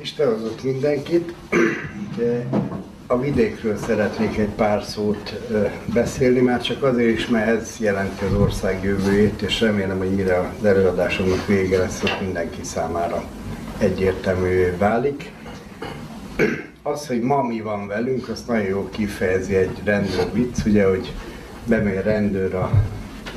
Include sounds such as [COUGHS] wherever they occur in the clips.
Isten hozott mindenkit, de a vidékről szeretnék egy pár szót beszélni, már csak azért is, mert ez jelenti az ország jövőjét, és remélem, hogy mire az előadásomnak vége lesz, hogy mindenki számára egyértelművé válik. Az, hogy ma mi van velünk, azt nagyon jól kifejezi egy rendőr vicc, ugye, hogy bemegy rendőr a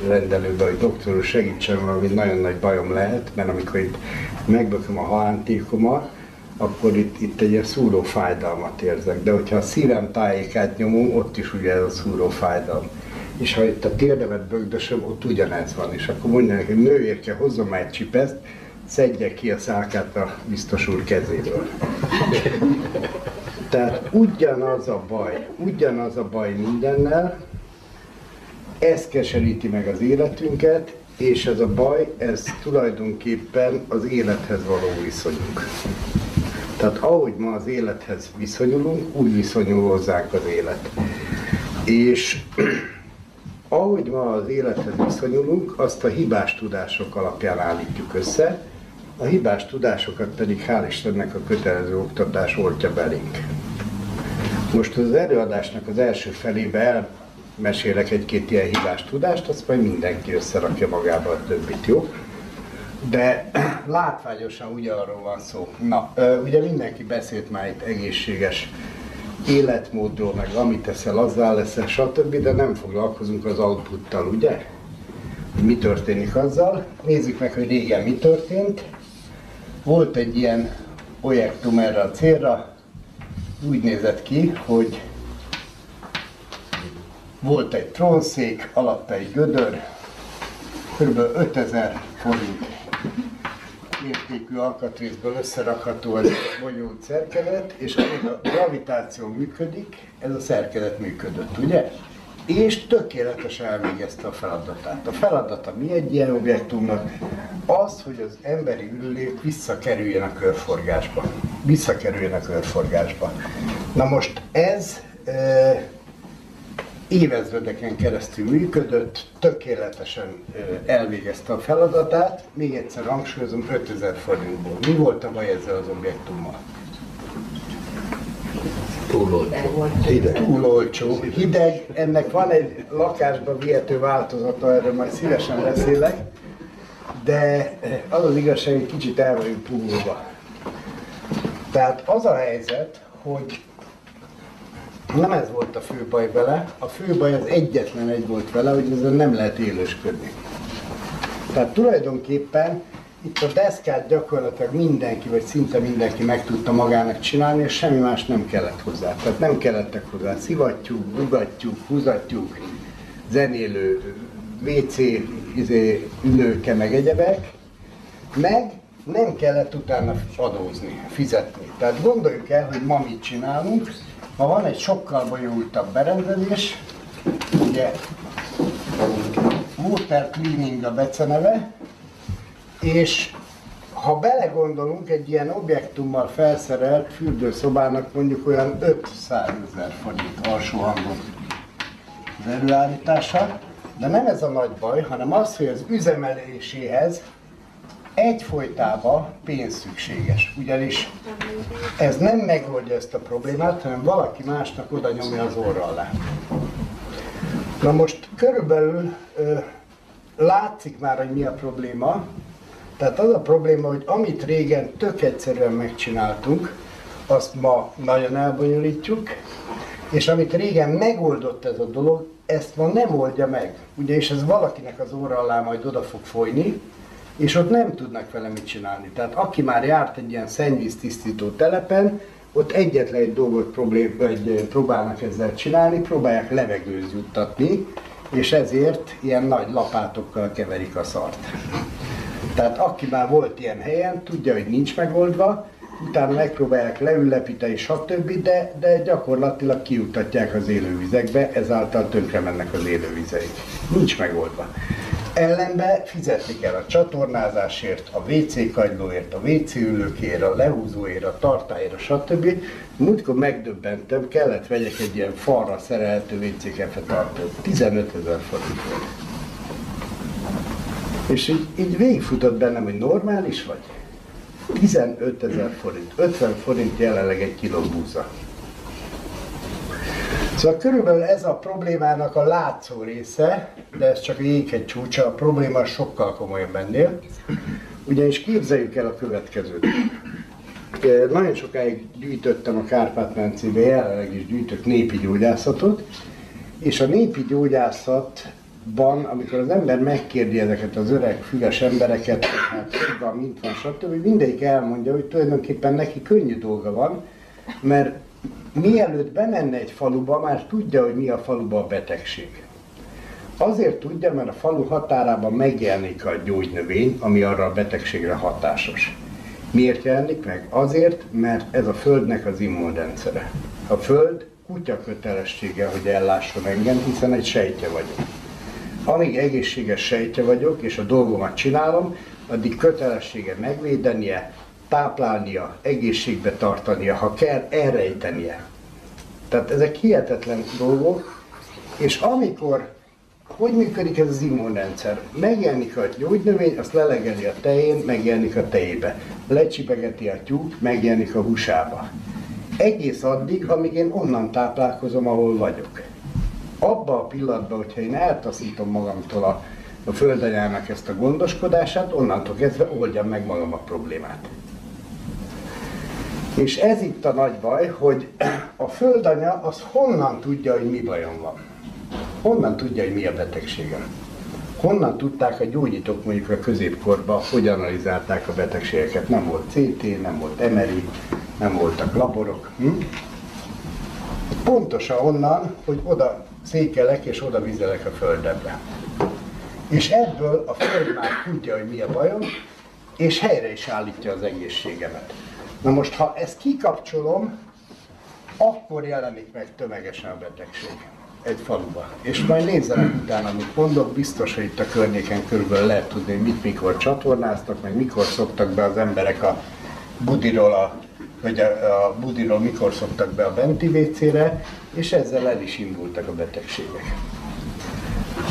rendelőbe, hogy doktor segítsen, valami nagyon nagy bajom lehet, mert amikor itt megbököm a halántékomat, akkor itt, itt egy ilyen szúró fájdalmat érzek. De hogyha a szívem tájékát nyomom, ott is ugye ez a szúró fájdalom. És ha itt a térdemet bögdösöm, ott ugyanez van. És akkor mondja neki, hogy nővérke, hozzon már egy csipeszt, szedje ki a szálkát a biztos úr kezéből. [LAUGHS] Tehát ugyanaz a baj, ugyanaz a baj mindennel, ez keseríti meg az életünket, és ez a baj, ez tulajdonképpen az élethez való viszonyunk. Tehát ahogy ma az élethez viszonyulunk, úgy viszonyul hozzánk az élet. És [CLEARS THROAT] ahogy ma az élethez viszonyulunk, azt a hibás tudások alapján állítjuk össze, a hibás tudásokat pedig hál' Istennek a kötelező oktatás oltja belénk. Most az előadásnak az első felébe elmesélek egy-két ilyen hibás tudást, azt majd mindenki összerakja magába a többit, jó? De [CLEARS THROAT] látványosan ugye arról van szó. Na, ugye mindenki beszélt már itt egészséges életmódról, meg amit teszel, azzal leszel, stb., de nem foglalkozunk az outputtal, ugye? Mi történik azzal? Nézzük meg, hogy régen mi történt. Volt egy ilyen projektum erre a célra, úgy nézett ki, hogy volt egy trónszék, alatta egy gödör, kb. 5000 forint értékű alkatrészből összerakható egy bonyolult szerkezet, és amíg a gravitáció működik, ez a szerkezet működött, ugye? És tökéletesen elvégezte a feladatát. A feladata mi egy ilyen objektumnak? Az, hogy az emberi ürülék visszakerüljön a körforgásba. Visszakerüljön a körforgásba. Na most ez e, évezredeken keresztül működött, tökéletesen elvégezte a feladatát, még egyszer hangsúlyozom, 5000 forintból. Mi volt a baj ezzel az objektummal? Túl olcsó. Hideg. Túl olcsó. Hideg. Ennek van egy lakásba vihető változata, erről majd szívesen beszélek, de az az igazság, hogy kicsit el vagyunk puhulva. Tehát az a helyzet, hogy nem ez volt a fő baj vele, a fő baj az egyetlen egy volt vele, hogy ezzel nem lehet élősködni. Tehát tulajdonképpen itt a deszkát gyakorlatilag mindenki, vagy szinte mindenki meg tudta magának csinálni, és semmi más nem kellett hozzá. Tehát nem kellettek hozzá szivattyúk, bugattyúk, húzattyúk, zenélő, WC izé, ülőke, meg egyebek, meg nem kellett utána adózni, fizetni. Tehát gondoljuk el, hogy ma mit csinálunk, Ma van egy sokkal bonyolultabb berendezés, ugye water cleaning a beceneve, és ha belegondolunk, egy ilyen objektummal felszerelt fürdőszobának mondjuk olyan 500 ezer forint alsó hangon az előállítása, de nem ez a nagy baj, hanem az, hogy az üzemeléséhez egyfolytában pénz szükséges, ugyanis ez nem megoldja ezt a problémát, hanem valaki másnak oda nyomja az orra alá. Na most körülbelül ö, látszik már, hogy mi a probléma. Tehát az a probléma, hogy amit régen tök egyszerűen megcsináltunk, azt ma nagyon elbonyolítjuk, és amit régen megoldott ez a dolog, ezt ma nem oldja meg. Ugye, és ez valakinek az óra alá majd oda fog folyni, és ott nem tudnak vele mit csinálni. Tehát aki már járt egy ilyen szennyvíz tisztító telepen, ott egyetlen egy dolgot problém, vagy próbálnak ezzel csinálni, próbálják levegőz juttatni, és ezért ilyen nagy lapátokkal keverik a szart. Tehát aki már volt ilyen helyen, tudja, hogy nincs megoldva, utána megpróbálják leüllepíteni, stb., de, de gyakorlatilag kiutatják az élővizekbe, ezáltal tönkre mennek az élővizeik. Nincs megoldva. Ellenbe fizetni kell a csatornázásért, a WC kagylóért, a WC ülőkért, a lehúzóért, a tartályért, stb. Múltkor megdöbbentem, kellett vegyek egy ilyen falra szerelhető WC kefetartót. 15 ezer forint volt. És így, így végigfutott bennem, hogy normális vagy? 15 ezer forint. 50 forint jelenleg egy kiló búza. Szóval körülbelül ez a problémának a látszó része, de ez csak a jéghegy csúcsa, a probléma sokkal komolyabb ennél. Ugyanis képzeljük el a következőt. Nagyon sokáig gyűjtöttem a Kárpát-mencébe, jelenleg is gyűjtök népi gyógyászatot, és a népi gyógyászatban, amikor az ember megkérdi ezeket az öreg, füles embereket, hát van, mint van, stb., mindegyik elmondja, hogy tulajdonképpen neki könnyű dolga van, mert mielőtt bemenne egy faluba, már tudja, hogy mi a faluba a betegség. Azért tudja, mert a falu határában megjelenik a gyógynövény, ami arra a betegségre hatásos. Miért jelenik meg? Azért, mert ez a Földnek az immunrendszere. A Föld kutya kötelessége, hogy ellásson engem, hiszen egy sejtje vagyok. Amíg egészséges sejtje vagyok, és a dolgomat csinálom, addig kötelessége megvédenie, táplálnia, egészségbe tartania, ha kell, elrejtenie. Tehát ezek hihetetlen dolgok, és amikor, hogy működik ez az immunrendszer? Megjelenik a gyógynövény, azt lelegeli a tején, megjelenik a tejébe. Lecsipegeti a tyúk, megjelenik a húsába. Egész addig, amíg én onnan táplálkozom, ahol vagyok. Abba a pillanatban, hogyha én eltaszítom magamtól a, a földanyának ezt a gondoskodását, onnantól kezdve oldjam meg magam a problémát. És ez itt a nagy baj, hogy a földanya az honnan tudja, hogy mi bajom van. Honnan tudja, hogy mi a betegségem. Honnan tudták a gyógyítók mondjuk a középkorban, hogy analizálták a betegségeket. Nem volt CT, nem volt MRI, nem voltak laborok. Hm? Pontosan onnan, hogy oda székelek és oda vizelek a földemre. És ebből a föld már tudja, hogy mi a bajom, és helyre is állítja az egészségemet. Na most, ha ezt kikapcsolom, akkor jelenik meg tömegesen a betegség egy faluba. És majd nézzenek utána, amit mondok, biztos, hogy itt a környéken körülbelül lehet tudni, mit mikor csatornáztak, meg mikor szoktak be az emberek a budiról a hogy a, a budiról mikor szoktak be a benti WC-re, és ezzel el is indultak a betegségek.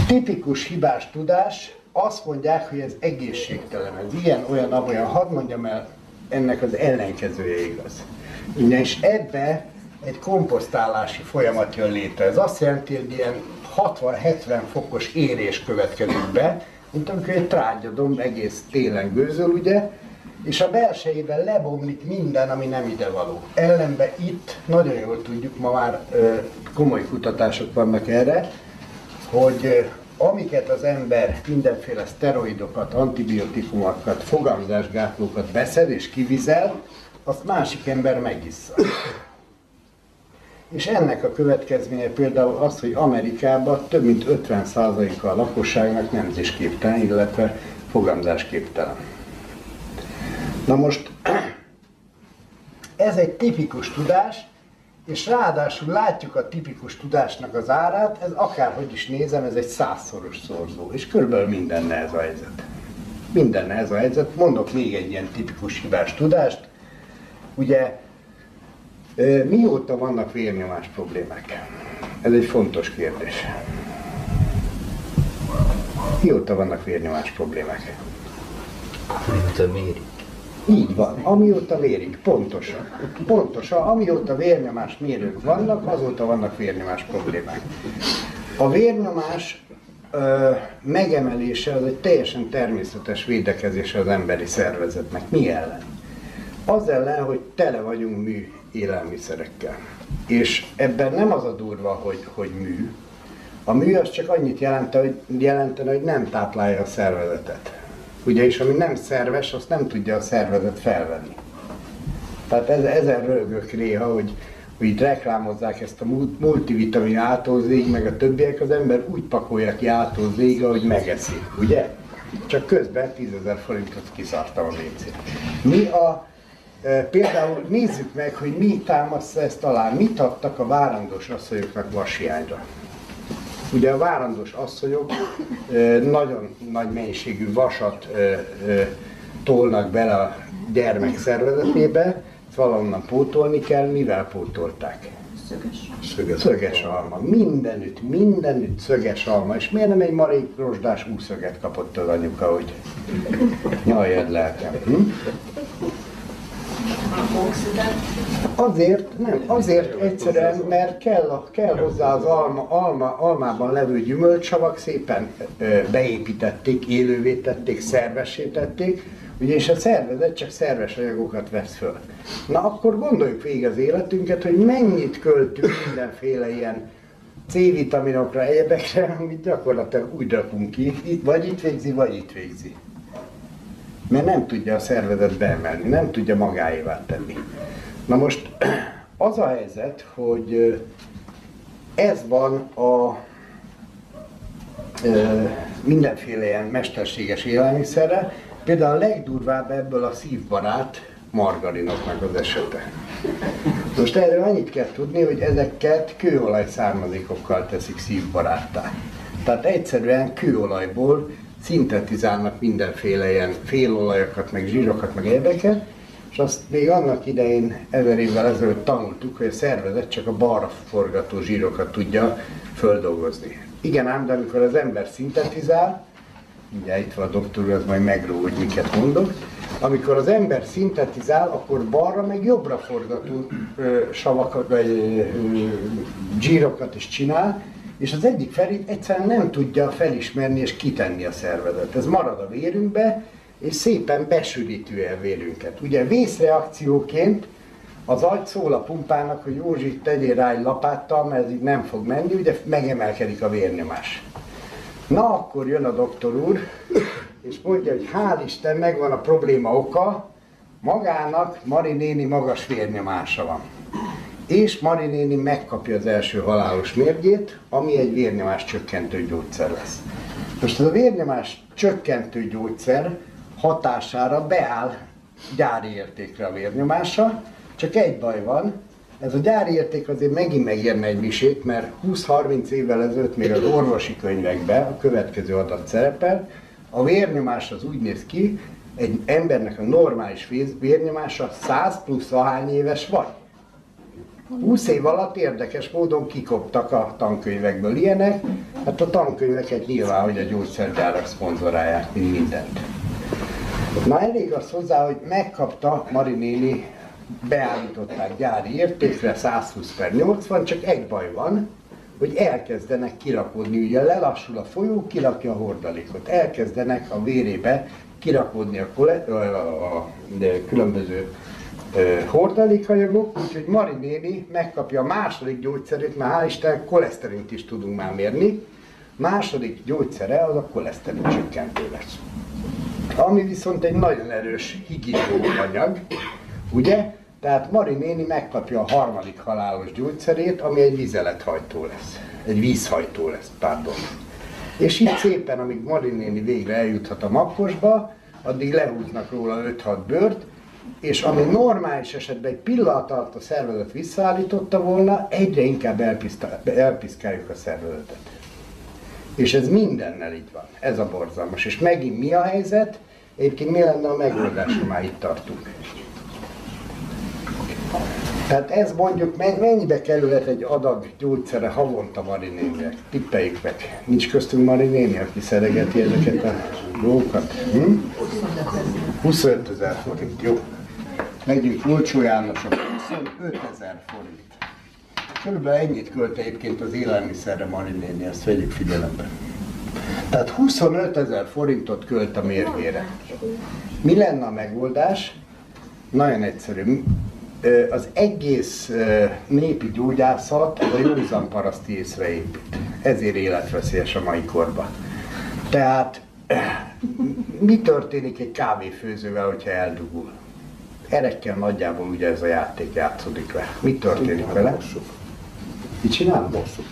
Tipikus hibás tudás, azt mondják, hogy ez egészségtelen, ez ilyen, olyan, olyan, hadd mondjam el, ennek az ellenkezője igaz. És ebbe egy komposztálási folyamat jön létre. Ez azt jelenti, hogy ilyen 60-70 fokos érés következik be, mint amikor egy trágyadomb egész télen gőzöl, ugye, és a belsejében lebomlik minden, ami nem ide való. Ellenben itt nagyon jól tudjuk, ma már ö, komoly kutatások vannak erre, hogy amiket az ember mindenféle szteroidokat, antibiotikumokat, fogamzásgátlókat beszed és kivizel, azt másik ember megissza. És ennek a következménye például az, hogy Amerikában több mint 50%-a a lakosságnak nemzésképtelen, illetve fogamzásképtelen. Na most [CLEARS THROAT] ez egy tipikus tudás, és ráadásul látjuk a tipikus tudásnak az árát, ez akárhogy is nézem, ez egy százszoros szorzó, és körülbelül mindenne ez a helyzet. Mindenne ez a helyzet. Mondok még egy ilyen tipikus hibás tudást. Ugye, mióta vannak vérnyomás problémák? Ez egy fontos kérdés. Mióta vannak vérnyomás problémák? Mióta mérik. Így van, amióta mérik, pontosan. Pontosan, amióta vérnyomás mérők vannak, azóta vannak vérnyomás problémák. A vérnyomás ö, megemelése az egy teljesen természetes védekezése az emberi szervezetnek. Mi ellen? Az ellen, hogy tele vagyunk mű élelmiszerekkel. És ebben nem az a durva, hogy, hogy mű. A mű az csak annyit jelente, hogy, jelentene, hogy nem táplálja a szervezetet Ugye, és ami nem szerves, azt nem tudja a szervezet felvenni. Tehát ez, ezen rögök néha, hogy, hogy itt reklámozzák ezt a multivitamin átózég, meg a többiek, az ember úgy pakolja ki átózég, ahogy megeszi, ugye? Csak közben 10 ezer forintot kiszartam a vécét. Mi a, e, például nézzük meg, hogy mi támasztja ezt alá, mit adtak a várandós asszonyoknak vashiányra. Ugye a várandós asszonyok nagyon nagy mennyiségű vasat tolnak bele a gyermek szervezetébe, ezt valahonnan pótolni kell, mivel pótolták? Szöges. Szöges, szöges alma. Mindenütt, mindenütt szöges alma. És miért nem egy marék rozsdás úszöget kapott az anyuka, hogy nyaljad lelkem? Hm? Azért, nem, azért egyszerűen, mert kell, a, kell hozzá az alma, alma, almában levő gyümölcsavak, szépen beépítették, élővé tették, szervessé tették, ugyanis a szervezet csak szerves anyagokat vesz föl. Na akkor gondoljuk végig az életünket, hogy mennyit költünk mindenféle ilyen C-vitaminokra, egyebekre, amit gyakorlatilag úgy rakunk ki, itt, vagy itt végzi, vagy itt végzi. Mert nem tudja a szervezet beemelni, nem tudja magáévá tenni. Na most [CLEARS THROAT] az a helyzet, hogy ez van a mindenféle ilyen mesterséges élelmiszerre, például a legdurvább ebből a szívbarát margarinoknak az esete. Most erről annyit kell tudni, hogy ezeket kőolaj származékokkal teszik szívbaráttá. Tehát egyszerűen kőolajból szintetizálnak mindenféle ilyen félolajokat, meg zsírokat, meg érdeket, és azt még annak idején, ezer évvel ezelőtt tanultuk, hogy a szervezet csak a balra forgató zsírokat tudja földolgozni. Igen ám, de amikor az ember szintetizál, ugye itt van a doktor az majd megró, hogy miket mondok, amikor az ember szintetizál, akkor balra meg jobbra forgató ö, savakat, vagy ö, zsírokat is csinál, és az egyik felét egyszerűen nem tudja felismerni és kitenni a szervezet. Ez marad a vérünkbe, és szépen besűríti el vérünket. Ugye vészreakcióként az agy szól a pumpának, hogy Józsi, tegyél rá egy lapáttal, mert ez így nem fog menni, ugye megemelkedik a vérnyomás. Na, akkor jön a doktor úr, és mondja, hogy hál' Isten, megvan a probléma oka, magának Mari néni magas vérnyomása van. És Mari néni megkapja az első halálos mérgét, ami egy vérnyomás csökkentő gyógyszer lesz. Most ez a vérnyomás csökkentő gyógyszer hatására beáll gyári értékre a vérnyomása, csak egy baj van, ez a gyári érték azért megint megérne egy misét, mert 20-30 évvel ezelőtt még az orvosi könyvekben a következő adat szerepel, a vérnyomás az úgy néz ki, egy embernek a normális vérnyomása 100 plusz ahány éves vagy. 20 év alatt érdekes módon kikoptak a tankönyvekből ilyenek, hát a tankönyveket nyilván, hogy a gyógyszergyárak szponzorálják, mint mindent. Na elég az hozzá, hogy megkapta Mari néni, beállították gyári értékre 120 per 80, csak egy baj van, hogy elkezdenek kirakódni, ugye lelassul a folyó, kirakja a hordalékot, elkezdenek a vérébe kirakódni a, kole, a, a, a különböző hordalékanyagok, úgyhogy Mari néni megkapja a második gyógyszerét, mert hál' Isten koleszterint is tudunk már mérni. Második gyógyszere az a koleszterin csökkentő lesz. Ami viszont egy nagyon erős higító anyag, ugye? Tehát Mari néni megkapja a harmadik halálos gyógyszerét, ami egy vizelethajtó lesz. Egy vízhajtó lesz, pardon. És így szépen, amíg Mari néni végre eljuthat a makkosba, addig lehúznak róla 5-6 bőrt, és ami normális esetben egy pillanat alatt a szervezet visszaállította volna, egyre inkább elpiszkáljuk a szervezetet. És ez mindennel így van. Ez a borzalmas. És megint mi a helyzet? Egyébként mi lenne a megoldás, ha már itt tartunk? Tehát ez mondjuk mennyibe kerülhet egy adag gyógyszere havonta Marinéniek? Tippeljük meg. Nincs köztünk Marinéni, aki szeregeti ezeket a dolgokat? Hm? 25 ezer forint, jó. Megyünk Olcsó Jánosok, 25 ezer forint. Körülbelül ennyit költ egyébként az élelmiszerre Marinéni, ezt vegyük figyelembe. Tehát 25 ezer forintot költ a mérgére. Mi lenne a megoldás? Nagyon egyszerű az egész népi gyógyászat a józan paraszti észre épít. Ezért életveszélyes a mai korban. Tehát mi történik egy kávéfőzővel, hogyha eldugul? Erekkel nagyjából ugye ez a játék játszódik le. Mi történik vele? Mit csinálunk? Mosszuk.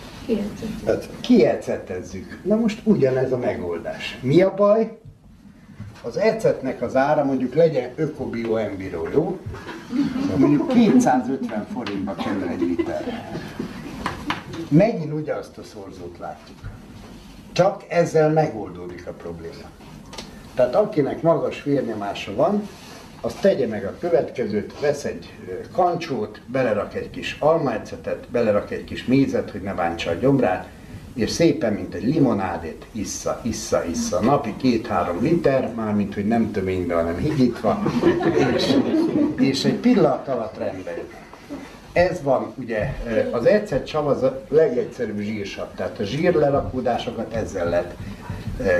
Kiecetezzük. Na most ugyanez a megoldás. Mi a baj? az ecetnek az ára mondjuk legyen ökobio embiro, jó? Mondjuk 250 forintba kerül egy liter. Megint ugyanazt a szorzót látjuk. Csak ezzel megoldódik a probléma. Tehát akinek magas vérnyomása van, az tegye meg a következőt, vesz egy kancsót, belerak egy kis almaecetet, belerak egy kis mézet, hogy ne bántsa a gyomrát, és szépen, mint egy limonádét, issza, issza, issza. Napi két-három liter, mármint, hogy nem töménybe, hanem higítva, és, és egy pillanat alatt rendben jön. Ez van, ugye, az ecetsav az a legegyszerűbb zsírsav, tehát a zsírlerakódásokat ezzel lehet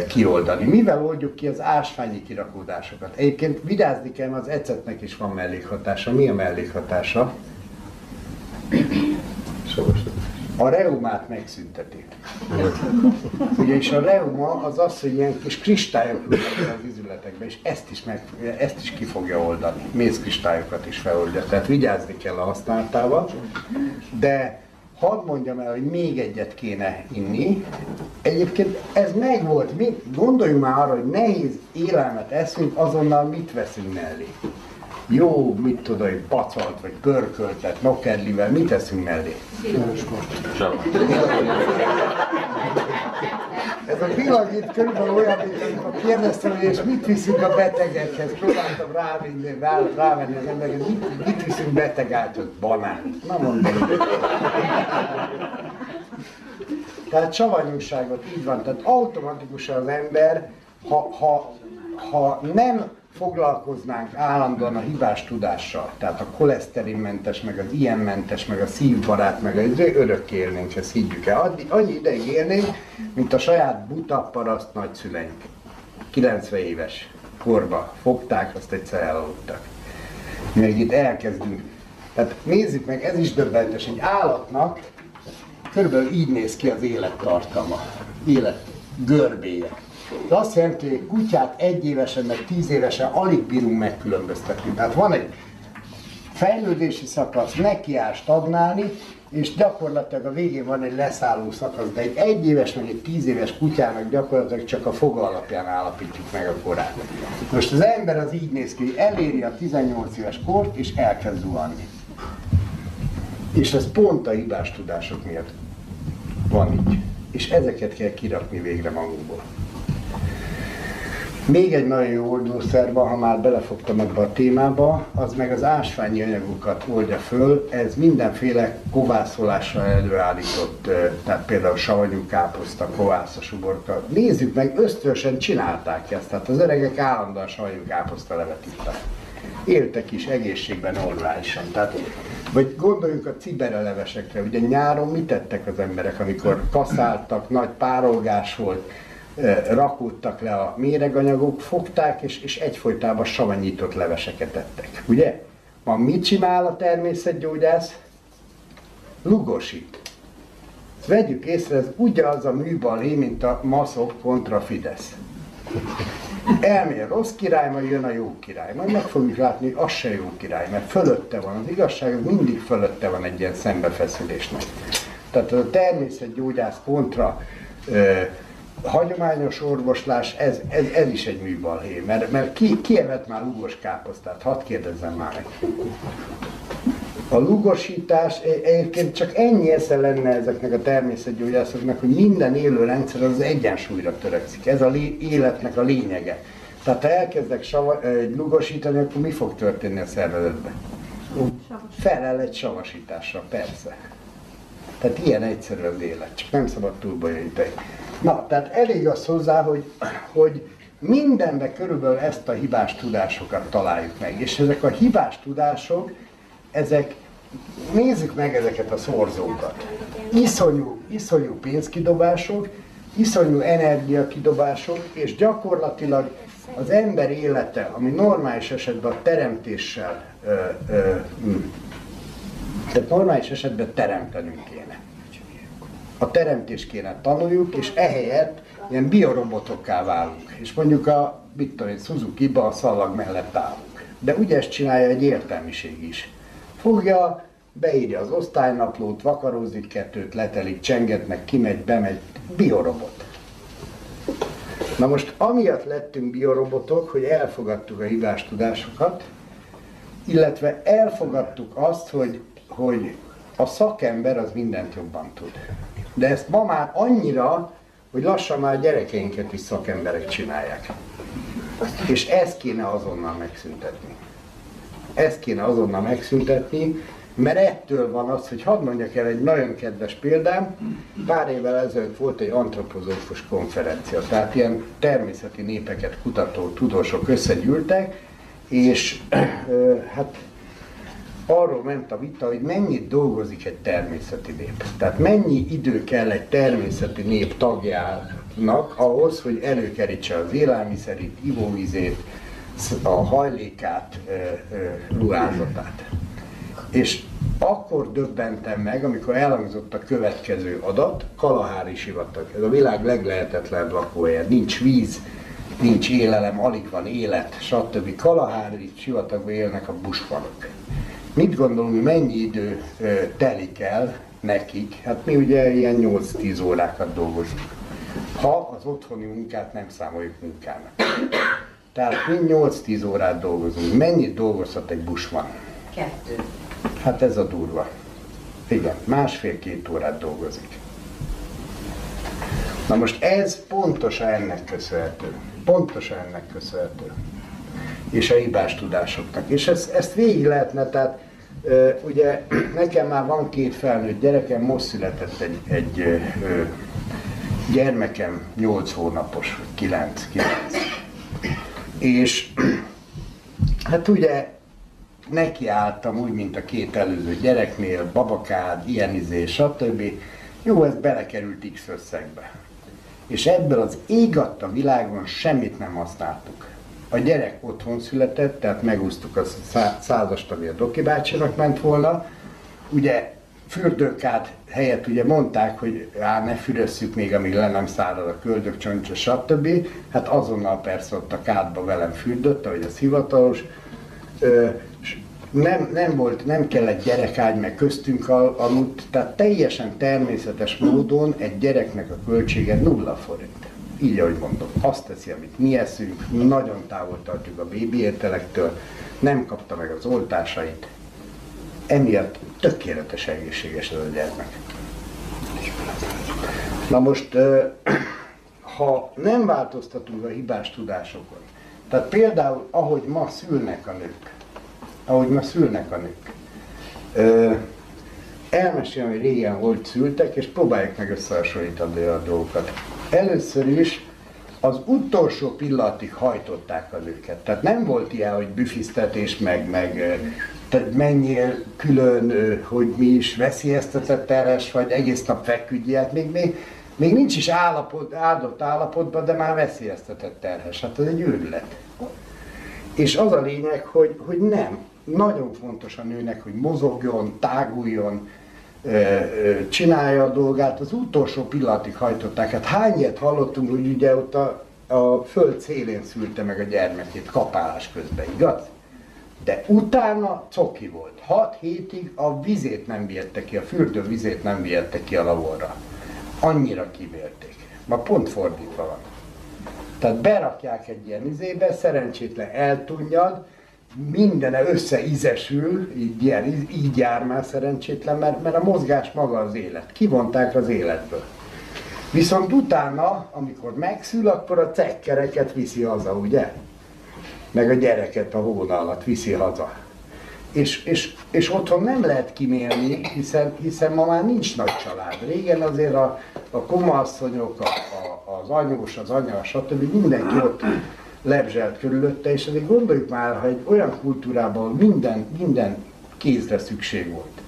kioldani. Mivel oldjuk ki az ásványi kirakódásokat? Egyébként vigyázni kell, mert az ecetnek is van mellékhatása. Mi a mellékhatása? A reumát megszünteti. Ugyanis a reuma az az, hogy ilyen kis kristályok az izületekbe, és ezt is, meg, ezt is ki fogja oldani. Mészkristályokat is feloldja, tehát vigyázni kell a használatával. De hadd mondjam el, hogy még egyet kéne inni. Egyébként ez megvolt. Mi, gondoljunk már arra, hogy nehéz élelmet eszünk, azonnal mit veszünk mellé. Jó, mit tudom, hogy pacalt, vagy pörköltet, nokedlivel, mit teszünk mellé? Ez a pillanat itt körülbelül olyan, mint kérdeztem, hogy és mit viszünk a betegekhez. Próbáltam rávenni, rá, rávenni az embereket, mit, mit viszünk beteg ágyhoz? Banán. Na mondom. Tehát savanyúságot így van. Tehát automatikusan az ember, ha, ha, ha nem foglalkoznánk állandóan a hibás tudással, tehát a koleszterinmentes, meg az ilyenmentes, meg a szívbarát, meg az örök élnénk, ezt higgyük el. Annyi ideig élnénk, mint a saját buta paraszt nagyszüleink. 90 éves korba fogták, azt egyszer elaludtak. Még itt elkezdünk. Tehát nézzük meg, ez is döbbenetes, egy állatnak körülbelül így néz ki az élettartama, élet görbéje. De azt jelenti, hogy kutyát egy évesen, meg tíz évesen alig bírunk megkülönböztetni. Tehát van egy fejlődési szakasz, nekiáll stagnálni, és gyakorlatilag a végén van egy leszálló szakasz, de egy egyéves, meg egy tíz éves kutyának gyakorlatilag csak a foga alapján állapítjuk meg a korát. Most az ember az így néz ki, eléri a 18 éves kort, és elkezd zuhanni. És ez pont a hibás tudások miatt van így. És ezeket kell kirakni végre magunkból. Még egy nagyon jó oldószer van, ha már belefogtam ebbe a témába, az meg az ásványi anyagokat oldja föl. Ez mindenféle kovászolással előállított, tehát például savanyú káposzta, kovászos uborka. Nézzük meg, ösztönösen csinálták ezt, tehát az öregek állandóan savanyú káposzta levet itták. Éltek is egészségben normálisan. Tehát, vagy gondoljunk a ciberelevesekre, ugye nyáron mit tettek az emberek, amikor kaszáltak, nagy párolgás volt, rakódtak le a méreganyagok, fogták, és, és egyfolytában savanyított leveseket ettek. Ugye? Ma mit csinál a természetgyógyász? Lugosít. Vegyük észre, ez ugyanaz a műbalé, mint a maszok kontra Fidesz. Elmér rossz király, majd jön a jó király. Majd meg fogjuk látni, hogy az se jó király, mert fölötte van. Az igazság mindig fölötte van egy ilyen szembefeszülésnek. Tehát a természetgyógyász kontra hagyományos orvoslás, ez, ez, ez is egy műbalhé, mert, mert ki, ki evett már lugos káposztát? Hadd kérdezzem már meg. A lugosítás egyébként csak ennyi esze lenne ezeknek a természetgyógyászoknak, hogy minden élő rendszer az egyensúlyra törekszik. Ez a életnek a lényege. Tehát ha elkezdek sava, lugosítani, akkor mi fog történni a szervezetben? Felel egy savasítással, persze. Tehát ilyen egyszerű az élet, csak nem szabad túlbonyolítani. Na, tehát elég az hozzá, hogy, hogy mindenbe körülbelül ezt a hibás tudásokat találjuk meg. És ezek a hibás tudások, ezek, nézzük meg ezeket a szorzókat. Iszonyú, iszonyú pénzkidobások, iszonyú energiakidobások, és gyakorlatilag az ember élete, ami normális esetben a teremtéssel, ö, ö, tehát normális esetben teremtenünk kéne a teremtést kéne tanuljuk, és ehelyett ilyen biorobotokká válunk. És mondjuk a, mit tudom Suzuki-ba a szalag mellett állunk. De ugye ezt csinálja egy értelmiség is. Fogja, beírja az osztálynaplót, vakarózik kettőt, letelik, csengetnek, kimegy, bemegy, biorobot. Na most amiatt lettünk biorobotok, hogy elfogadtuk a hibás tudásokat, illetve elfogadtuk azt, hogy, hogy a szakember az mindent jobban tud. De ezt ma már annyira, hogy lassan már gyerekeinket is szakemberek csinálják. És ezt kéne azonnal megszüntetni. Ezt kéne azonnal megszüntetni, Mert ettől van az, hogy hadd mondjak el egy nagyon kedves példám, pár évvel ezelőtt volt egy antropozófus konferencia, tehát ilyen természeti népeket kutató tudósok összegyűltek, és hát arról ment a vita, hogy mennyit dolgozik egy természeti nép. Tehát mennyi idő kell egy természeti nép tagjának ahhoz, hogy előkerítse az élelmiszerét, ivóvizét, a hajlékát, ruházatát. És akkor döbbentem meg, amikor elhangzott a következő adat, Kalahári sivatag. Ez a világ leglehetetlenebb lakóhelye. Nincs víz, nincs élelem, alig van élet, stb. Kalahári sivatagban élnek a busfanok. Mit gondolunk, mennyi idő telik el nekik? Hát mi ugye ilyen 8-10 órákat dolgozunk. Ha az otthoni munkát nem számoljuk munkának. Tehát mi 8-10 órát dolgozunk. Mennyit dolgozhat egy busban? Kettő. Hát ez a durva. Igen, másfél-két órát dolgozik. Na most ez pontosan ennek köszönhető. Pontosan ennek köszönhető. És a hibás tudásoknak. És ezt, ezt végig lehetne, tehát ugye [CLEARS THROAT] nekem már van két felnőtt gyerekem, most született egy, egy gyermekem 8 hónapos, 9, 9. És [CLEARS THROAT] hát ugye nekiálltam úgy, mint a két előző gyereknél, babakád, ilyen izé, stb. Jó, ez belekerült X összegbe. És ebből az ég a világon semmit nem használtuk. A gyerek otthon született, tehát megúsztuk a százast, ami a Doki bácsinak ment volna. Ugye fürdőkád helyett ugye mondták, hogy á, ne fürösszük még, amíg le nem szárad a köldök, csontja, stb. Hát azonnal persze ott a kádba velem fürdött, ahogy az hivatalos. Ö, nem, nem volt, nem kellett gyerekágy, meg köztünk al, aludt, tehát teljesen természetes módon egy gyereknek a költsége nulla forint. Így, ahogy mondom, azt teszi, amit mi eszünk, nagyon távol tartjuk a bébi ételektől, nem kapta meg az oltásait, emiatt tökéletes egészséges ez a gyermek. Na most, [CLEARS THROAT] ha nem változtatunk a hibás tudásokon, tehát például, ahogy ma szülnek a nők, ahogy ma szülnek a nők, elmesélem, hogy régen hogy szültek, és próbáljuk meg összehasonlítani a dolgokat. Először is az utolsó pillanatig hajtották az őket. Tehát nem volt ilyen, hogy büfisztetés, meg, meg tehát menjél külön, hogy mi is veszélyeztetett terhes, vagy egész nap feküdj, hát még, még, még nincs is állapot, áldott állapotban, de már veszélyeztetett terhes. Hát ez egy őrület. És az a lényeg, hogy, hogy nem. Nagyon fontos a nőnek, hogy mozogjon, táguljon, csinálja a dolgát, az utolsó pillanatig hajtották. Hát hány ilyet hallottunk, hogy ugye ott a, a föld szélén szülte meg a gyermekét kapálás közben, igaz? De utána coki volt. Hat hétig a vizét nem viette ki, a fürdő vizét nem viette ki a lavorra. Annyira kivérték. Ma pont fordítva van. Tehát berakják egy ilyen izébe, szerencsétlen eltunnyad, mindene összeízesül, így, ilyen, így jár már szerencsétlen, mert, mert a mozgás maga az élet. Kivonták az életből. Viszont utána, amikor megszül, akkor a cekkereket viszi haza, ugye? Meg a gyereket a hóna alatt viszi haza. És, és, és otthon nem lehet kimélni, hiszen, hiszen ma már nincs nagy család. Régen azért a, a komasszonyok, a, a, az anyós, az anya, stb. mindenki ott lebzselt körülötte, és azért gondoljuk már, ha egy olyan kultúrában minden, minden kézre szükség volt.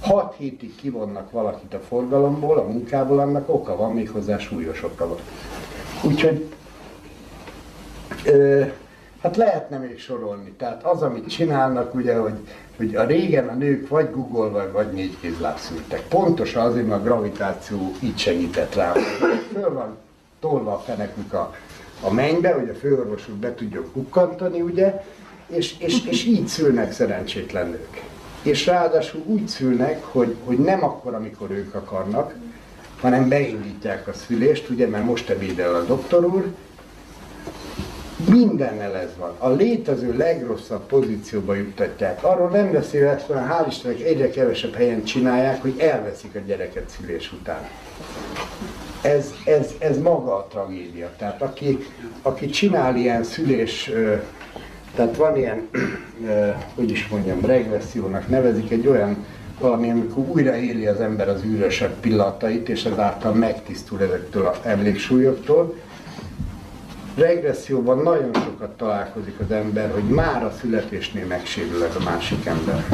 Hat hétig kivonnak valakit a forgalomból, a munkából, annak oka van, méghozzá súlyos oka van. Úgyhogy ö, hát lehetne még sorolni. Tehát az, amit csinálnak, ugye, hogy, hogy a régen a nők vagy Google vagy négy kézláb szültek. Pontosan azért, mert a gravitáció így segített rá. Föl van tolva a fenekük a a mennybe, hogy a főorvosuk be tudjon kukkantani, ugye, és, és, és így szülnek szerencsétlen nők. És ráadásul úgy szülnek, hogy, hogy nem akkor, amikor ők akarnak, hanem beindítják a szülést, ugye, mert most ebédel a doktor úr, mindennel ez van. A létező legrosszabb pozícióba juttatják. Arról nem beszélve, hogy hál' Istennek egyre kevesebb helyen csinálják, hogy elveszik a gyereket szülés után ez, ez, ez maga a tragédia. Tehát aki, aki csinál ilyen szülés Tehát van ilyen, hogy is mondjam, regressziónak nevezik egy olyan valami, amikor újraéli az ember az űrösebb pillanatait, és ezáltal megtisztul ezektől az emléksúlyoktól. Regresszióban nagyon sokat találkozik az ember, hogy már a születésnél megsérül ez a másik ember.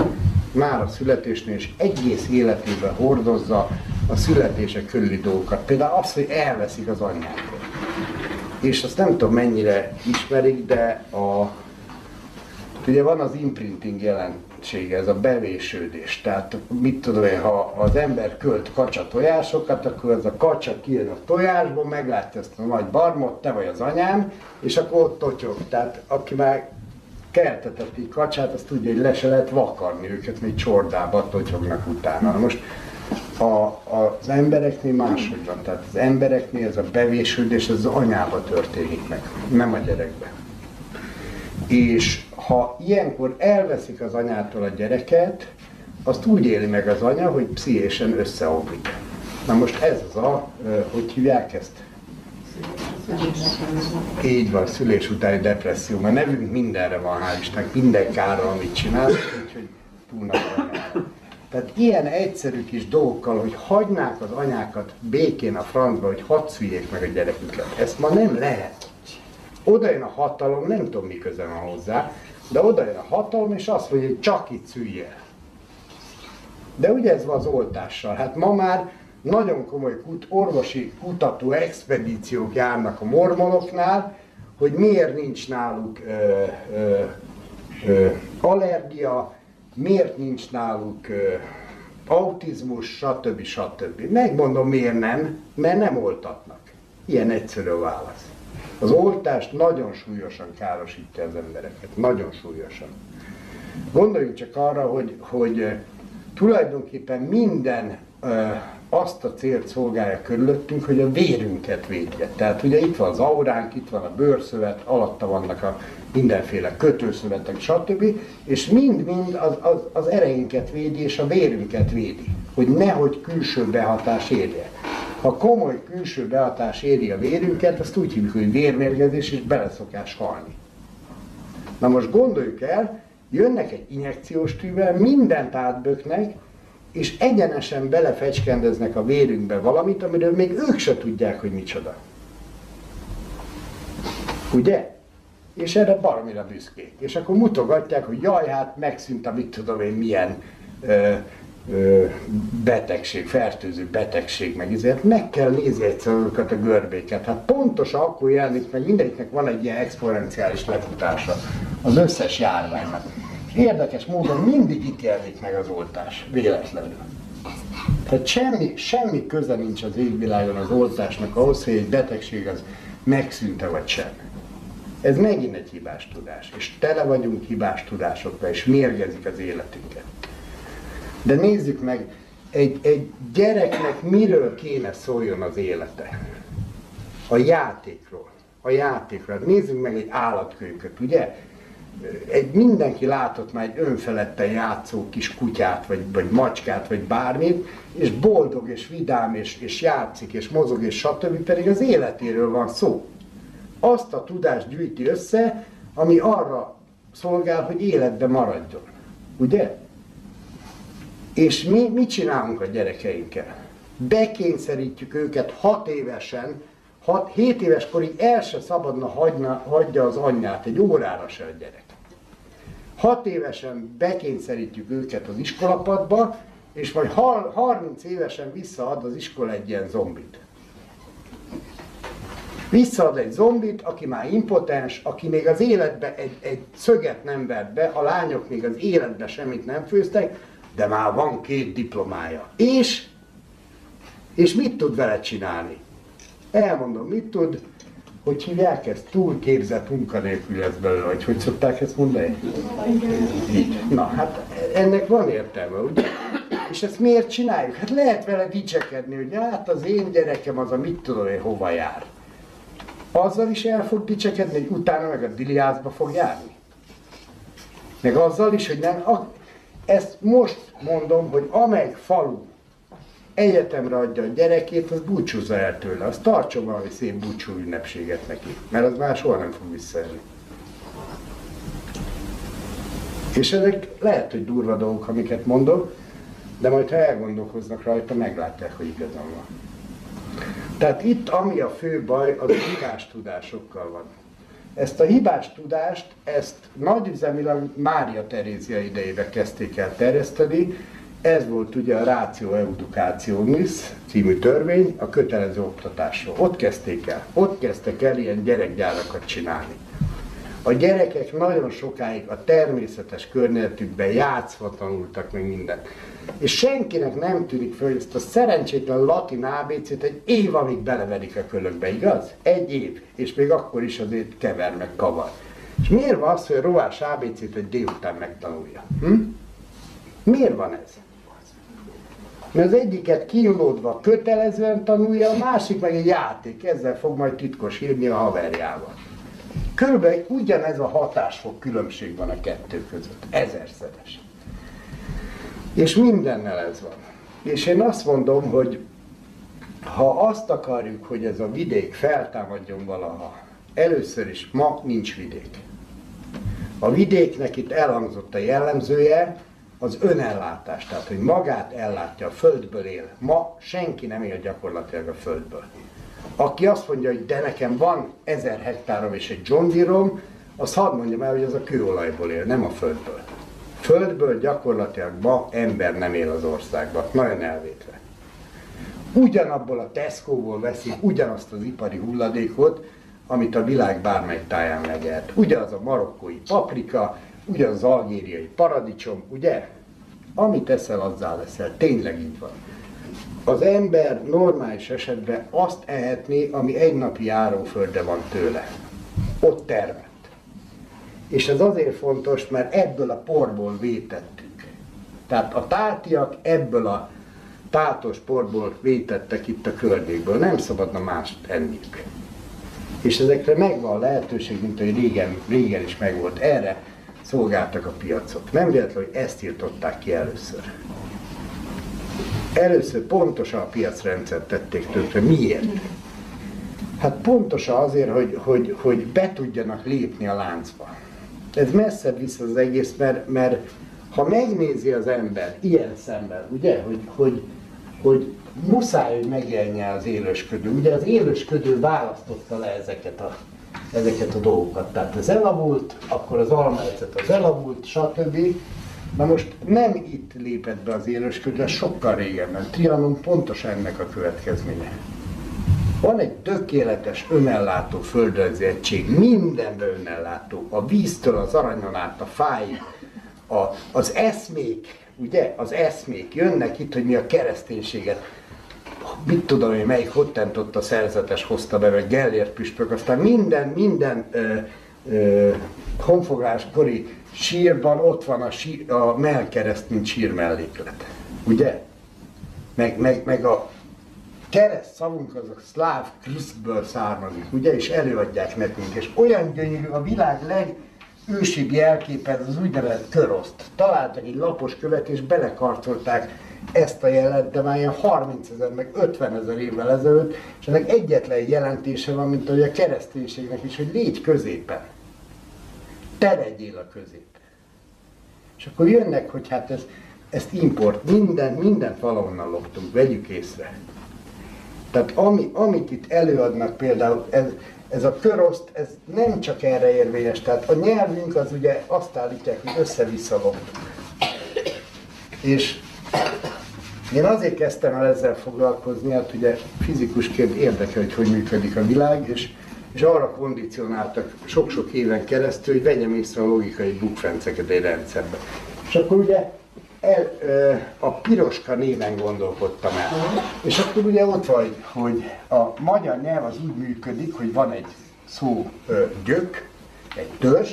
Már a születésnél, és egész életében hordozza a születése körüli dolgokat. Például az, hogy elveszik az anyját. És azt nem tudom mennyire ismerik, de a, ugye van az imprinting jelensége, ez a bevésődés. Tehát mit tudom én, ha az ember költ kacsa tojásokat, akkor az a kacsa kijön a tojásból, meglátja ezt a nagy barmot, te vagy az anyám, és akkor ott totyog. Tehát aki már keltetett így kacsát, azt tudja, hogy le se lehet vakarni őket, még csordába totyognak utána. Na most a, az embereknél máshogy van. Tehát az embereknél ez a bevésődés az anyába történik meg, nem a gyerekbe. És ha ilyenkor elveszik az anyától a gyereket, azt úgy éli meg az anya, hogy pszichésen összeomlik. Na most ez az a, hogy hívják ezt? Így van, szülés utáni depresszió. Mert nevünk mindenre van, hál' Istennek, minden kára, amit csinál, úgyhogy túl nagy tehát ilyen egyszerű kis dolgokkal, hogy hagynák az anyákat békén a francba, hogy hadd szüljék meg a gyereküket. Ezt ma nem lehet. Oda jön a hatalom, nem tudom mi köze van hozzá, de oda jön a hatalom, és azt mondja, hogy csak itt szülj el. De ugye ez van az oltással. Hát ma már nagyon komoly kut, orvosi kutató expedíciók járnak a mormonoknál, hogy miért nincs náluk ö, ö, ö, allergia, miért nincs náluk ö, autizmus, stb. stb. Megmondom miért nem, mert nem oltatnak. Ilyen egyszerű a válasz. Az oltás nagyon súlyosan károsítja az embereket, nagyon súlyosan. Gondoljunk csak arra, hogy, hogy tulajdonképpen minden ö, azt a célt szolgálja körülöttünk, hogy a vérünket védje. Tehát ugye itt van az auránk, itt van a bőrszövet, alatta vannak a mindenféle kötőszövetek, stb. És mind-mind az, az, az ereinket védi, és a vérünket védi, hogy nehogy külső behatás érje. Ha komoly külső behatás éri a vérünket, azt úgy hívjuk, hogy vérmérgezés, és beleszokás halni. Na most gondoljuk el, jönnek egy injekciós tűvel, mindent átböknek, és egyenesen belefecskendeznek a vérünkbe valamit, amiről még ők se tudják, hogy micsoda. Ugye? És erre baromira büszkék. És akkor mutogatják, hogy jaj, hát megszűnt a mit tudom én milyen ö, ö, betegség, fertőző betegség, meg ezért meg kell nézni egyszer azokat a görbéket. Hát pontosan akkor jelenik meg, mindegyiknek van egy ilyen exponenciális lefutása az összes járványnak. Érdekes módon mindig itt jelenik meg az oltás, véletlenül. Tehát semmi, semmi köze nincs az égvilágon az oltásnak ahhoz, hogy egy betegség az megszűnte vagy sem. Ez megint egy hibás tudás, és tele vagyunk hibás tudásokkal, és mérgezik az életünket. De nézzük meg, egy, egy gyereknek miről kéne szóljon az élete? A játékról. A játékról. Nézzük meg egy állatkönyvet, ugye? Egy, mindenki látott már egy önfeledten játszó kis kutyát, vagy, vagy macskát, vagy bármit, és boldog, és vidám, és, és játszik, és mozog, és stb. pedig az életéről van szó. Azt a tudást gyűjti össze, ami arra szolgál, hogy életbe maradjon. Ugye? És mi mit csinálunk a gyerekeinkkel? Bekényszerítjük őket hat évesen 6, 7 éves korig el se szabadna hagyna, hagyja az anyját, egy órára se a gyerek. 6 évesen bekényszerítjük őket az iskolapadba, és majd 30 évesen visszaad az iskola egy ilyen zombit. Visszaad egy zombit, aki már impotens, aki még az életbe egy, egy szöget nem vett be, a lányok még az életbe semmit nem főztek, de már van két diplomája. És, és mit tud vele csinálni? Elmondom, mit tud, hogy hívják ezt? Túlképzett munkanélkül lesz belőle, vagy hogy szokták ezt mondani? Így. Na, hát ennek van értelme, ugye? És ezt miért csináljuk? Hát lehet vele dicsekedni, hogy hát az én gyerekem az a mit tudom én hova jár. Azzal is el fog dicsekedni, hogy utána meg a diliászba fog járni. Meg azzal is, hogy nem, a, ezt most mondom, hogy amelyik falu egyetemre adja a gyerekét, az búcsúzza el tőle, az tartson valami szép búcsú ünnepséget neki, mert az már soha nem fog visszajönni. És ezek lehet, hogy durva dolgok, amiket mondok, de majd ha elgondolkoznak rajta, meglátják, hogy igazam van. Tehát itt, ami a fő baj, az hibás tudásokkal van. Ezt a hibás tudást, ezt nagyüzemileg Mária Terézia idejébe kezdték el terjeszteni, ez volt ugye a Ratio Educationis című törvény a kötelező oktatásról. Ott kezdték el. Ott kezdtek el ilyen gyerekgyárakat csinálni. A gyerekek nagyon sokáig a természetes környezetükben játszva tanultak meg mindent. És senkinek nem tűnik föl, hogy ezt a szerencsétlen latin ABC-t egy év, amíg beleverik a kölökbe, igaz? Egy év. És még akkor is azért kever meg kavar. És miért van az, hogy a rovás ABC-t egy délután megtanulja? Hm? Miért van ez? Mert az egyiket kinyomódva kötelezően tanulja, a másik meg egy játék, ezzel fog majd titkos írni a haverjával. Körülbelül ugyanez a hatásfok különbség van a kettő között, ezerszeres. És mindennel ez van. És én azt mondom, hogy ha azt akarjuk, hogy ez a vidék feltámadjon valaha, először is ma nincs vidék. A vidéknek itt elhangzott a jellemzője, az önellátás, tehát hogy magát ellátja, a földből él. Ma senki nem él gyakorlatilag a földből. Aki azt mondja, hogy de nekem van ezer hektárom és egy John Deere-om, az hadd mondjam el, hogy az a kőolajból él, nem a földből. Földből gyakorlatilag ma ember nem él az országban, nagyon elvétve. Ugyanabból a Tesco-ból veszik ugyanazt az ipari hulladékot, amit a világ bármely táján megert. Ugyanaz a marokkói paprika, ugyanaz az algériai paradicsom, ugye? Amit eszel, azzal leszel. Tényleg így van. Az ember normális esetben azt ehetné, ami egy napi járóföldre van tőle. Ott termelt. És ez azért fontos, mert ebből a porból vétettük. Tehát a tátiak ebből a tátos porból vétettek itt a környékből. Nem szabadna mást enniük. És ezekre megvan lehetőség, mint hogy régen, régen is megvolt. Erre szolgáltak a piacok. Nem véletlen, hogy ezt írtották ki először. Először pontosan a piacrendszert tették tönkre. Miért? Hát pontosan azért, hogy, hogy, hogy be tudjanak lépni a láncba. Ez messze vissza az egész, mert, mert ha megnézi az ember ilyen szemben, ugye, hogy, hogy, hogy muszáj, hogy megjelenje az élősködő. Ugye az élősködő választotta le ezeket a ezeket a dolgokat. Tehát ez elavult, akkor az almaecet az elavult, stb. Na most nem itt lépett be az élősködő, sokkal régebben. Trianon pontosan ennek a következménye. Van egy tökéletes önellátó földrajzi egység, mindenben önellátó. A víztől az aranyon át, a fáig, a, az eszmék, ugye, az eszmék jönnek itt, hogy mi a kereszténységet mit tudom én, melyik hottent ott a szerzetes hozta be, vagy Gellért püspök, aztán minden, minden ö, ö, honfogláskori sírban ott van a, sír, a melkereszt, mint sír melléklet. Ugye? Meg, meg, meg a kereszt szavunk az a szláv krisztből származik, ugye? És előadják nekünk. És olyan gyönyörű, a világ legősibb jelképe, az úgynevezett köroszt. Találtak egy lapos követ, és belekarcolták ezt a jelet, de már ilyen 30 ezer, meg 50 ezer évvel ezelőtt, és ennek egyetlen jelentése van, mint ahogy a kereszténységnek is, hogy légy középen. Te legyél a közép. És akkor jönnek, hogy hát ez, ezt import, minden, mindent valahonnan loptunk, vegyük észre. Tehát ami, amit itt előadnak például, ez, ez a köroszt, ez nem csak erre érvényes, tehát a nyelvünk az ugye azt állítják, hogy össze-vissza loptuk. És én azért kezdtem el ezzel foglalkozni, hát ugye fizikusként érdekel, hogy hogy működik a világ, és, és arra kondicionáltak sok-sok éven keresztül, hogy vegyem észre a logikai bukfenceket egy rendszerbe. És akkor ugye el, a piroska néven gondolkodtam el. És akkor ugye ott vagy, hogy a magyar nyelv az úgy működik, hogy van egy szó gyök, egy törzs,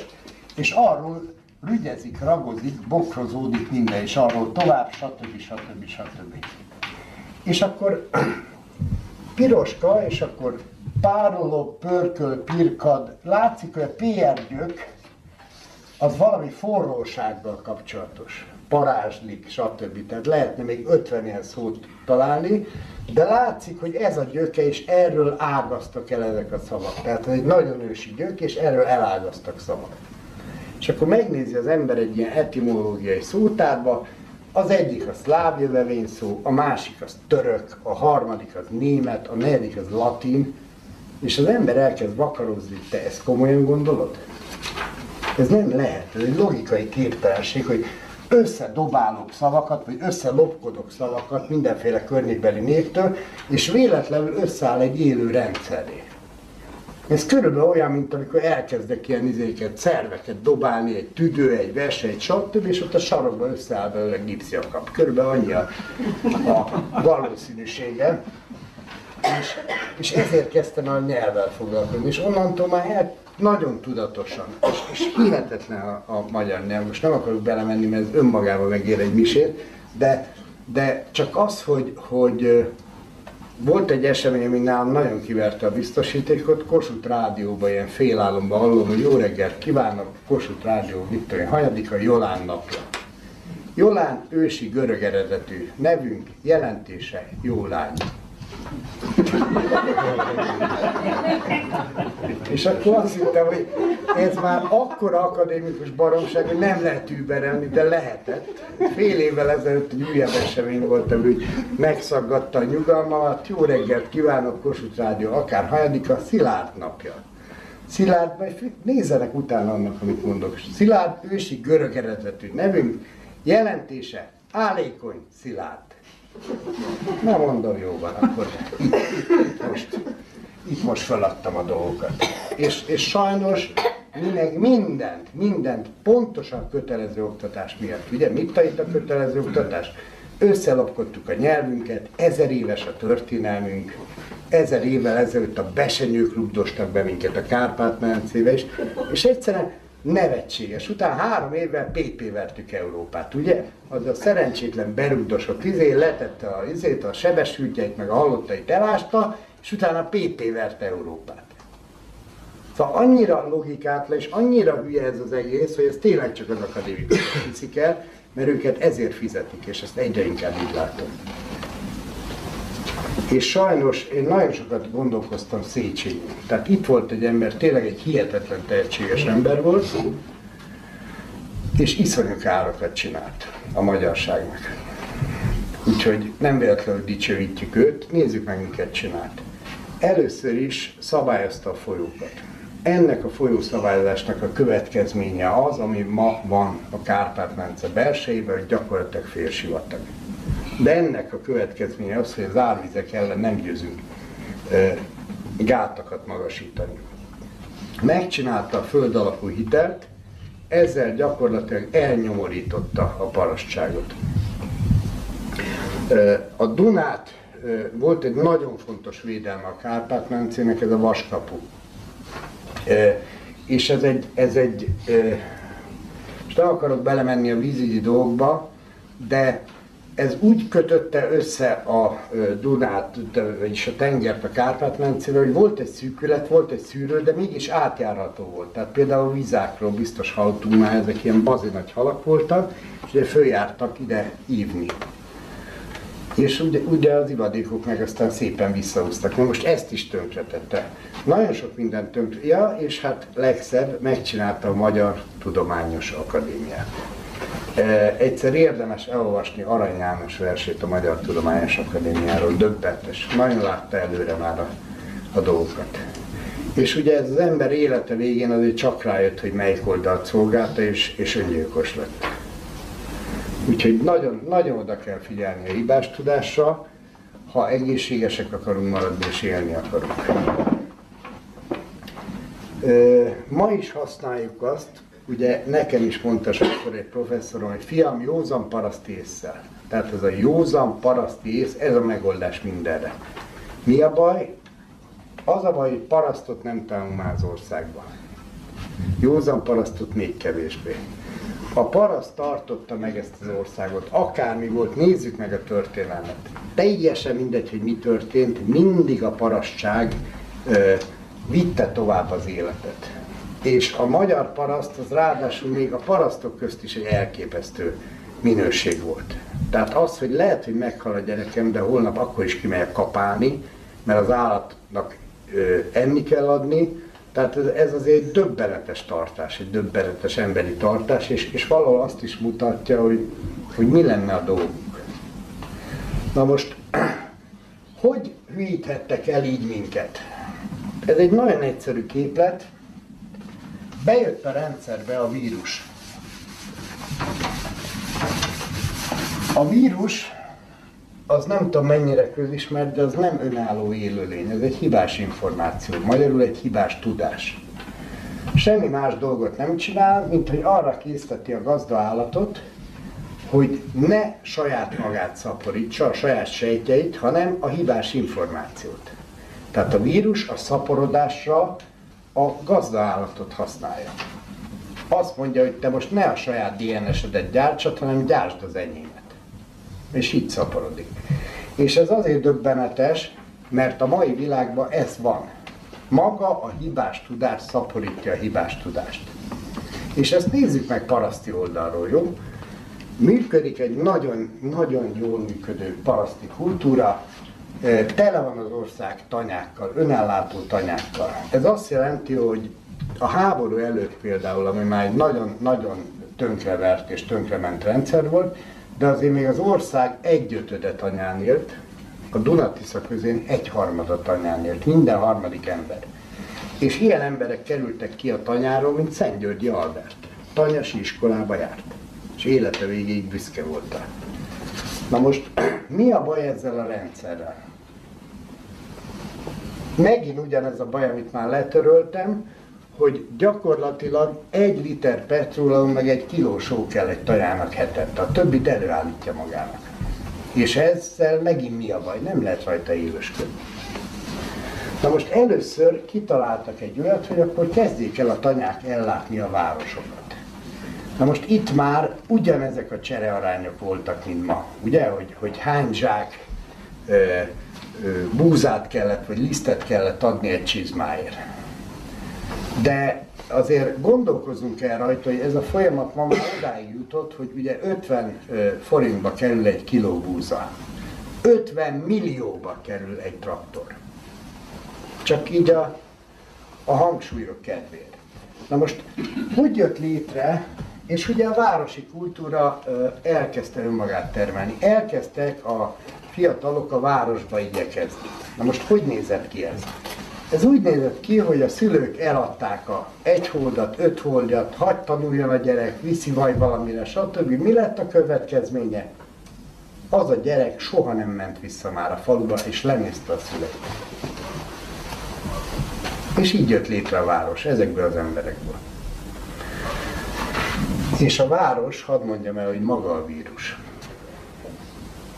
és arról rügyezik, ragozik, bokrozódik minden, és arról tovább, stb. stb. stb. És akkor [CLEARS THROAT] piroska, és akkor pároló, pörköl, pirkad, látszik, hogy a PR gyök az valami forrósággal kapcsolatos. Parázslik, stb. Tehát lehetne még 50 ilyen szót találni, de látszik, hogy ez a gyöke, és erről ágaztak el ezek a szavak. Tehát ez egy nagyon ősi gyök, és erről elágaztak szavak. És akkor megnézi az ember egy ilyen etimológiai szótárba, az egyik a szláv jövevény szó, a másik az török, a harmadik az német, a negyedik az latin, és az ember elkezd vakarozni, te ezt komolyan gondolod? Ez nem lehet, ez egy logikai képtelenség, hogy összedobálok szavakat, vagy összelopkodok szavakat mindenféle környékbeli névtől, és véletlenül összeáll egy élő rendszeré. Ez körülbelül olyan, mint amikor elkezdek ilyen izéket, szerveket dobálni, egy tüdő, egy verseny, egy stb. és ott a sarokba összeáll belőle gipsziakap. Körülbelül annyi a, a valószínűsége. És, és ezért kezdtem a nyelvvel foglalkozni, és onnantól már el, nagyon tudatosan, és, és hihetetlen a, a magyar nyelv. Most nem akarok belemenni, mert ez önmagában megér egy misét, de, de csak az, hogy, hogy volt egy esemény, ami nálam nagyon kiverte a biztosítékot, Kossuth Rádióban ilyen félálomban hallom, hogy jó reggelt kívánok, Kossuth Rádió, mit tudom, hanyadika Jolán napja. Jolán ősi görög eredetű nevünk, jelentése jó lány. És akkor azt hittem, hogy ez már akkora akadémikus baromság, hogy nem lehet überelni, de lehetett. Fél évvel ezelőtt egy újabb esemény volt, hogy megszaggatta a nyugalmamat. Jó reggelt kívánok, Kossuth Rádió, akár hajadika, Szilárd napja. Szilárd, vagy nézzenek utána annak, amit mondok. Szilárd ősi görög eredetű nevünk, jelentése, álékony Szilárd. Nem mondom, jó van, akkor most, itt most feladtam a dolgokat. És, és sajnos mi meg mindent, mindent pontosan kötelező oktatás miatt. Ugye mit tanít a kötelező oktatás? Összelapkodtuk a nyelvünket, ezer éves a történelmünk, ezer évvel ezelőtt a besenyők rugdostak be minket a Kárpát-medencébe is, és egyszerűen nevetséges. Utána három évvel PP vertük Európát, ugye? Az a szerencsétlen berugdosott izé letette a izét, a sebesültjeit, meg a halottait elásta, és utána PP verte Európát. Szóval annyira logikátlan és annyira hülye ez az egész, hogy ez tényleg csak az akadémikusok hiszik el, mert őket ezért fizetik, és ezt egyre inkább így látom. És sajnos én nagyon sokat gondolkoztam Széchenyi. Tehát itt volt egy ember, tényleg egy hihetetlen tehetséges ember volt, és iszonyú károkat csinált a magyarságnak. Úgyhogy nem véletlenül dicsőítjük őt, nézzük meg, miket csinált. Először is szabályozta a folyókat. Ennek a folyószabályozásnak a következménye az, ami ma van a Kárpát-mence belsejében, hogy gyakorlatilag félsivatag. De ennek a következménye az, hogy az árvizek ellen nem győzünk gátakat magasítani. Megcsinálta a föld alapú hitelt, ezzel gyakorlatilag elnyomorította a parasztságot. A Dunát volt egy nagyon fontos védelme a Kárpát-mencének, ez a vaskapu. És ez egy, ez egy most nem akarok belemenni a vízügyi dolgokba, de ez úgy kötötte össze a Dunát, vagyis a tengert a Kárpát-mencével, hogy volt egy szűkület, volt egy szűrő, de mégis átjárható volt. Tehát például vizákról biztos hallottunk már, ezek ilyen bazi nagy halak voltak, és ugye följártak ide ívni. És ugye, ugye az ivadékok meg aztán szépen visszahúztak. Na most ezt is tönkretette. Nagyon sok mindent tönkre. Ja, és hát legszebb, megcsinálta a Magyar Tudományos Akadémiát. Egyszer érdemes elolvasni Arany János versét a Magyar Tudományos Akadémiáról, döbbetes. Nagyon látta előre már a, a dolgokat. És ugye ez az ember élete végén azért csak rájött, hogy melyik oldalt szolgálta, és, és öngyilkos lett. Úgyhogy nagyon, nagyon oda kell figyelni a hibás tudásra, ha egészségesek akarunk maradni és élni akarunk. Ma is használjuk azt, ugye nekem is mondta sokszor egy professzorom, hogy fiam, józan paraszti észszel. Tehát ez a józan paraszti ész, ez a megoldás mindenre. Mi a baj? Az a baj, hogy parasztot nem találunk már az országban. Józan parasztot még kevésbé. A paraszt tartotta meg ezt az országot, akármi volt, nézzük meg a történelmet. Teljesen mindegy, hogy mi történt, mindig a parasztság ö, vitte tovább az életet és a magyar paraszt az ráadásul még a parasztok közt is egy elképesztő minőség volt. Tehát az, hogy lehet, hogy meghal a gyerekem, de holnap akkor is kimegyek kapálni, mert az állatnak ö, enni kell adni, Tehát ez, ez azért egy döbbenetes tartás, egy döbbenetes emberi tartás, és, és valahol azt is mutatja, hogy, hogy mi lenne a dolgunk. Na most, [CLEARS THROAT] hogy hűíthettek el így minket? Ez egy nagyon egyszerű képlet. Bejött a rendszerbe a vírus. A vírus, az nem tudom mennyire közismert, de az nem önálló élőlény, ez egy hibás információ, magyarul egy hibás tudás. Semmi más dolgot nem csinál, mint hogy arra készteti a gazda állatot, hogy ne saját magát szaporítsa, a saját sejtjeit, hanem a hibás információt. Tehát a vírus a szaporodásra a gazda állatot használja. Azt mondja, hogy te most ne a saját DNS-edet gyártsad, hanem gyártsd az enyémet. És így szaporodik. És ez azért döbbenetes, mert a mai világban ez van. Maga a hibás tudás szaporítja a hibás tudást. És ezt nézzük meg paraszti oldalról, jó? Működik egy nagyon, nagyon jól működő paraszti kultúra, tele van az ország tanyákkal, önellátó tanyákkal. Ez azt jelenti, hogy a háború előtt például, ami már egy nagyon-nagyon tönkrevert és tönkrement rendszer volt, de azért még az ország egyötöde tanyán élt, a Dunatisza közén egyharmada tanyán élt, minden harmadik ember. És ilyen emberek kerültek ki a tanyáról, mint Szent Györgyi Albert. Tanyasi iskolába járt, és élete végéig büszke volt. Na most, mi a baj ezzel a rendszerrel? Megint ugyanez a baj, amit már letöröltem, hogy gyakorlatilag egy liter petróleum meg egy kiló só kell egy tajának hetente, a többit előállítja magának. És ezzel megint mi a baj? Nem lehet rajta élősködni. Na most először kitaláltak egy olyat, hogy akkor kezdjék el a tanyák ellátni a városokat. Na most itt már ugyanezek a cserearányok voltak, mint ma. Ugye, hogy, hogy hány zsák ö, ö, búzát kellett, vagy lisztet kellett adni egy csizmáért. De azért gondolkozunk el rajta, hogy ez a folyamat ma már odáig jutott, hogy ugye 50 forintba kerül egy kiló búza. 50 millióba kerül egy traktor. Csak így a, a hangsúlyok kedvéért. Na most, hogy jött létre, és ugye a városi kultúra elkezdte önmagát termelni. Elkezdtek a fiatalok a városba igyekezni. Na most, hogy nézett ki ez? Ez úgy nézett ki, hogy a szülők eladták a egy holdat, öt holdat, hagyd tanuljon a gyerek, viszi vagy valamire, stb. Mi lett a következménye? Az a gyerek soha nem ment vissza már a faluba, és lenézte a szüleit. És így jött létre a város, ezekből az emberekből. És a város, hadd mondjam el, hogy maga a vírus.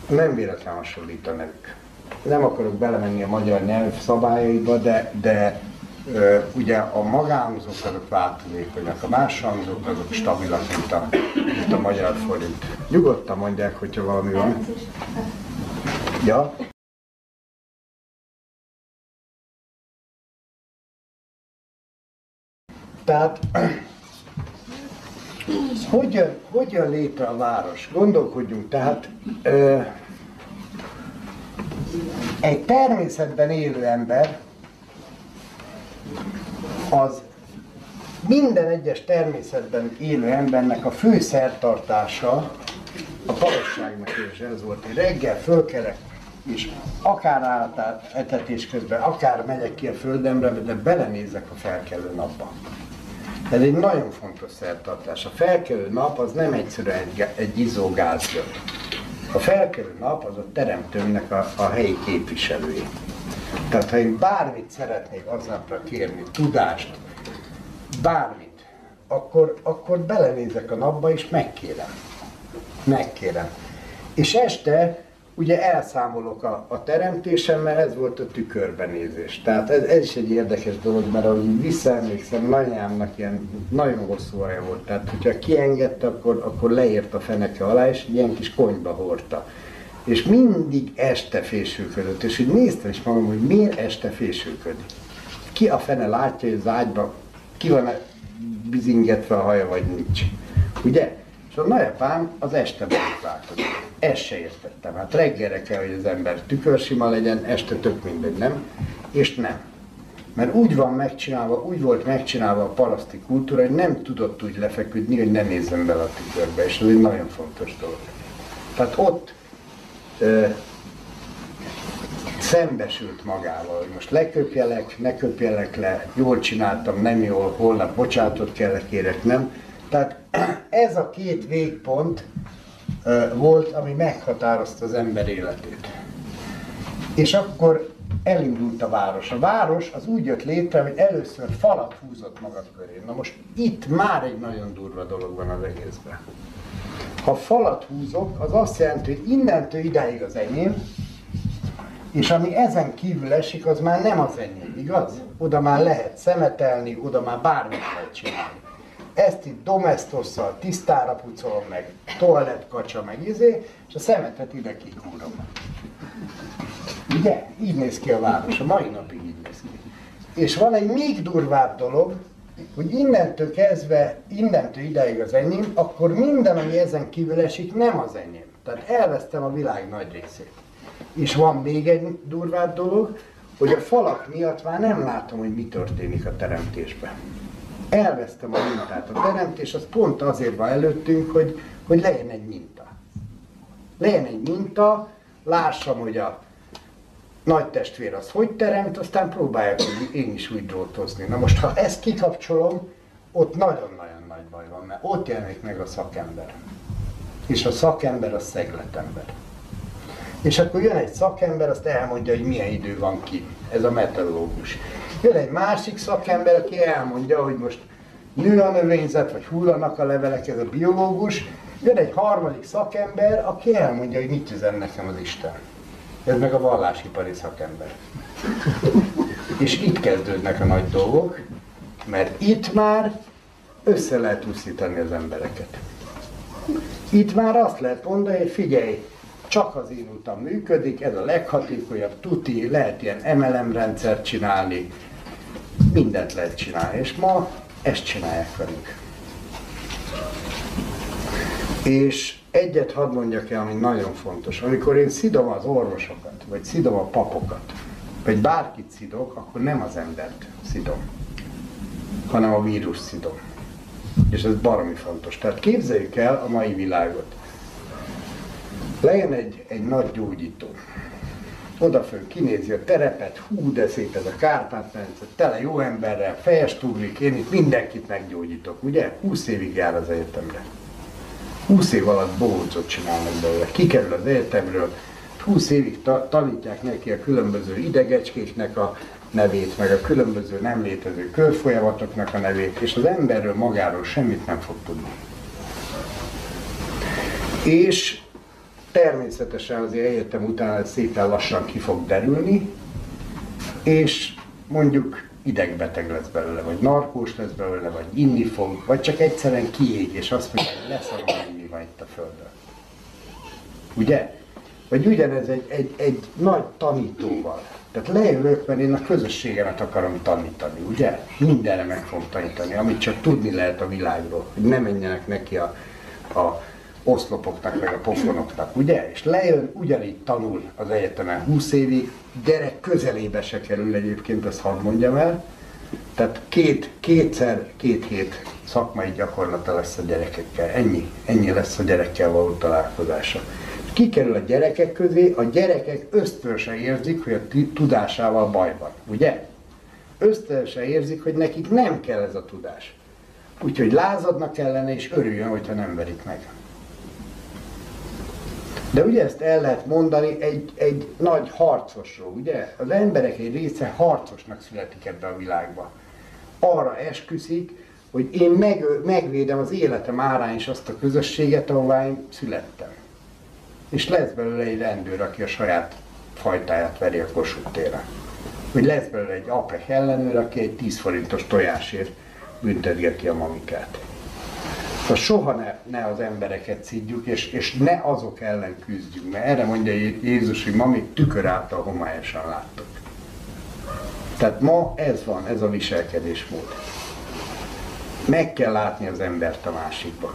Nem véletlen hasonlít a nevük nem akarok belemenni a magyar nyelv szabályaiba, de, de ö, ugye a magánhangzók azok változékonyak, a más hangzók azok stabilak, mint a, mint a magyar forint. Nyugodtan mondják, hogyha valami van. Ja? Tehát hogy jön, hogy létre a város? Gondolkodjunk, tehát ö, egy természetben élő ember az minden egyes természetben élő embernek a fő szertartása a palosságnak is ez volt, hogy reggel fölkelek, és akár etetés közben, akár megyek ki a földemre, de belenézek a felkelő napba. Ez egy nagyon fontos szertartás. A felkelő nap az nem egyszerűen egy, egy izzó gázgyök. A felkelő nap az a teremtőnek a, a helyi képviselője. Tehát ha én bármit szeretnék aznapra kérni, tudást, bármit, akkor, akkor belenézek a napba és megkérem. Megkérem. És este ugye elszámolok a, a teremtésemmel, ez volt a tükörbenézés. Tehát ez, ez is egy érdekes dolog, mert ahogy visszaemlékszem, nagyjámnak ilyen nagyon hosszú haja volt. Tehát, hogyha kiengedte, akkor, akkor leért a feneke alá, és ilyen kis konyba hordta. És mindig este fésülködött, és úgy néztem is magam, hogy miért este fésülködik. Ki a fene látja, hogy az ágyba ki van bizingetve a haja, vagy nincs. Ugye? És a nagyapám az este borotválkozik. Ezt se értettem. Hát reggelre kell, hogy az ember tükörsima legyen, este tök mindegy, nem? És nem. Mert úgy van megcsinálva, úgy volt megcsinálva a paraszti kultúra, hogy nem tudott úgy lefeküdni, hogy ne nézzen bele a tükörbe, és ez egy nagyon fontos dolog. Tehát ott ö, szembesült magával, hogy most leköpjelek, ne köpjelek le, jól csináltam, nem jól, holnap bocsánatot kell kérek, nem. Tehát ez a két végpont volt, ami meghatározta az ember életét. És akkor elindult a város. A város az úgy jött létre, hogy először falat húzott maga köré. Na most itt már egy nagyon durva dolog van az egészben. Ha falat húzok, az azt jelenti, hogy innentől idáig az enyém, és ami ezen kívül esik, az már nem az enyém, igaz? Oda már lehet szemetelni, oda már bármit lehet csinálni. Ezt itt domestosszal tisztára pucolom meg, toalettkacsa meg izé, és a szemetet ide kikúrom. Ugye? Így néz ki a város, a mai napig így néz ki. És van egy még durvább dolog, hogy innentől kezdve, innentől ideig az enyém, akkor minden, ami ezen kívül esik, nem az enyém. Tehát elvesztem a világ nagy részét. És van még egy durvább dolog, hogy a falak miatt már nem látom, hogy mi történik a teremtésben. Elvesztem a mintát. A teremtés az pont azért van előttünk, hogy, hogy legyen egy minta. Legyen egy minta, lássam, hogy a nagy testvér az hogy teremt, aztán próbálják én is úgy drótozni. Na most, ha ezt kikapcsolom, ott nagyon-nagyon nagy baj van, mert ott jelenik meg a szakember. És a szakember az szegletember. És akkor jön egy szakember, azt elmondja, hogy milyen idő van ki. Ez a meteorológus. Jön egy másik szakember, aki elmondja, hogy most nő a növényzet, vagy hullanak a levelek, ez a biológus. Jön egy harmadik szakember, aki elmondja, hogy mit üzen nekem az Isten. Ez meg a vallásipari szakember. És itt kezdődnek a nagy dolgok, mert itt már össze lehet úszítani az embereket. Itt már azt lehet mondani, hogy figyelj, csak az én utam működik, ez a leghatékonyabb, tuti, lehet ilyen MLM rendszert csinálni, mindent lehet csinálni, és ma ezt csinálják velünk. És egyet hadd mondjak el, ami nagyon fontos. Amikor én szidom az orvosokat, vagy szidom a papokat, vagy bárkit szidok, akkor nem az embert szidom, hanem a vírus szidom. És ez baromi fontos. Tehát képzeljük el a mai világot. Legyen egy, egy nagy gyógyító. Odafön kinézi a terepet, hú, de szép ez a Kárpát-medence, tele jó emberrel, fejes túlik, én itt mindenkit meggyógyítok, ugye? 20 évig jár az egyetemre. 20 év alatt bohócot csinálnak belőle. Kikerül az egyetemről, 20 évig ta- tanítják neki a különböző idegecskéknek a nevét, meg a különböző nem létező körfolyamatoknak a nevét, és az emberről magáról semmit nem fog tudni. És természetesen az egyetem után szépen lassan ki fog derülni, és mondjuk idegbeteg lesz belőle, vagy narkós lesz belőle, vagy inni fog, vagy csak egyszerűen kiég, és azt mondja, hogy leszarom, hogy mi van itt a Földön. Ugye? Vagy ugyanez egy, egy, egy nagy tanítóval. Tehát lejövök, mert én a közösségemet akarom tanítani, ugye? Mindenre meg fogom tanítani, amit csak tudni lehet a világról, hogy ne menjenek neki a, a oszlopoknak, meg a pofonoknak, ugye? És lejön, ugyanígy tanul az egyetemen 20 évig, gyerek közelébe se kerül egyébként, ezt hadd mondjam el. Tehát két, kétszer, két hét szakmai gyakorlata lesz a gyerekekkel. Ennyi, ennyi lesz a gyerekkel való találkozása. Kikerül a gyerekek közé, a gyerekek ösztönösen érzik, hogy a tudásával baj van, ugye? Ösztönösen érzik, hogy nekik nem kell ez a tudás. Úgyhogy lázadnak ellene, és örüljön, hogyha nem verik meg. De ugye ezt el lehet mondani egy, egy nagy harcosról, ugye? Az emberek egy része harcosnak születik ebbe a világba. Arra esküszik, hogy én meg, megvédem az életem árán is azt a közösséget, ahová én születtem. És lesz belőle egy rendőr, aki a saját fajtáját veri a Kossuth téren. Vagy lesz belőle egy APEC ellenőr, aki egy 10 forintos tojásért büntetgeti a mamikát. Szóval soha ne, ne az embereket szidjuk, és, és ne azok ellen küzdjünk, mert erre mondja Jézus, hogy ma még tükör által homályosan láttok. Tehát ma ez van, ez a viselkedésmód. Meg kell látni az embert a másikba,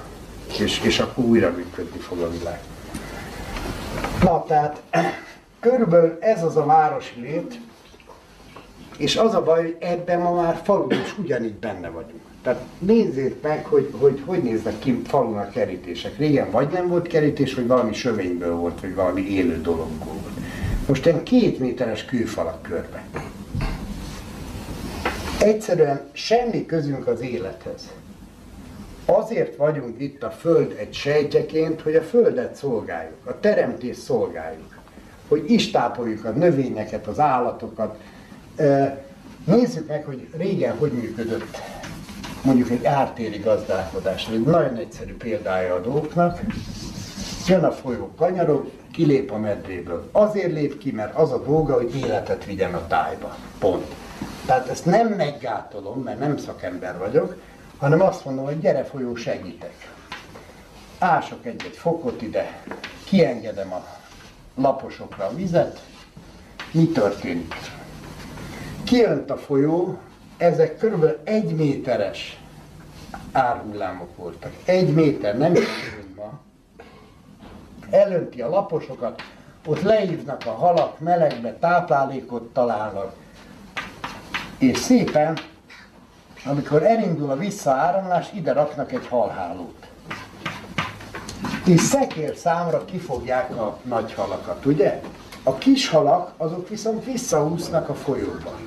és, és akkor újra működni fog a világ. Na, tehát körülbelül ez az a városi lét, És az a baj, hogy ebben ma már falun is ugyanígy benne vagyunk. Tehát nézzék meg, hogy hogy, hogy néznek ki falun a kerítések. Régen vagy nem volt kerítés, vagy valami sövényből volt, vagy valami élő dologból volt. Most ilyen két méteres kőfalak körbe. Egyszerűen semmi közünk az élethez. Azért vagyunk itt a Föld egy sejtjeként, hogy a Földet szolgáljuk, a teremtést szolgáljuk, hogy is tápoljuk a növényeket, az állatokat. Nézzük meg, hogy régen hogy működött mondjuk egy ártéri gazdálkodás. Egy nagyon egyszerű példája a dolgoknak. Jön a folyó kanyarok, kilép a medréből. Azért lép ki, mert az a dolga, hogy életet vigyen a tájba. Pont. Tehát ezt nem meggátolom, mert nem szakember vagyok, hanem azt mondom, hogy gyere folyó, segítek. Ások egy-egy fokot ide, kiengedem a laposokra a vizet, mi történik? Kijönt a folyó, ezek körülbelül egy méteres árhullámok voltak. Egy méter, nem ma. Elönti a laposokat, ott leívnak a halak, melegbe táplálékot találnak, és szépen, amikor elindul a visszaáramlás, ide raknak egy halhálót. És szekér számra kifogják a nagy halakat, ugye? A kis halak, azok viszont visszaúsznak a folyóba.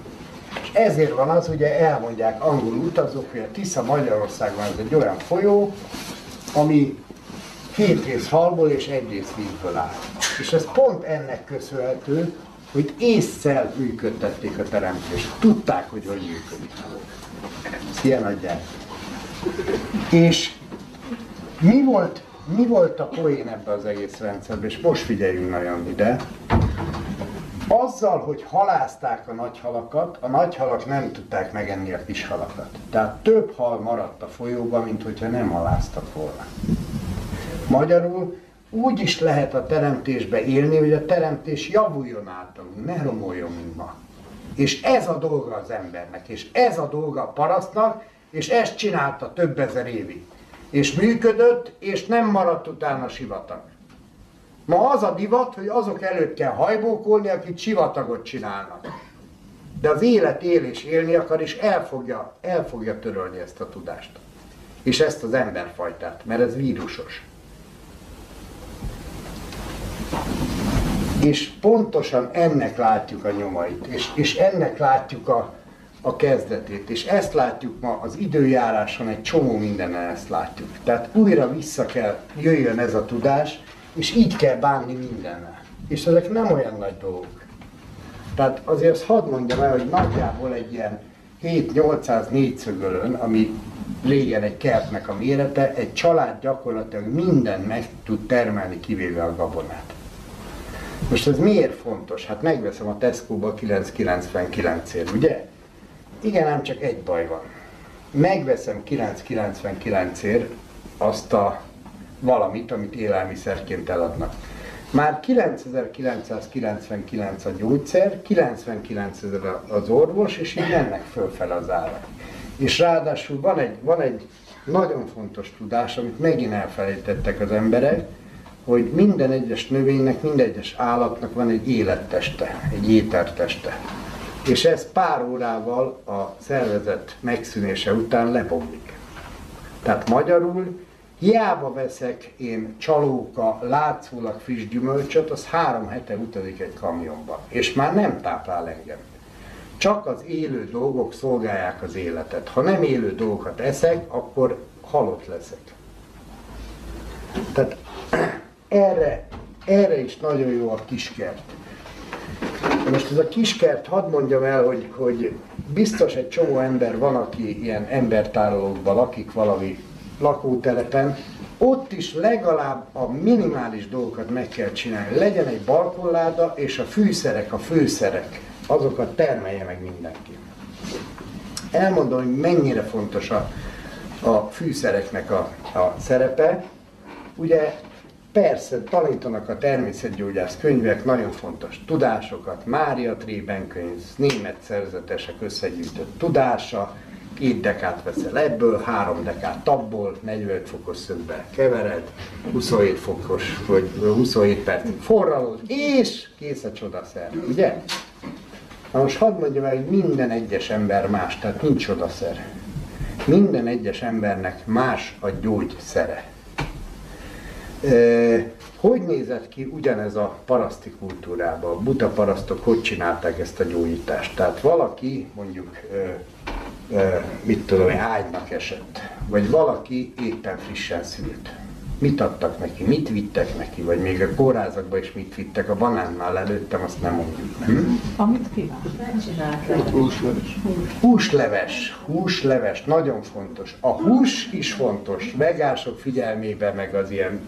Ezért van az, ugye elmondják angol utazók, hogy a Tisza Magyarországon ez egy olyan folyó, ami két rész halból és egy rész vízből áll. És ez pont ennek köszönhető, hogy észszel működtették a teremtést. Tudták, hogy hogy működik. Ilyen adják. És mi volt, mi volt a poén ebbe az egész rendszerben, és most figyeljünk nagyon ide. Azzal, hogy halázták a nagy halakat, a nagy halak nem tudták megenni a kis halakat. Tehát több hal maradt a folyóban, mint hogyha nem haláztak volna. Magyarul úgy is lehet a teremtésbe élni, hogy a teremtés javuljon általunk, ne romoljon, mint ma. És ez a dolga az embernek, és ez a dolga a parasztnak, és ezt csinálta több ezer évig. És működött, és nem maradt utána sivatag. Ma az a divat, hogy azok előtt kell hajbókolni, akik sivatagot csinálnak. De az élet él és élni akar, és el fogja, el fogja törölni ezt a tudást. És ezt az emberfajtát, mert ez vírusos. És pontosan ennek látjuk a nyomait, és, és ennek látjuk a, a kezdetét, és ezt látjuk ma az időjáráson, egy csomó mindenen ezt látjuk. Tehát újra vissza kell jöjjön ez a tudás, és így kell bánni mindennel. És ezek nem olyan nagy dolgok. Tehát azért hadd mondjam el, hogy nagyjából egy ilyen 7-800 négyszögölön, ami régen egy kertnek a mérete, egy család gyakorlatilag mindent meg tud termelni, kivéve a gabonát. Most ez miért fontos? Hát megveszem a Tesco-ba 9,99-ért, ugye? Igen, ám csak egy baj van. Megveszem 9,99-ért azt a valamit, amit élelmiszerként eladnak. Már 9999 a gyógyszer, 99 ezer az orvos, és így mennek fölfele az árak. És ráadásul van egy, van egy nagyon fontos tudás, amit megint elfelejtettek az emberek, hogy minden egyes növénynek, minden egyes állatnak van egy életteste, egy éterteste. És ez pár órával a szervezet megszűnése után lebomlik. Tehát magyarul Hiába veszek én csalóka, látszólag friss gyümölcsöt, az három hete utazik egy kamionba, és már nem táplál engem. Csak az élő dolgok szolgálják az életet. Ha nem élő dolgokat eszek, akkor halott leszek. Tehát erre, erre is nagyon jó a kiskert. Most ez a kiskert, hadd mondjam el, hogy, hogy biztos egy csomó ember van, aki ilyen embertárolókban lakik valami lakótelepen, ott is legalább a minimális dolgokat meg kell csinálni. Legyen egy balkonláda, és a fűszerek, a főszerek, azokat termelje meg mindenki. Elmondom, hogy mennyire fontos a, a fűszereknek a, a szerepe. Ugye persze tanítanak a természetgyógyász könyvek, nagyon fontos tudásokat, Mária Trében könyv, német szerzetesek összegyűjtött tudása, két dekát veszel ebből, három dekát abból, 45 fokos szögbe kevered, 27 fokos, vagy 27 percig forralod, és kész a csodaszer, ugye? Na most hadd mondjam el, hogy minden egyes ember más, tehát nincs odaszer. Minden egyes embernek más a gyógyszere. Hogy nézett ki ugyanez a paraszti kultúrában? A buta parasztok hogy csinálták ezt a gyógyítást? Tehát valaki mondjuk, mit tudom, ágynak esett, vagy valaki éppen frissen szült mit adtak neki, mit vittek neki, vagy még a kórházakban is mit vittek, a banánnál előttem, azt nem mondjuk. Hm? Amit kíván. Húsleves. Húsleves, húsleves, nagyon fontos. A hús is fontos. Vegások figyelmébe, meg az ilyen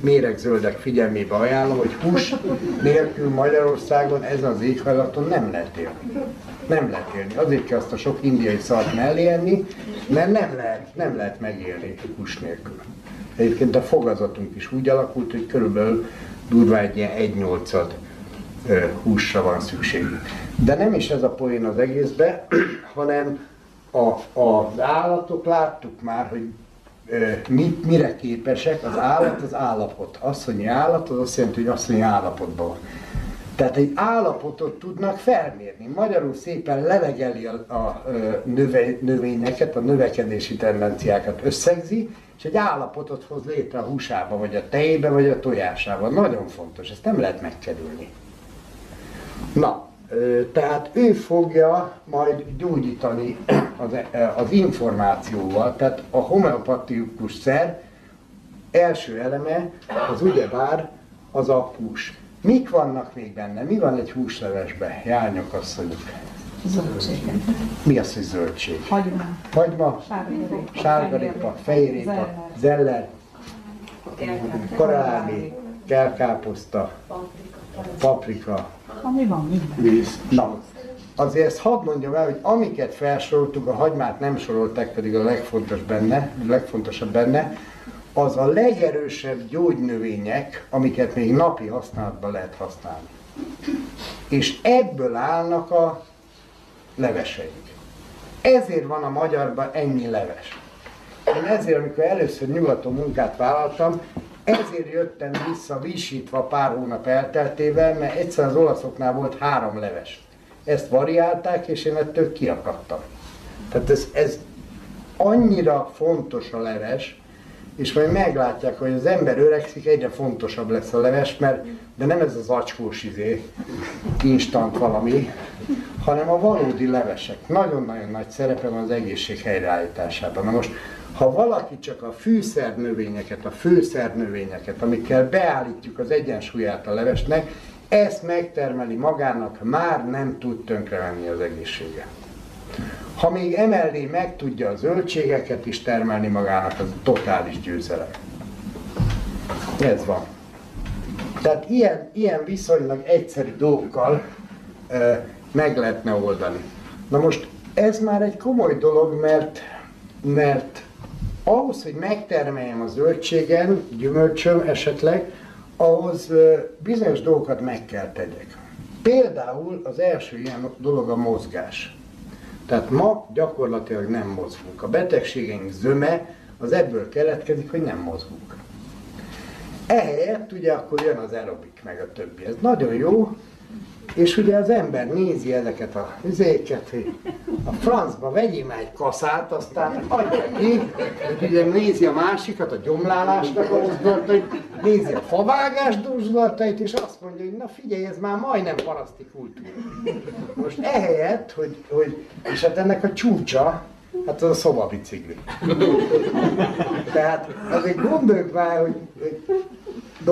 méregzöldek figyelmébe ajánlom, hogy hús nélkül Magyarországon ez az éghajlaton nem lehet élni. Nem lehet élni. Azért kell azt a sok indiai szart mellé enni, mert nem lehet, nem lehet megélni hús nélkül. Egyébként a fogazatunk is úgy alakult, hogy körülbelül durvá egy ilyen egy nyolcad húsra van szükségünk. De nem is ez a poén az egészbe, [CLEARS THROAT] hanem a, az állatok láttuk már, hogy mit, mire képesek, az állat az állapot. Asszonyi állat az azt jelenti, hogy asszonyi állapotban van. Tehát egy állapotot tudnak felmérni. Magyarul szépen levegeli a, a növe, növényeket, a növekedési tendenciákat összegzi, és egy állapotot hoz létre a húsába, vagy a tejébe, vagy a tojásába. Nagyon fontos, ezt nem lehet megkerülni. Na, tehát ő fogja majd gyógyítani az, az információval, tehát a homeopatikus szer első eleme az ugyebár az a hús. Mik vannak még benne? Mi van egy húslevesben? Járnyok asszonyok. Zöldség. Mi az, hogy zöldség? Hagyma. Hagyma, Sárgarépa. fejrépa, zeller, korábbi, kelkáposzta, paprika, Ami van minden. víz. Na, azért ezt hadd mondjam el, hogy amiket felsoroltuk, a hagymát nem sorolták, pedig a legfontos benne, a legfontosabb benne, az a legerősebb gyógynövények, amiket még napi használatban lehet használni. És ebből állnak a leveseink. Ezért van a magyarban ennyi leves. Én ezért, amikor először nyugaton munkát vállaltam, ezért jöttem vissza visítva pár hónap elteltével, mert egyszer az olaszoknál volt három leves. Ezt variálták, és én ettől kiakadtam. Tehát ez, ez annyira fontos a leves, és majd meglátják, hogy az ember öregszik, egyre fontosabb lesz a leves, mert de nem ez az acskós izé, instant valami, hanem a valódi levesek. Nagyon-nagyon nagy szerepe van az egészség helyreállításában. Na most, ha valaki csak a fűszernövényeket, a főszernövényeket, amikkel beállítjuk az egyensúlyát a levesnek, ezt megtermeli magának, már nem tud tönkrevenni az egészsége. Ha még emellé meg tudja a zöldségeket is termelni magának, az totális győzelem. Ez van. Tehát ilyen, ilyen viszonylag egyszerű dolgokkal e, meg lehetne oldani. Na most ez már egy komoly dolog, mert, mert ahhoz, hogy megtermeljem a zöldségen, gyümölcsöm esetleg, ahhoz bizonyos dolgokat meg kell tegyek. Például az első ilyen dolog a mozgás. Tehát ma gyakorlatilag nem mozgunk. A betegségeink zöme az ebből keletkezik, hogy nem mozgunk. Ehelyett ugye akkor jön az aerobik, meg a többi. Ez nagyon jó, és ugye az ember nézi ezeket a üzéket, hogy a francba vegyél már egy kaszát, aztán adja ki, hogy ugye nézi a másikat, a gyomlálásnak a mozdulatait, nézi a favágás mozdulatait, és azt mondja, hogy na figyelj, ez már majdnem paraszti kultúra. Most ehelyett, hogy, hogy és hát ennek a csúcsa, hát az a szobabicikli. Tehát azért gondoljuk már, hogy, hogy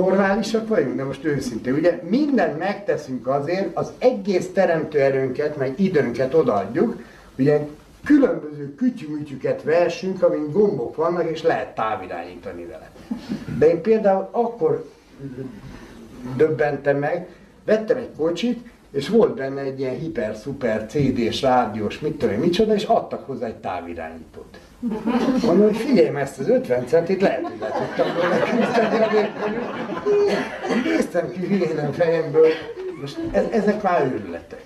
normálisak vagyunk, de most őszintén, ugye mindent megteszünk azért, az egész teremtő erőnket, meg időnket odaadjuk, ugye különböző kütyümütyüket versünk, amin gombok vannak, és lehet távirányítani vele. De én például akkor döbbentem meg, vettem egy kocsit, és volt benne egy ilyen hiper-szuper CD-s, rádiós, mit tudom én, micsoda, és adtak hozzá egy távirányítót. Mondom, hogy figyelj ezt az 50 centit lehet, hogy le volna küzdeni. Néztem ki hülyén fejemből, most ez, ezek már őrületek.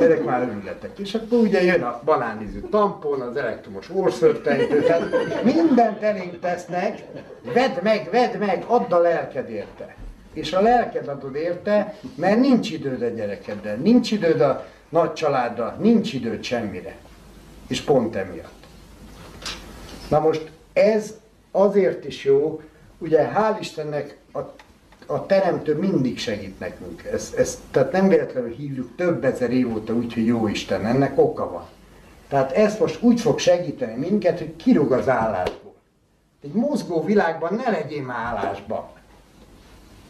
Ezek már őrületek. És akkor ugye jön a banánizű tampon, az elektromos orszörtejtő, tehát mindent elénk tesznek, vedd meg, vedd meg, add a lelked érte. És a lelked adod érte, mert nincs időd a gyerekeddel, nincs időd a nagy családra, nincs időd semmire. És pont emiatt. Na most ez azért is jó, ugye hál' Istennek a, a teremtő mindig segít nekünk. Ez, ez, tehát nem véletlenül hívjuk több ezer év óta úgy, hogy jó Isten, ennek oka van. Tehát ez most úgy fog segíteni minket, hogy kirúg az állásból. Egy mozgó világban ne legyél már állásban.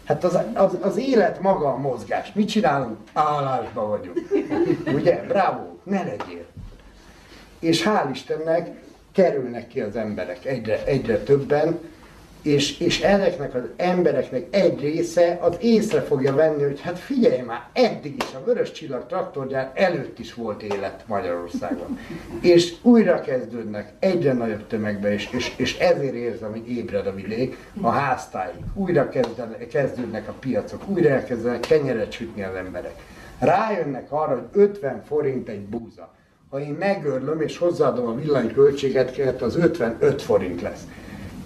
Hát az, az, az élet maga a mozgás. Mit csinálunk? Állásban vagyunk. Ugye? Bravo! Ne legyél. És hál' Istennek kerülnek ki az emberek egyre, egyre többen, és, és ezeknek az embereknek egy része az észre fogja venni, hogy hát figyelj már, eddig is a Vörös Csillag traktorgyár előtt is volt élet Magyarországon. [LAUGHS] És újra kezdődnek egyre nagyobb tömegbe, és, és, és ezért érzem, hogy ébred a vidék, a háztáig. Újra kezdenek, kezdődnek a piacok, újra elkezdenek kenyeret sütni az emberek. Rájönnek arra, hogy 50 forint egy búza. Ha én megörlöm és hozzáadom a villanyköltséget, az 55 forint lesz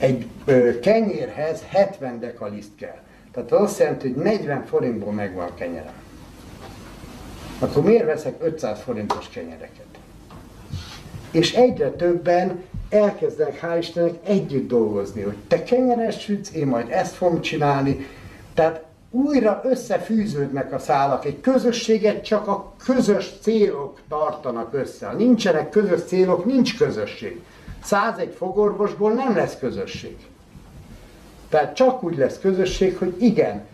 egy ö, kenyérhez 70 dekaliszt kell. Tehát az azt jelenti, hogy 40 forintból megvan a kenyerem. Akkor miért veszek 500 forintos kenyereket? És egyre többen elkezdenek, hál' Istennek, együtt dolgozni, hogy te kenyeres sütsz, én majd ezt fogom csinálni. Tehát újra összefűződnek a szálak. Egy közösséget csak a közös célok tartanak össze. Ha nincsenek közös célok, nincs közösség. 101 fogorvosból nem lesz közösség. Tehát csak úgy lesz közösség, hogy igen,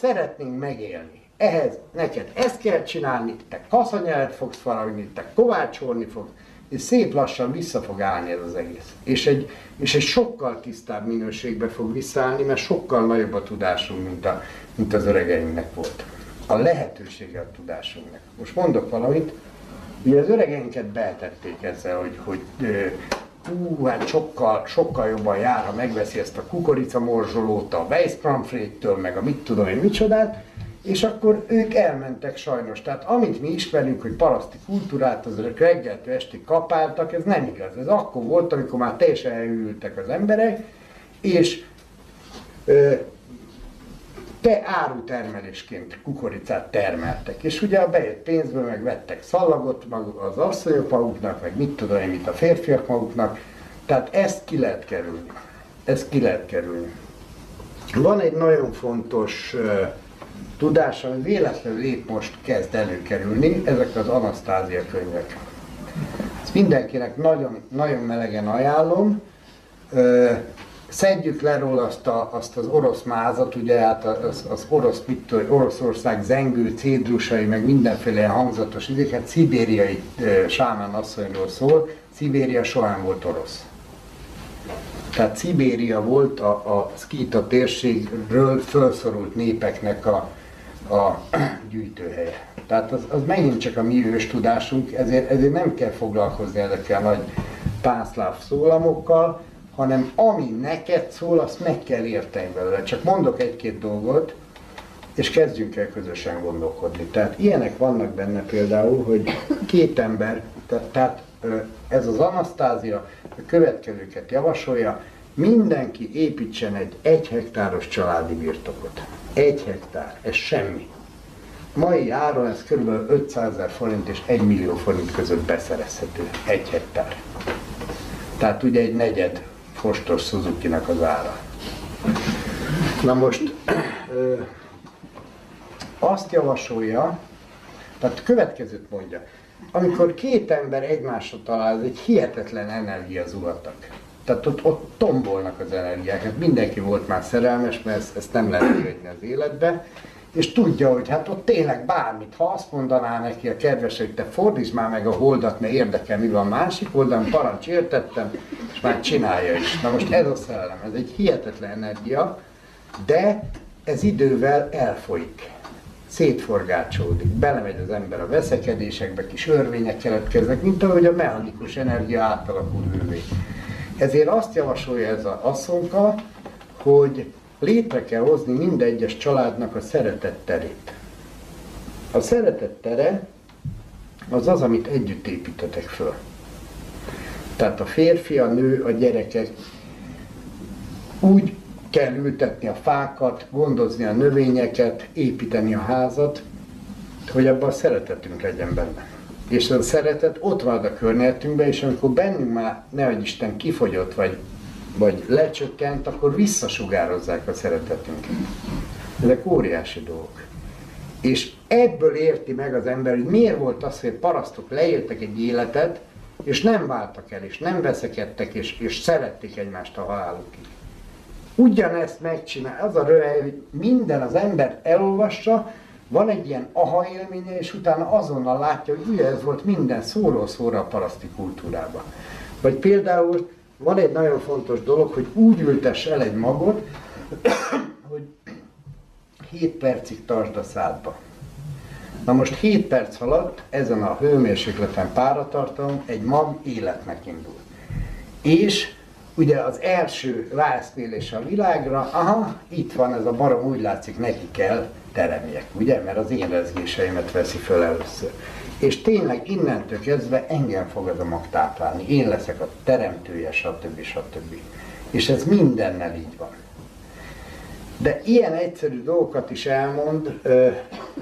szeretnénk megélni. Ehhez neked ezt kell csinálni, te kaszanyelet fogsz faragni, te kovácsolni fogsz, és szép lassan vissza fog állni ez az egész. És egy, és egy sokkal tisztább minőségbe fog visszaállni, mert sokkal nagyobb a tudásunk, mint, a, mint az öregeinknek volt. A lehetősége a tudásunknak. Most mondok valamit, Ugye az öregeinket betették ezzel, hogy, hogy hú, hát sokkal, sokkal jobban jár, ha megveszi ezt a kukoricamorzsolót, a Weisskramfréttől, meg a mit tudom én micsodát, és akkor ők elmentek sajnos. Tehát amit mi ismerünk, hogy paraszti kultúrát, az reggeltől estig kapáltak, ez nem igaz. Ez akkor volt, amikor már teljesen elültek az emberek, és ö, te árutermelésként kukoricát termeltek. És ugye bejött pénzből meg vettek szallagot mag, az asszonyok maguknak, meg mit tudom én, mit a férfiak maguknak. Tehát ezt ki lehet kerülni. Ezt ki lehet kerülni. Van egy nagyon fontos uh, tudás, ami véletlenül épp most kezd előkerülni, ezek az Anasztázia könyvek. Ezt mindenkinek nagyon, nagyon melegen ajánlom. Uh, szedjük le róla azt, a, azt az orosz mázat, ugye hát az, az orosz, mit tudom, Oroszország zengő, cédrusai, meg mindenféle hangzatos idéket, szibériai e, sámán asszonyról szól, Szibéria soha nem volt orosz. Tehát Szibéria volt a, a szkíta térségről felszorult népeknek a, a gyűjtőhelye. Tehát az, az megint csak a mi ős tudásunk, ezért, ezért nem kell foglalkozni ezekkel nagy pánszláv szólamokkal, hanem ami neked szól, azt meg kell érteni belőle. Csak mondok egy-két dolgot, és kezdjünk el közösen gondolkodni. Tehát ilyenek vannak benne például, hogy két ember, tehát ez az Anasztázia a következőket javasolja, mindenki építsen egy egy hektáros családi birtokot. Egy hektár, ez semmi. Mai áron ez kb. 500 ezer forint és 1 millió forint között beszerezhető. Egy hektár. Tehát ugye egy negyed Fostos suzuki az ára. Na most ö, azt javasolja, tehát következőt mondja, amikor két ember egymásra talál, ez egy hihetetlen energia zuhatak. Tehát ott, ott tombolnak az energiák. Hát mindenki volt már szerelmes, mert ezt, ezt nem lehet követni az életbe, és tudja, hogy hát ott tényleg bármit, ha azt mondaná neki a kedves, hogy te fordítsd már meg a holdat, mert érdekel, mi van másik oldalon, parancs értettem, és már csinálja is. Na most ez a szellem, ez egy hihetetlen energia, de ez idővel elfolyik szétforgácsolódik, belemegy az ember a veszekedésekbe, kis örvények keletkeznek, mint ahogy a mechanikus energia átalakul hővé. Ezért azt javasolja ez az asszonka, hogy létre kell hozni minden egyes családnak a szeretett terét. A szeretett tere az az, amit együtt építetek föl. Tehát a férfi, a nő, a gyerekek úgy kell ültetni a fákat, gondozni a növényeket, építeni a házat, hogy abban a szeretetünk legyen benne. És a szeretet ott van a környezetünkben, és amikor bennünk már, nehogy Isten, kifogyott, vagy, vagy lecsökkent, akkor visszasugározzák a szeretetünket. Ezek óriási dolgok. És ebből érti meg az ember, hogy miért volt az, hogy parasztok leéltek egy életet, és nem váltak el, és nem veszekedtek, és, és szerették egymást a halálukig. Ugyanezt megcsinál, az a röhely, hogy minden az ember elolvassa, van egy ilyen aha élménye, és utána azonnal látja, hogy ugye ez volt minden szóról szóra a paraszti kultúrában. Vagy például van egy nagyon fontos dolog, hogy úgy ültess el egy magot, hogy 7 percig tartsd a szádba. Na most 7 perc alatt ezen a hőmérsékleten páratartalom egy mag életnek indul. És ugye az első ráeszmélés a világra, aha, itt van ez a barom, úgy látszik, neki kell teremjek, ugye, mert az én rezgéseimet veszi föl először. És tényleg innentől kezdve engem fog ez a mag táplálni, én leszek a teremtője, stb. stb. És ez mindennel így van. De ilyen egyszerű dolgokat is elmond,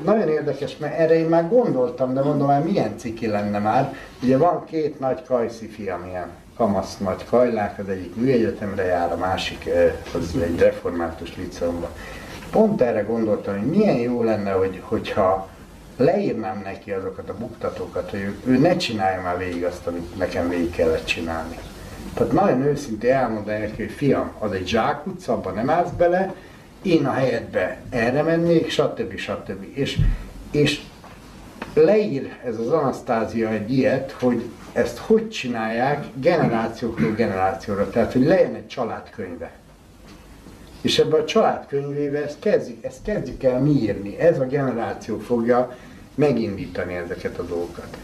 nagyon érdekes, mert erre én már gondoltam, de mondom, hogy milyen ciki lenne már. Ugye van két nagy kajszi fiam, ilyen kamasz nagy kajlák, az egyik műegyetemre jár, a másik ö, az egy református liceumban. Pont erre gondoltam, hogy milyen jó lenne, hogy, hogyha leírnám neki azokat a buktatókat, hogy ő, ő ne csinálja már végig azt, amit nekem végig kellett csinálni. Tehát nagyon őszintén elmondani neki, hogy fiam, az egy zsákutca, abban nem állsz bele, én a helyedbe erre mennék, stb. stb. És, és leír ez az Anasztázia egy ilyet, hogy ezt hogy csinálják generációkról generációra, tehát hogy legyen egy családkönyve. És ebben a családkönyvébe ezt kezdjük, ezt kezdjük el mi írni, ez a generáció fogja megindítani ezeket a dolgokat.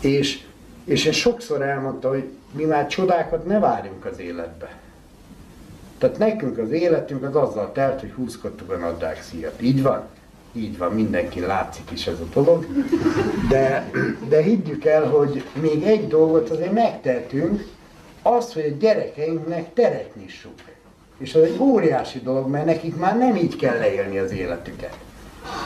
És, és én sokszor elmondta, hogy mi már csodákat ne várjunk az életbe. Tehát nekünk az életünk az azzal telt, hogy húzkodtuk a nadrág szíjat. Így van? Így van, mindenki látszik is ez a dolog. De, de higgyük el, hogy még egy dolgot azért megtehetünk, az, hogy a gyerekeinknek teret nyissuk. És ez egy óriási dolog, mert nekik már nem így kell leélni az életüket.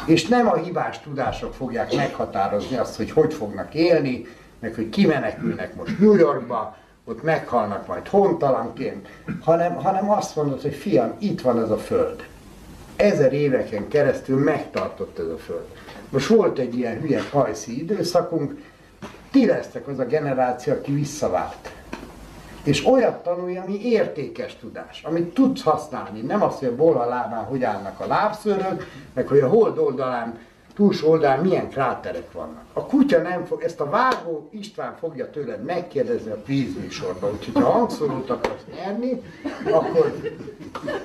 És nem a hibás tudások fogják meghatározni azt, hogy hogy fognak élni, meg hogy kimenekülnek most New Yorkba, ott meghalnak majd hontalanként, hanem, hanem azt mondod, hogy fiam, itt van ez a föld. Ezer éveken keresztül megtartott ez a föld. Most volt egy ilyen hülye hajszi időszakunk, ti lesztek az a generáció, aki visszavált. És olyat tanulj, ami értékes tudás, amit tudsz használni. Nem azt, hogy a bola lábán hogy állnak a lábszőrök, meg hogy a hold oldalán túlsó oldalán milyen kráterek vannak. A kutya nem fog, ezt a vágó István fogja tőled megkérdezni a kvízműsorban, úgyhogy ha hangszórót akarsz nyerni, akkor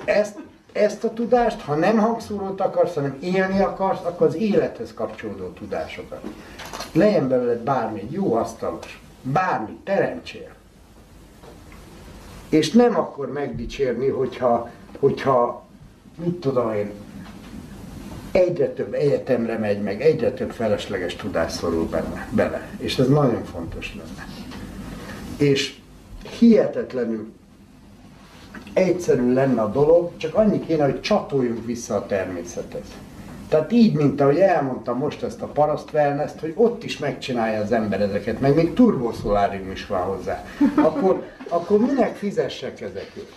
ezt, ezt a tudást, ha nem hangszórót akarsz, hanem élni akarsz, akkor az élethez kapcsolódó tudásokat. Legyen belőled bármi, egy jó asztalos, bármi, teremtsél. És nem akkor megdicsérni, hogyha, hogyha mit tudom én, egyre több egyetemre megy meg, egyre több felesleges tudás szorul benne, bele. És ez nagyon fontos lenne. És hihetetlenül egyszerű lenne a dolog, csak annyi kéne, hogy csatoljunk vissza a természethez. Tehát így, mint ahogy elmondtam most ezt a paraszt wellness hogy ott is megcsinálja az ember ezeket, meg még turboszolárium is van hozzá. Akkor, akkor minek fizessek ezekért?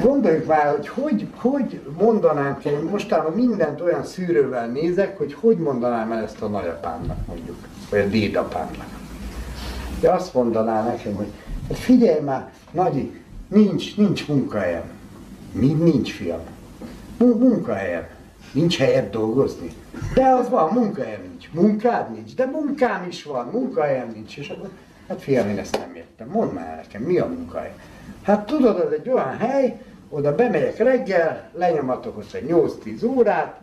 Gondoljuk már, hogy hogy, hogy mondanánk, én mostában mindent olyan szűrővel nézek, hogy hogy mondanám el ezt a nagyapámnak mondjuk, vagy a dédapámnak. De azt mondaná nekem, hogy hát figyelj már, Nagyi, nincs, nincs munkahelyem. Mi nincs, fiam? Munkahelyem. Nincs helyet dolgozni? De az van, munkahelyem nincs. Munkád nincs? De munkám is van, munkahelyem nincs. És akkor, hát fiam, én ezt nem értem. Mondd már nekem, mi a munkahely? Hát tudod, ez egy olyan hely, oda bemegyek reggel, lenyomatok ott egy 8-10 órát,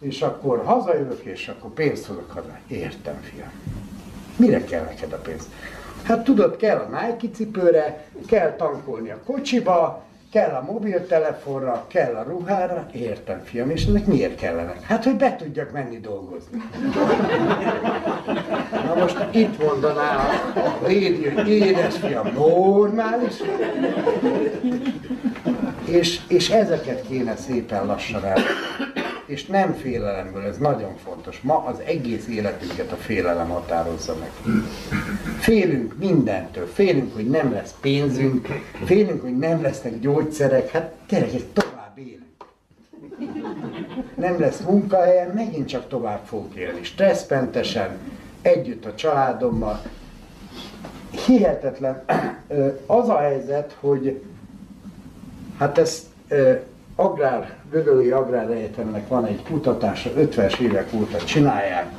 és akkor hazajövök, és akkor pénzt hozok haza. Értem, fiam. Mire kell neked a pénz? Hát tudod, kell a Nike cipőre, kell tankolni a kocsiba, kell a mobiltelefonra, kell a ruhára, értem fiam, és ezek miért kellenek? Hát, hogy be tudjak menni dolgozni. Na most itt mondaná a Lédi, hogy édes fiam, normális? És, és ezeket kéne szépen lassan el, és nem félelemből, ez nagyon fontos. Ma az egész életünket a félelem határozza meg. Félünk mindentől, félünk, hogy nem lesz pénzünk, félünk, hogy nem lesznek gyógyszerek, hát gyerekek, tovább élünk. Nem lesz munkahelyem, megint csak tovább fogok élni, stresszmentesen, együtt a családommal. Hihetetlen. Az a helyzet, hogy hát ezt agrár, Gödöli Agrár Egyetemnek van egy kutatása, 50-es évek óta csinálják,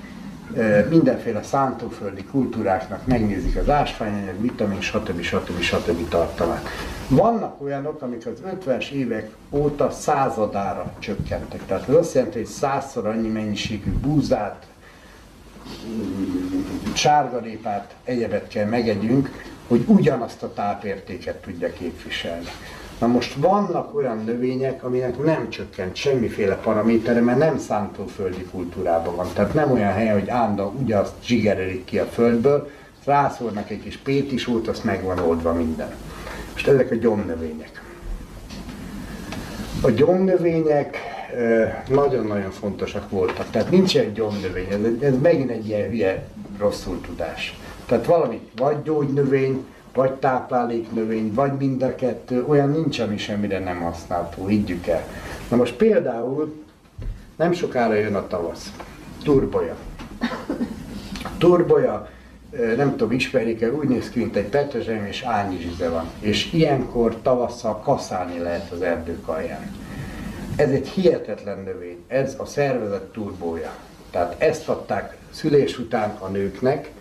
mindenféle szántóföldi kultúráknak megnézik az ásványanyag, vitamin, stb. stb. stb. tartalmát. Vannak olyanok, amik az 50-es évek óta századára csökkentek. Tehát ez azt jelenti, hogy százszor annyi mennyiségű búzát, sárgarépát, egyebet kell megegyünk, hogy ugyanazt a tápértéket tudja képviselni. Na most vannak olyan növények, aminek nem csökkent semmiféle paramétere, mert nem szántóföldi kultúrában van. Tehát nem olyan hely, hogy állandóan ugyanazt zsigerelik ki a földből, rászórnak egy kis pétisót, azt meg van oldva minden. Most ezek a gyomnövények. A gyomnövények nagyon-nagyon fontosak voltak. Tehát nincs egy gyomnövény, ez, ez megint egy ilyen hülye rosszul tudás. Tehát valami vagy gyógynövény, vagy tápláléknövény, vagy mind a kettő, olyan nincs, ami semmire nem használható, higgyük el. Na most például nem sokára jön a tavasz. Turboja. Turboja, nem tudom, ismerik-e, úgy néz ki, mint egy petrezselyem és ányizsize van. És ilyenkor tavasszal kaszálni lehet az erdők alján. Ez egy hihetetlen növény, ez a szervezet turbója. Tehát ezt adták szülés után a nőknek,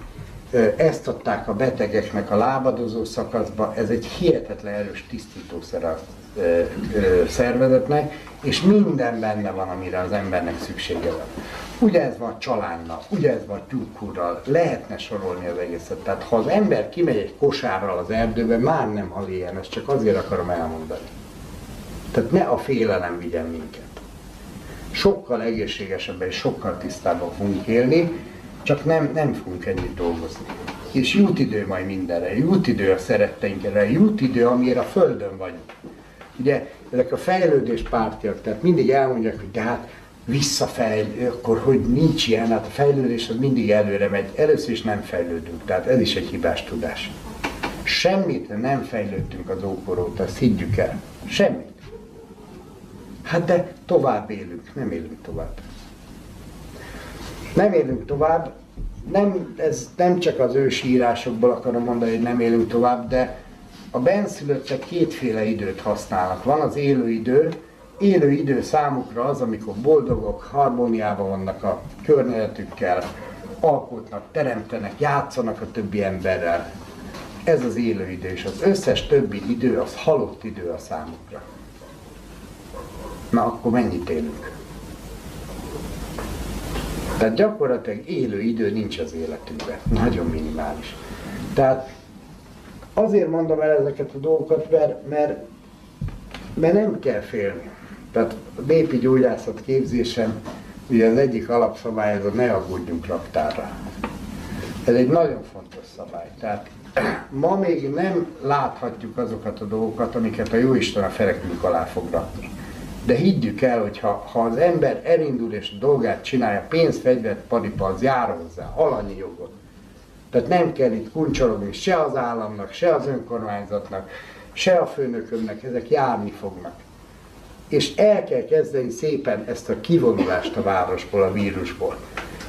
ezt adták a betegeknek a lábadozó szakaszba, ez egy hihetetlen erős tisztítószer a szervezetnek, és minden benne van, amire az embernek szüksége van. Ugye ez van csalánnal, ugye ez van tyúkurral, lehetne sorolni az egészet. Tehát ha az ember kimegy egy kosárral az erdőbe, már nem hal ilyen, ezt csak azért akarom elmondani. Tehát ne a félelem vigyen minket. Sokkal egészségesebben és sokkal tisztábban fogunk élni, csak nem, nem fogunk ennyit dolgozni. És jut idő majd mindenre, jut idő a szeretteinkre, jut idő, amire a Földön vagyunk. Ugye ezek a fejlődés pártiak, tehát mindig elmondják, hogy de hát visszafejl, akkor hogy nincs ilyen, hát a fejlődés az mindig előre megy. Először is nem fejlődünk, tehát ez is egy hibás tudás. Semmit nem fejlődtünk az ókor óta, ezt higgyük el. Semmit. Hát de tovább élünk, nem élünk tovább nem élünk tovább, nem, ez nem csak az ősírásokból akarom mondani, hogy nem élünk tovább, de a benszülöttek kétféle időt használnak. Van az élő idő, élő idő számukra az, amikor boldogok, harmóniában vannak a környezetükkel, alkotnak, teremtenek, játszanak a többi emberrel. Ez az élő idő, és az összes többi idő az halott idő a számukra. Na akkor mennyit élünk? Tehát gyakorlatilag élő idő nincs az életünkben. Nagyon minimális. Tehát azért mondom el ezeket a dolgokat, mert, mert, mert nem kell félni. Tehát a népi gyógyászat képzésem, ugye az egyik alapszabály ez a ne aggódjunk raktárra. Ez egy nagyon fontos szabály. Tehát ma még nem láthatjuk azokat a dolgokat, amiket a Jóisten a ferekünk alá fog rakni. De higgyük el, hogy ha, ha az ember elindul és a dolgát csinálja, pénzt, fegyvert, padipa, az jár hozzá, alanyi jogot. Tehát nem kell itt kuncsorogni se az államnak, se az önkormányzatnak, se a főnökömnek, ezek járni fognak. És el kell kezdeni szépen ezt a kivonulást a városból, a vírusból.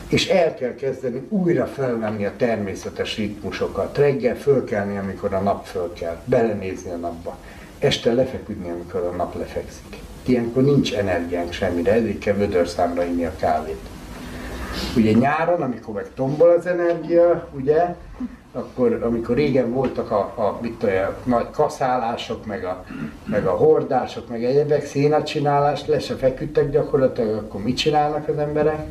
És el kell kezdeni újra felvenni a természetes ritmusokat. Reggel fölkelni, amikor a nap fölkel, belenézni a napba. Este lefeküdni, amikor a nap lefekszik ilyenkor nincs energiánk semmire, ezért kell vödörszámra inni a kávét. Ugye nyáron, amikor meg tombol az energia, ugye, akkor amikor régen voltak a, a, mit a nagy kaszálások, meg a, meg a hordások, meg egyebek, szénacsinálást, le se feküdtek gyakorlatilag, akkor mit csinálnak az emberek?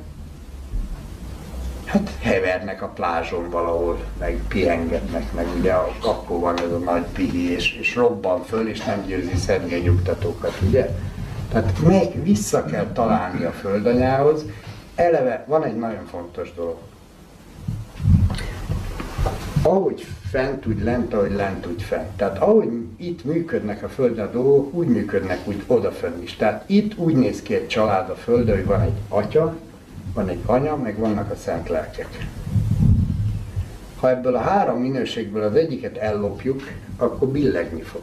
Hát hevernek a plázson valahol, meg pihengetnek, meg ugye akkor van ez a nagy pihi, és, és robban föl, és nem győzi szedni a nyugtatókat, ugye? Tehát meg vissza kell találni a földanyához. Eleve van egy nagyon fontos dolog. Ahogy fent úgy lent, ahogy lent úgy fent. Tehát ahogy itt működnek a Földön a dolgok, úgy működnek úgy odafönn is. Tehát itt úgy néz ki egy család a Földön, hogy van egy atya, van egy anya, meg vannak a szent lelkek. Ha ebből a három minőségből az egyiket ellopjuk, akkor billegni fog.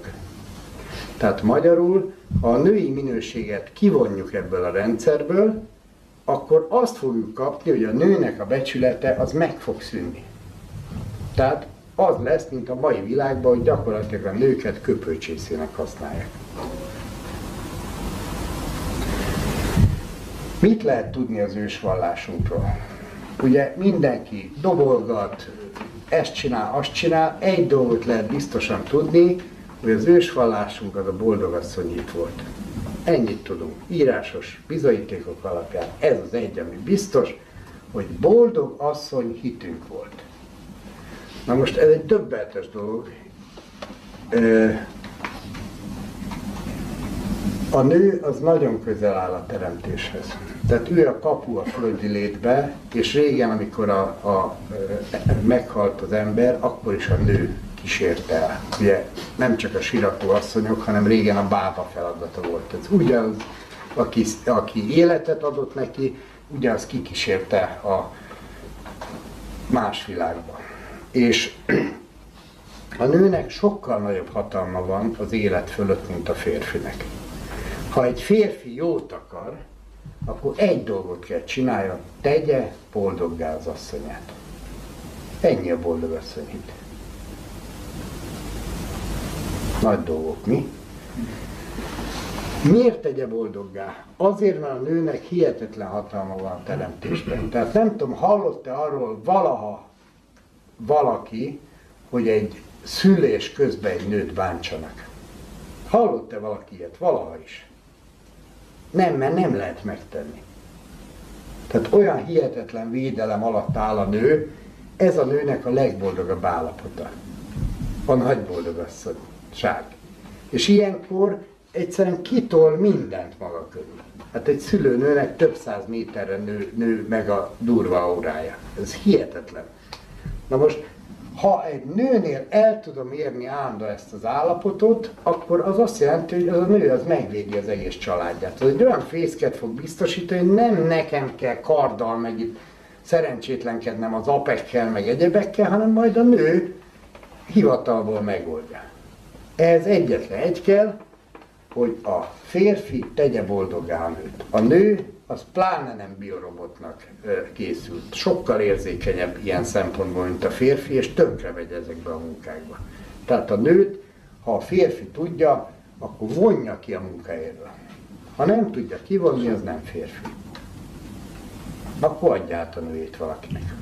Tehát magyarul, ha a női minőséget kivonjuk ebből a rendszerből, akkor azt fogjuk kapni, hogy a nőnek a becsülete az meg fog szűnni. Tehát az lesz, mint a mai világban, hogy gyakorlatilag a nőket köpőcsészének használják. Mit lehet tudni az ősvallásunkról? Ugye mindenki dobolgat, ezt csinál, azt csinál, egy dolgot lehet biztosan tudni, hogy az ősvallásunk az a boldogasszonyít volt. Ennyit tudunk, írásos bizonyítékok alapján. Ez az egy, ami biztos, hogy boldog asszony hitünk volt. Na most ez egy többetes dolog. A nő az nagyon közel áll a teremtéshez. Tehát ő a kapu a földi létbe, és régen, amikor a, a, meghalt az ember, akkor is a nő kísérte el. Ugye nem csak a sirató asszonyok, hanem régen a bába feladata volt. Ez ugyanaz, aki, aki életet adott neki, ugyanaz kikísérte a más világba. És a nőnek sokkal nagyobb hatalma van az élet fölött, mint a férfinek. Ha egy férfi jót akar, akkor egy dolgot kell csinálja, tegye boldoggá az asszonyát. Ennyi a boldog asszony hit. Nagy dolgok, mi? Miért tegye boldoggá? Azért, mert a nőnek hihetetlen hatalma van a teremtésben. Tehát nem tudom, hallott-e arról valaha valaki, hogy egy szülés közben egy nőt bántsanak? Hallott-e valaki ilyet? Valaha is. Nem, mert nem lehet megtenni. Tehát olyan hihetetlen védelem alatt áll a nő, ez a nőnek a legboldogabb állapota. A nagy boldogasszonyság. És ilyenkor egyszerűen kitol mindent maga körül. Hát egy szülőnőnek több száz méterre nő, nő meg a durva aurája. Ez hihetetlen. Na most ha egy nőnél el tudom érni állandó ezt az állapotot, akkor az azt jelenti, hogy az a nő az megvédi az egész családját. Az egy olyan fészket fog biztosítani, hogy nem nekem kell karddal, meg itt szerencsétlenkednem az apekkel, meg egyebekkel, hanem majd a nő hivatalból megoldja. Ez egyetlen egy kell, hogy a férfi tegye boldoggá a nőt. A nő az pláne nem biorobotnak készült. Sokkal érzékenyebb ilyen szempontból, mint a férfi, és tönkre megy ezekbe a munkákba. Tehát a nőt, ha a férfi tudja, akkor vonja ki a munkahelyről. Ha nem tudja kivonni, az nem férfi. Akkor adja át a nőjét valakinek.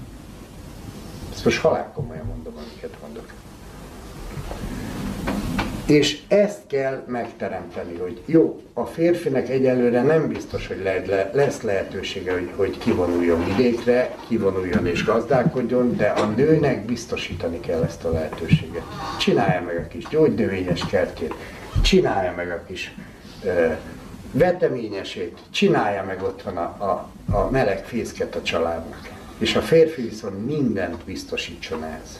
Ezt most halálkomolyan mondom, amiket mondok. És ezt kell megteremteni, hogy jó, a férfinek egyelőre nem biztos, hogy le, le, lesz lehetősége, hogy, hogy kivonuljon vidékre, kivonuljon és gazdálkodjon, de a nőnek biztosítani kell ezt a lehetőséget. Csinálja meg a kis gyógynövényes kertjét, csinálja meg a kis ö, veteményesét, csinálja meg otthon a, a, a meleg fészket a családnak. És a férfi viszont mindent biztosítson ehhez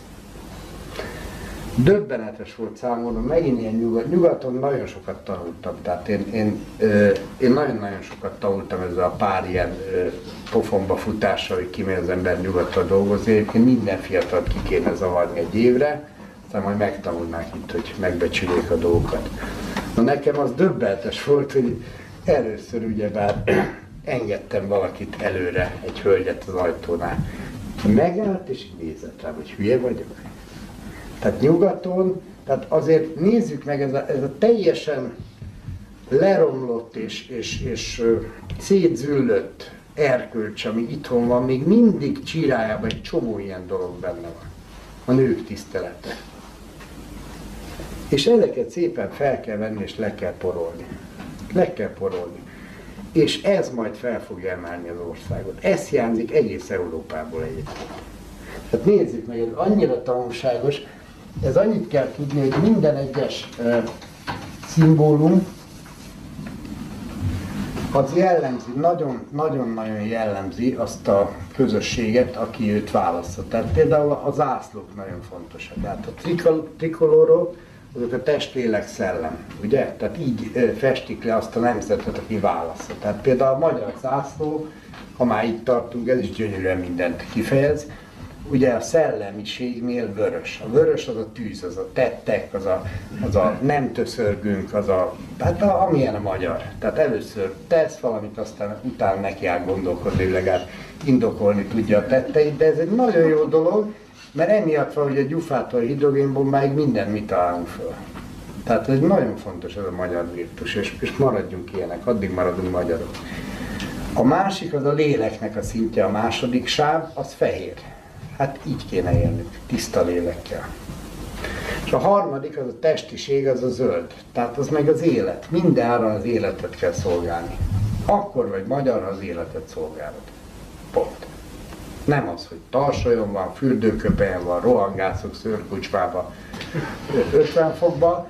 döbbenetes volt számomra, megint ilyen nyugat, nyugaton nagyon sokat tanultam, tehát én, én, én nagyon-nagyon sokat tanultam ezzel a pár ilyen pofonba futással, hogy kimegy az ember nyugatra dolgozni, egyébként minden fiatalt ki kéne zavarni egy évre, aztán majd megtanulnák itt, hogy megbecsüljék a dolgokat. Na nekem az döbbenetes volt, hogy először ugyebár [CLEARS THROAT] engedtem valakit előre, egy hölgyet az ajtónál. Megállt és nézett rám, hogy hülye vagyok. Tehát nyugaton, tehát azért nézzük meg, ez a, ez a teljesen leromlott és, és, és szétzüllött erkölcs, ami itthon van, még mindig csirájában egy csomó ilyen dolog benne van. A nők tisztelete. És ezeket szépen fel kell venni, és le kell porolni. Le kell porolni. És ez majd fel fogja emelni az országot. Ez hiányzik egész Európából egyébként. Tehát nézzük meg, ez annyira tanulságos, ez annyit kell tudni, hogy minden egyes szimbólum az jellemzi, nagyon- nagyon-nagyon jellemzi azt a közösséget, aki őt választott. Tehát például a zászlók nagyon fontosak. Tehát a trikol, trikolórok, azok a testlélek szellem, ugye? Tehát így festik le azt a nemzetet, aki választott. Tehát például a magyar zászló, ha már itt tartunk, ez is gyönyörűen mindent kifejez, ugye a szellemiségnél vörös. A vörös az a tűz, az a tettek, az a, az a nem töszörgünk, az a, hát a, amilyen a magyar. Tehát először tesz valamit, aztán utána neki áll gondolkodni, legalább indokolni tudja a tetteit, de ez egy nagyon jó dolog, mert emiatt van, hogy a gyufától a hidrogénbombáig minden mi találunk föl. Tehát ez nagyon fontos ez a magyar virtus, és, és maradjunk ilyenek, addig maradunk magyarok. A másik az a léleknek a szintje, a második sáv, az fehér. Hát így kéne élnünk, tiszta lélekkel. És a harmadik, az a testiség, az a zöld. Tehát az meg az élet. Mindenáron az életet kell szolgálni. Akkor vagy magyar, az életet szolgálod. Pont. Nem az, hogy tarsolyon van, fürdőköpenyen van, rohangászok szőrkucsmába 50 fokba,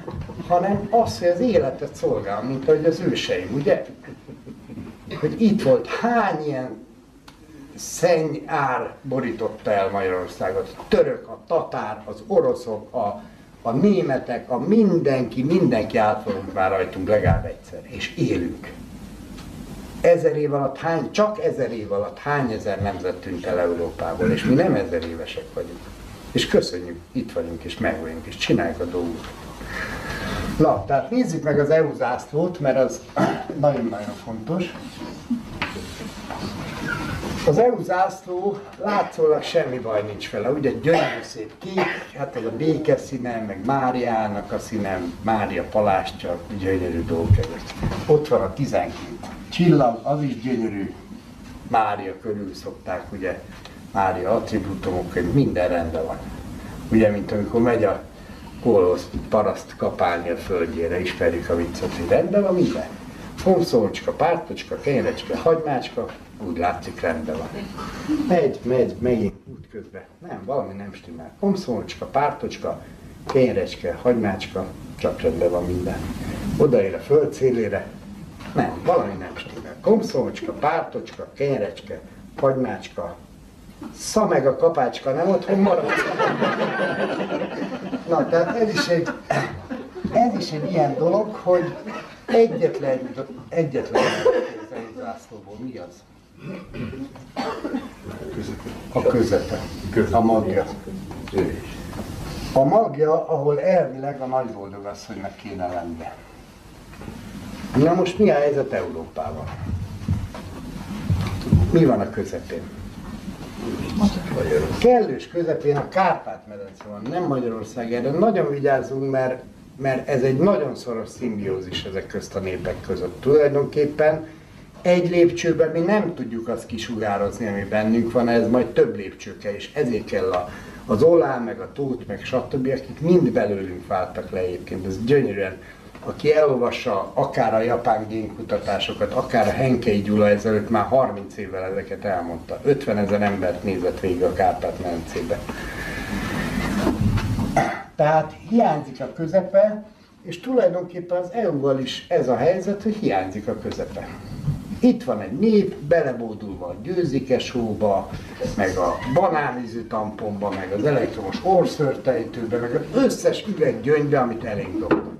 hanem az, hogy az életet szolgál, mint ahogy az őseim, ugye? Hogy itt volt hány ilyen szenny ár borította el Magyarországot. Török, a tatár, az oroszok, a, a németek, a mindenki, mindenki átfogunk már rajtunk legalább egyszer, és élünk. Ezer év alatt hány, csak ezer év alatt hány ezer nemzet tűnt el Európából, és mi nem ezer évesek vagyunk. És köszönjük, itt vagyunk, és meg és csináljuk a dolgunkat. Na, tehát nézzük meg az EU zászlót, mert az [CLEARS THROAT] nagyon-nagyon fontos. Az EU zászló látszólag semmi baj nincs vele, ugye gyönyörű szép kék, hát az a béke színe, meg Máriának a színe, Mária palástja, gyönyörű dolgok ezek. Ott van a 12 csillag, az is gyönyörű, Mária körül szokták, ugye, Mária attribútumok, hogy minden rendben van. Ugye, mint amikor megy a kólosz paraszt kapálni a földjére, ismerjük a viccet, hogy rendben van minden. Pomszolcska, pártocska, kenyecske, hagymácska, úgy látszik rendben van. Megy, megy, megint útközben. Nem, valami nem stimmel. Pomszolcska, pártocska, kenyecske, hagymácska, csak rendben van minden. Odaér a föld szélére, nem, valami nem stimmel. Komszolcska, pártocska, kenyecske, hagymácska, Sza meg a kapácska, nem otthon marad? Na, tehát ez is egy, ez is egy ilyen dolog, hogy egyetlen, egyetlen egy zászlóból mi az? A közepe. A magja. A magja, ahol elvileg a nagyboldogasszonynak kéne lennie. Na most mi a helyzet Európával? Mi van a közepén? Kellős közepén a Kárpát-medence van, nem Magyarország. Erre nagyon vigyázzunk, mert, mert ez egy nagyon szoros szimbiózis ezek közt a népek között. Tulajdonképpen egy lépcsőben mi nem tudjuk azt kisugározni, ami bennünk van, ez majd több lépcsőke, és ezért kell a, az Olá, meg a Tóth, meg stb., akik mind belőlünk váltak le egyébként. Ez gyönyörűen aki elolvassa akár a japán génkutatásokat, akár a Henkei Gyula ezelőtt már 30 évvel ezeket elmondta. 50 ezer embert nézett végig a Kárpát-medencébe. Tehát hiányzik a közepe, és tulajdonképpen az EU-val is ez a helyzet, hogy hiányzik a közepe. Itt van egy nép, belebódulva a győzikesóba, meg a banánizű tamponba, meg az elektromos orszörtejtőbe, meg az összes üveg gyöngybe, amit elénk dobnak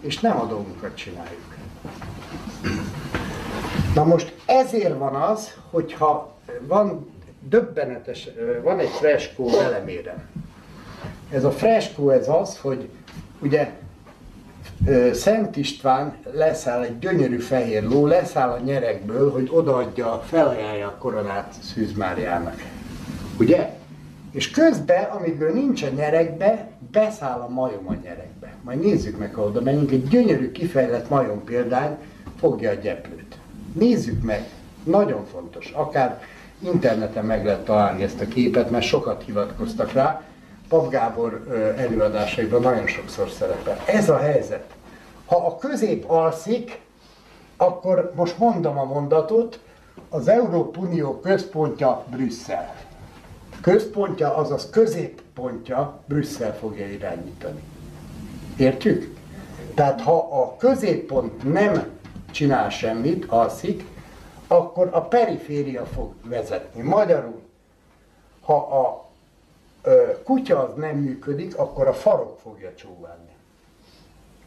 és nem a dolgunkat csináljuk. Na most ezért van az, hogyha van döbbenetes, van egy freskó velemére. Ez a freskó ez az, hogy ugye Szent István leszáll egy gyönyörű fehér ló, leszáll a nyerekből, hogy odaadja, felajánlja a koronát Szűz Máriának. Ugye? És közben, amíg nincs a nyerekbe, beszáll a majom a nyerekbe. Majd nézzük meg, ha oda menjünk, egy gyönyörű kifejlett majom példány fogja a gyeplőt. Nézzük meg, nagyon fontos. Akár interneten meg lehet találni ezt a képet, mert sokat hivatkoztak rá. Pap Gábor előadásaiban nagyon sokszor szerepel. Ez a helyzet. Ha a közép alszik, akkor most mondom a mondatot, az Európai Unió központja Brüsszel központja, azaz középpontja Brüsszel fogja irányítani. Értjük? Tehát ha a középpont nem csinál semmit, alszik, akkor a periféria fog vezetni. Magyarul, ha a kutya az nem működik, akkor a farok fogja csóválni.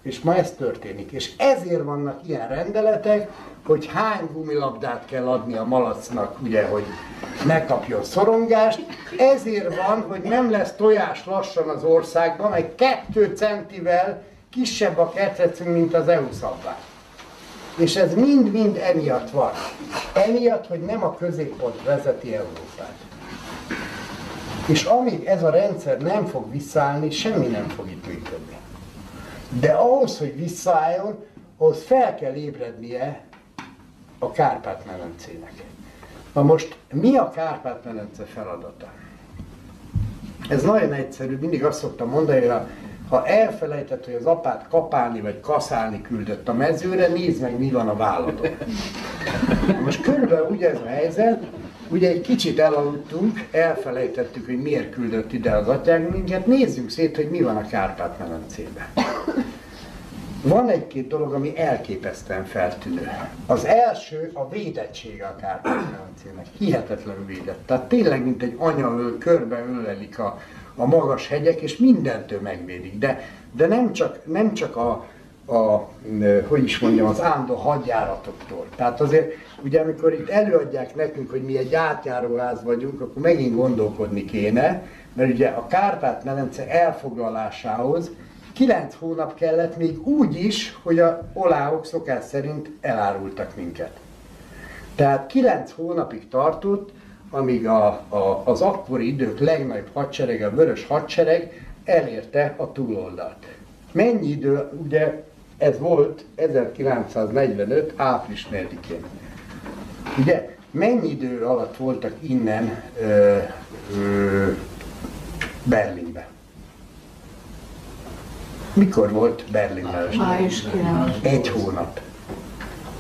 És ma ez történik. És ezért vannak ilyen rendeletek, hogy hány gumilabdát kell adni a malacnak, ugye, hogy ne kapjon szorongást. Ezért van, hogy nem lesz tojás lassan az országban, mert kettő centivel kisebb a ketrecünk, mint az EU szabvány. És ez mind-mind emiatt van. Emiatt, hogy nem a középpont vezeti Európát. És amíg ez a rendszer nem fog visszaállni, semmi nem fog itt működni. De ahhoz, hogy visszaálljon, ahhoz fel kell ébrednie a Kárpát-medencének. Na most, mi a Kárpát-medence feladata? Ez nagyon egyszerű, mindig azt szoktam mondani, hogy ha- elfelejtett, hogy az apát kapálni vagy kaszálni küldött a mezőre, nézd meg, mi van a válladon. Most körülbelül ugye ez a helyzet, ugye egy kicsit elaludtunk, elfelejtettük, hogy miért küldött ide az atyánk minket, nézzünk szét, hogy mi van a Kárpát-medencében. Van egy-két dolog, ami elképesztően feltűnő. Az első a védettsége a Kárpát-medencének. Hihetetlenül védett. Tehát tényleg, mint egy anya öl, körbe ölelik a, a magas hegyek, és mindentől megvédik. De, de nem csak, nem csak a, a, ö, hogy is mondjam, az állandó hadjáratoktól. Tehát azért, ugye amikor itt előadják nekünk, hogy mi egy átjáróház vagyunk, akkor megint gondolkodni kéne, mert ugye a Kárpát-medence elfoglalásához 9 hónap kellett még úgy is, hogy a oláhok szokás szerint elárultak minket. Tehát 9 hónapig tartott, amíg a, a, az akkori idők legnagyobb hadserege, a vörös hadsereg elérte a túloldalt. Mennyi idő, ugye ez volt 1945. április 4-én. Ugye mennyi idő alatt voltak innen ö, ö, Berlinbe? Mikor volt Berlinben? Május 9. Egy hónap.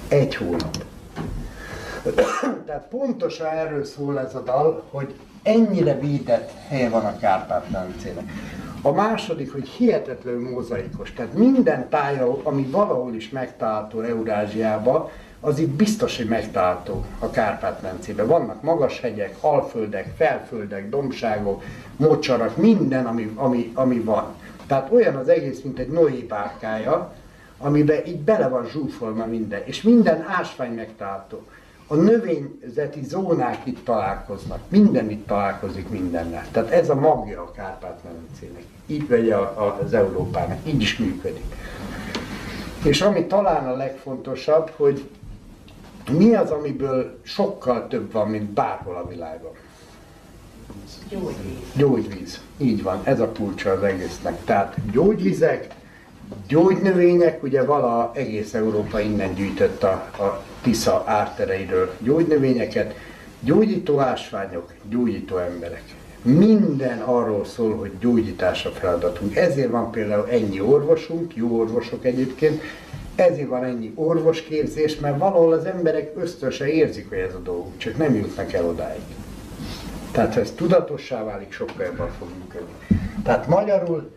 Egy hónap. [COUGHS] Tehát pontosan erről szól ez a dal, hogy ennyire védett helye van a Kárpát-medencének. A második, hogy hihetetlenül mozaikos. Tehát minden tája, ami valahol is megtalálható Eurázsiába, az itt biztos, hogy megtalálható a Kárpát-medencében. Vannak magas hegyek, alföldek, felföldek, dombságok, mocsarak, minden, ami, ami, ami van. Tehát olyan az egész, mint egy Noé bárkája, amiben így bele van zsúfolva minden, és minden ásvány megtalálható. A növényzeti zónák itt találkoznak, minden itt találkozik mindennel. Tehát ez a magja a Kárpát-medencének, így a, az Európának, így is működik. És ami talán a legfontosabb, hogy mi az, amiből sokkal több van, mint bárhol a világon. Gyógyvíz. Így van, ez a kulcsa az egésznek. Tehát gyógyvizek, gyógynövények, ugye vala egész Európa innen gyűjtött a, a Tisza ártereiről gyógynövényeket, gyógyító ásványok, gyógyító emberek. Minden arról szól, hogy gyógyítás a feladatunk. Ezért van például ennyi orvosunk, jó orvosok egyébként, ezért van ennyi orvosképzés, mert valahol az emberek ösztönse érzik, hogy ez a dolgunk, csak nem jutnak el odáig. Tehát ha ez tudatossá válik, sokkal jobban fog működni. Tehát magyarul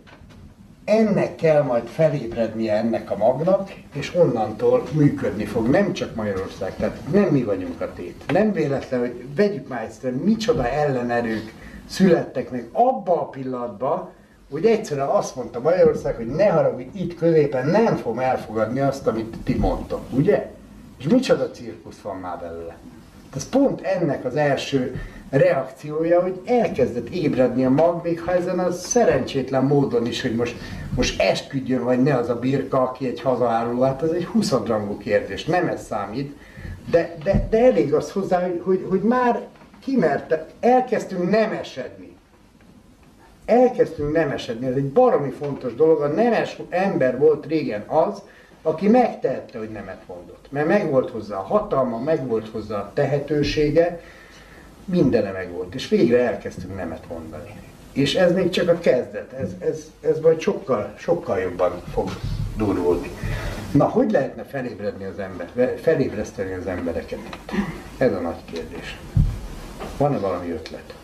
ennek kell majd felébrednie ennek a magnak, és onnantól működni fog, nem csak Magyarország, tehát nem mi vagyunk a tét. Nem véletlen, hogy vegyük már egyszerűen, micsoda ellenerők születtek meg abba a pillanatban, hogy egyszerűen azt mondta Magyarország, hogy ne haragudj, itt középen nem fogom elfogadni azt, amit ti mondtok, ugye? És micsoda cirkusz van már belőle. Ez pont ennek az első reakciója, hogy elkezdett ébredni a mag, még ha ezen a szerencsétlen módon is, hogy most, most esküdjön, vagy ne az a birka, aki egy hazaáruló, hát ez egy huszadrangú kérdés, nem ez számít, de, de, de elég az hozzá, hogy, hogy, hogy már kimerte, elkezdtünk nem esedni. Elkezdtünk nem esedni, ez egy baromi fontos dolog, a nemes ember volt régen az, aki megtehette, hogy nemet mondott. Mert megvolt hozzá a hatalma, megvolt hozzá a tehetősége, mindene megvolt, és végre elkezdtünk nemet mondani. És ez még csak a kezdet, ez, ez, ez majd sokkal, sokkal jobban fog durvulni. Na, hogy lehetne felébredni az ember, felébreszteni az embereket? Ez a nagy kérdés. Van-e valami ötlet?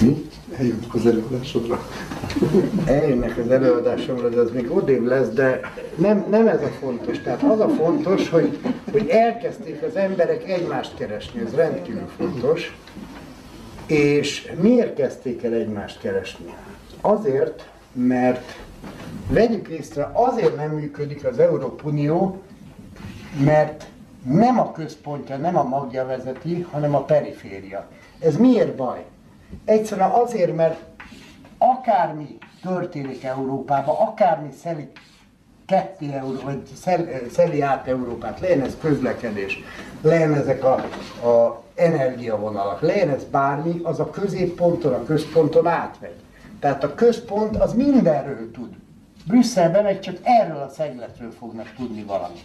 Mi? Eljutunk az előadásodra. eljönnek az előadásomra, de az még odébb lesz, de nem, nem ez a fontos. Tehát az a fontos, hogy, hogy elkezdték az emberek egymást keresni, ez rendkívül fontos. És miért kezdték el egymást keresni? Azért, mert vegyük észre, azért nem működik az Európai Unió, mert nem a központja, nem a magja vezeti, hanem a periféria. Ez miért baj? Egyszerűen azért, mert akármi történik Európában, akármi szeli ketté Euró, vagy szel, szeli át Európát, legyen ez közlekedés, legyen ezek a, a energiavonalak, legyen ez bármi, az a középponton, a központon átmegy. Tehát a központ az mindenről tud. Brüsszelben meg csak erről a szegletről fognak tudni valamit.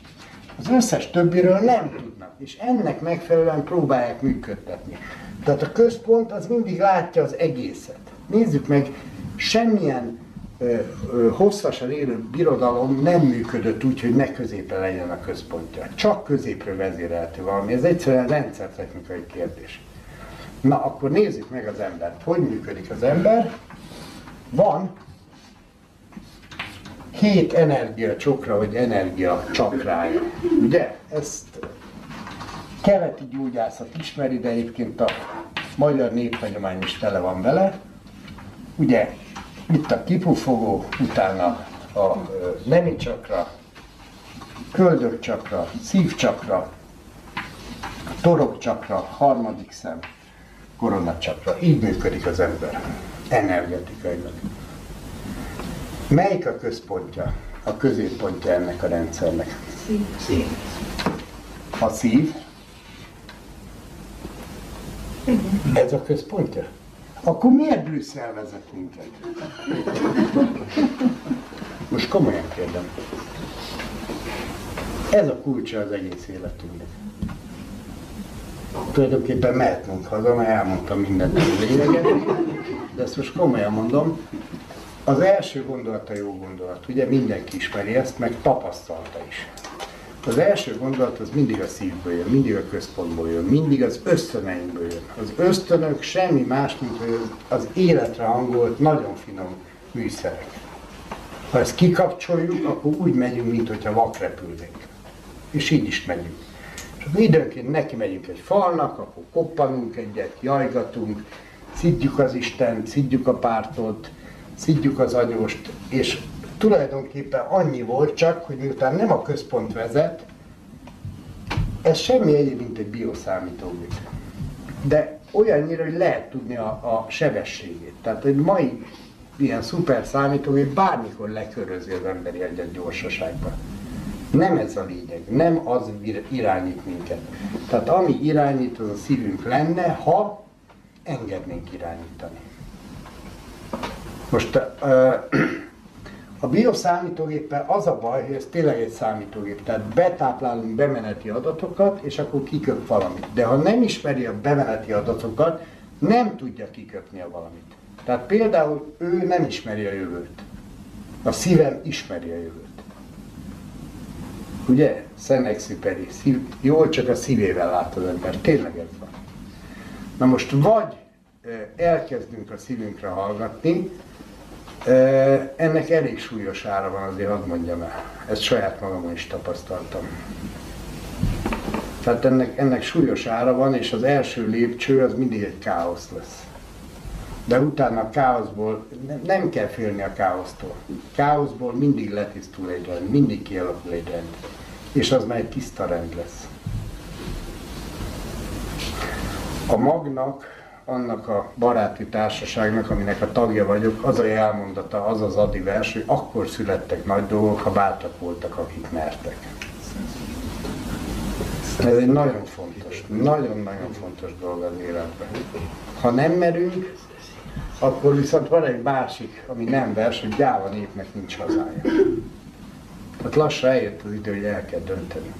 Az összes többiről nem tudnak, és ennek megfelelően próbálják működtetni. Tehát a központ az mindig látja az egészet. Nézzük meg, semmilyen ö, ö, hosszasan élő birodalom nem működött úgy, hogy ne középre legyen a központja. Csak középről vezérelhető valami. Ez egyszerűen rendszertechnikai kérdés. Na, akkor nézzük meg az embert. Hogy működik az ember? Van hét energia csokra, vagy energia csakrája. Ugye? Ezt keleti gyógyászat ismeri, de egyébként a magyar néphagyomány is tele van vele. Ugye itt a kipufogó, utána a nemi csakra, köldök csakra, szívcsakra, torok csakra, harmadik szem, koronacsakra. Így működik az ember energetikailag. Melyik a központja, a középpontja ennek a rendszernek? Szín. A szív? Ez a központja? Akkor miért Brüsszel vezet minket? Most komolyan kérdem. Ez a kulcsa az egész életünknek. Tulajdonképpen mehetünk haza, mert elmondtam mindent a lényeget, de ezt most komolyan mondom. Az első gondolat a jó gondolat, ugye mindenki ismeri ezt, meg tapasztalta is. Az első gondolat az mindig a szívből jön, mindig a központból jön, mindig az ösztöneinkből jön. Az ösztönök semmi más, mint hogy az életre hangolt, nagyon finom műszerek. Ha ezt kikapcsoljuk, akkor úgy megyünk, mint hogyha vak repülnénk. És így is megyünk. És akkor időnként neki megyünk egy falnak, akkor koppanunk egyet, jajgatunk, szidjuk az Isten, szidjuk a pártot, szidjuk az agyost, és tulajdonképpen annyi volt csak, hogy miután nem a központ vezet, ez semmi egyéb, mint egy bioszámítógép. De olyannyira, hogy lehet tudni a, a sebességét. Tehát egy mai ilyen szuper számítógép bármikor lekörözi az emberi egyet gyorsaságban. Nem ez a lényeg, nem az ir- irányít minket. Tehát ami irányít, az a szívünk lenne, ha engednénk irányítani. Most [CLEARS THROAT] a bioszámítógéppel az a baj, hogy ez tényleg egy számítógép. Tehát betáplálunk bemeneti adatokat, és akkor kiköp valamit. De ha nem ismeri a bemeneti adatokat, nem tudja kiköpni a valamit. Tehát például ő nem ismeri a jövőt. A szívem ismeri a jövőt. Ugye? Szenexiperi. Szív... Jól csak a szívével lát az ember. Tényleg ez van. Na most vagy elkezdünk a szívünkre hallgatni, ennek elég súlyos ára van, azért hadd mondjam el. Ezt saját magamon is tapasztaltam. Tehát ennek, ennek súlyos ára van, és az első lépcső az mindig egy káosz lesz. De utána a káoszból nem, nem kell félni a káosztól. Káoszból mindig letisztul egy rend, mindig kialakul egy rend. És az már egy tiszta rend lesz. A magnak annak a baráti társaságnak, aminek a tagja vagyok, az a jelmondata, az az adi vers, hogy akkor születtek nagy dolgok, ha bátrak voltak, akik mertek. Ez egy nagyon fontos, nagyon-nagyon fontos dolog az életben. Ha nem merünk, akkor viszont van egy másik, ami nem vers, hogy gyáva népnek nincs hazája. Tehát lassan eljött az idő, hogy el kell dönteni.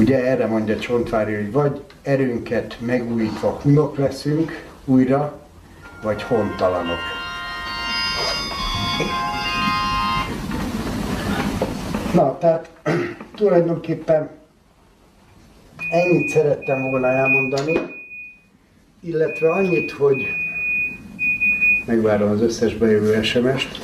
Ugye erre mondja Csontvári, hogy vagy erőnket megújítva hunok leszünk újra, vagy hontalanok. Na, tehát [CLEARS THROAT] tulajdonképpen ennyit szerettem volna elmondani, illetve annyit, hogy megvárom az összes bejövő SMS-t.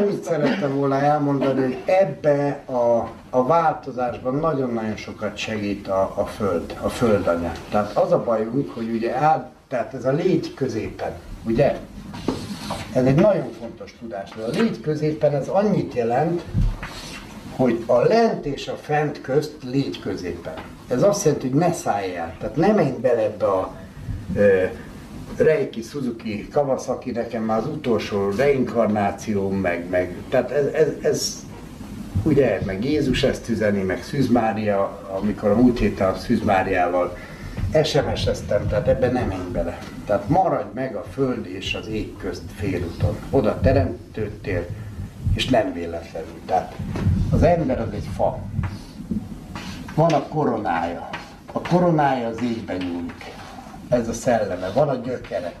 Annyit szerettem volna elmondani, hogy ebbe a, a változásban nagyon-nagyon sokat segít a, a Föld, a Földanya. Tehát az a bajunk, hogy ugye át, tehát ez a légy középen, ugye? Ez egy nagyon fontos tudás. A légy középen ez annyit jelent, hogy a lent és a fent közt légy középen. Ez azt jelenti, hogy ne szállj el. Tehát ne menj bele ebbe a e, Reiki, Suzuki, Kawasaki, nekem már az utolsó reinkarnáció, meg, meg tehát ez, ez, ez ugye, meg Jézus ezt üzeni, meg Szűz Mária, amikor a múlt héten Szűz Máriával SMS-eztem, tehát ebben nem menj bele. Tehát maradj meg a föld és az ég közt félúton. Oda teremtődtél, és nem véletlenül. Tehát az ember az egy fa. Van a koronája. A koronája az égben nyúlik. Ez a szelleme. Van a gyökere.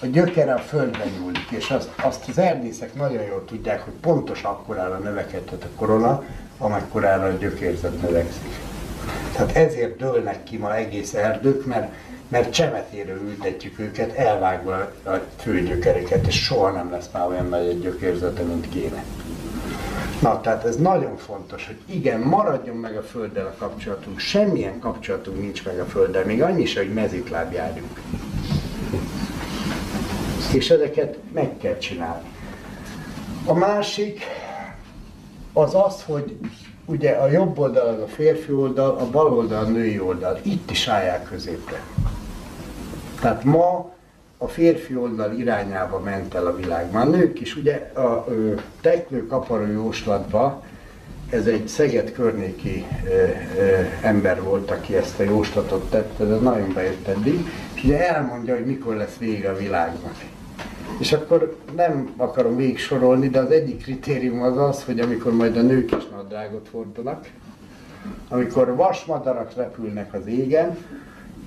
A gyökere a földben nyúlik, és azt, azt az erdészek nagyon jól tudják, hogy pontos akkorára növekedhet a korona, amekkorára a gyökérzet növekszik. Tehát ezért dőlnek ki ma egész erdők, mert, mert csemetére ültetjük őket, elvágva a főgyökereket, és soha nem lesz már olyan nagy egy gyökérzete, mint kéne. Na, tehát ez nagyon fontos, hogy igen, maradjon meg a Földdel a kapcsolatunk. Semmilyen kapcsolatunk nincs meg a Földdel, még annyi is, hogy mezitláb járjunk. És ezeket meg kell csinálni. A másik az az, hogy ugye a jobb oldal az a férfi oldal, a bal oldal a női oldal. Itt is állják középre. Tehát ma a férfi oldal irányába ment el a világ. Már nők is, ugye a teknő kaparó jóslatba, ez egy Szeged környéki ö, ö, ember volt, aki ezt a jóslatot tette, ez nagyon bejött eddig, és ugye elmondja, hogy mikor lesz vége a világnak. És akkor nem akarom végig sorolni, de az egyik kritérium az az, hogy amikor majd a nők is nadrágot hordanak, amikor vasmadarak repülnek az égen,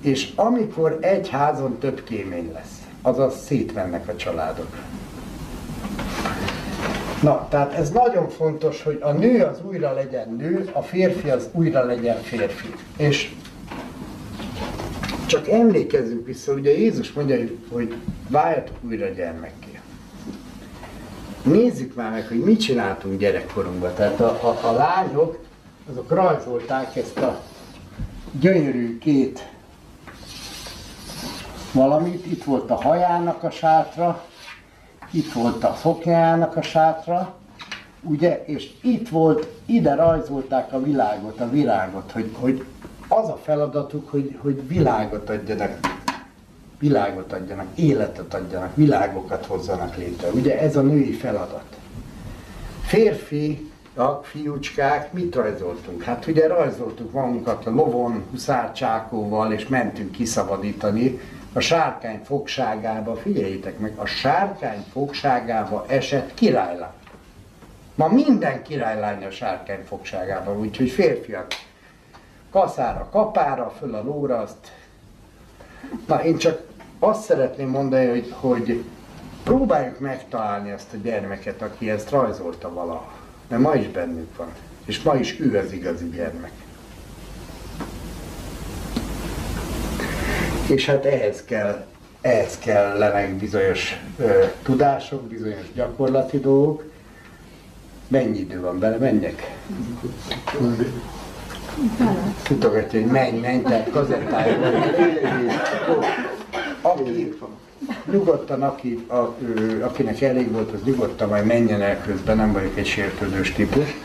és amikor egy házon több kémény lesz azaz szétmennek a családok. Na, tehát ez nagyon fontos, hogy a nő az újra legyen nő, a férfi az újra legyen férfi. És csak emlékezzünk vissza, ugye Jézus mondja, hogy váljatok újra gyermekké. Nézzük már meg, hogy mit csináltunk gyerekkorunkban. Tehát a, a, a lányok, azok rajzolták ezt a gyönyörű két valamit, itt volt a hajának a sátra, itt volt a szoknyának a sátra, ugye, és itt volt, ide rajzolták a világot, a virágot, hogy, hogy az a feladatuk, hogy, hogy világot adjanak, világot adjanak, életet adjanak, világokat hozzanak létre. Ugye ez a női feladat. Férfi, a fiúcskák, mit rajzoltunk? Hát ugye rajzoltuk magunkat a lovon, huszárcsákóval, és mentünk kiszabadítani a sárkány fogságába, figyeljétek meg, a sárkány fogságába esett királylány. Ma minden királylány a sárkány fogságában, úgyhogy férfiak kaszára, kapára, föl a lóra, azt... Na, én csak azt szeretném mondani, hogy, hogy próbáljuk megtalálni azt a gyermeket, aki ezt rajzolta valaha. Mert ma is bennünk van. És ma is ő az igazi gyermek. És hát ehhez kell, ehhez kellenek bizonyos ö, tudások, bizonyos gyakorlati dolgok. Mennyi idő van bele? Menjek? Mutogatja, hogy menj, menj, tehát kazettája van. Aki, nyugodtan, aki, a, ő, akinek elég volt, az nyugodtan majd menjen el közben, nem vagyok egy sértődős típus.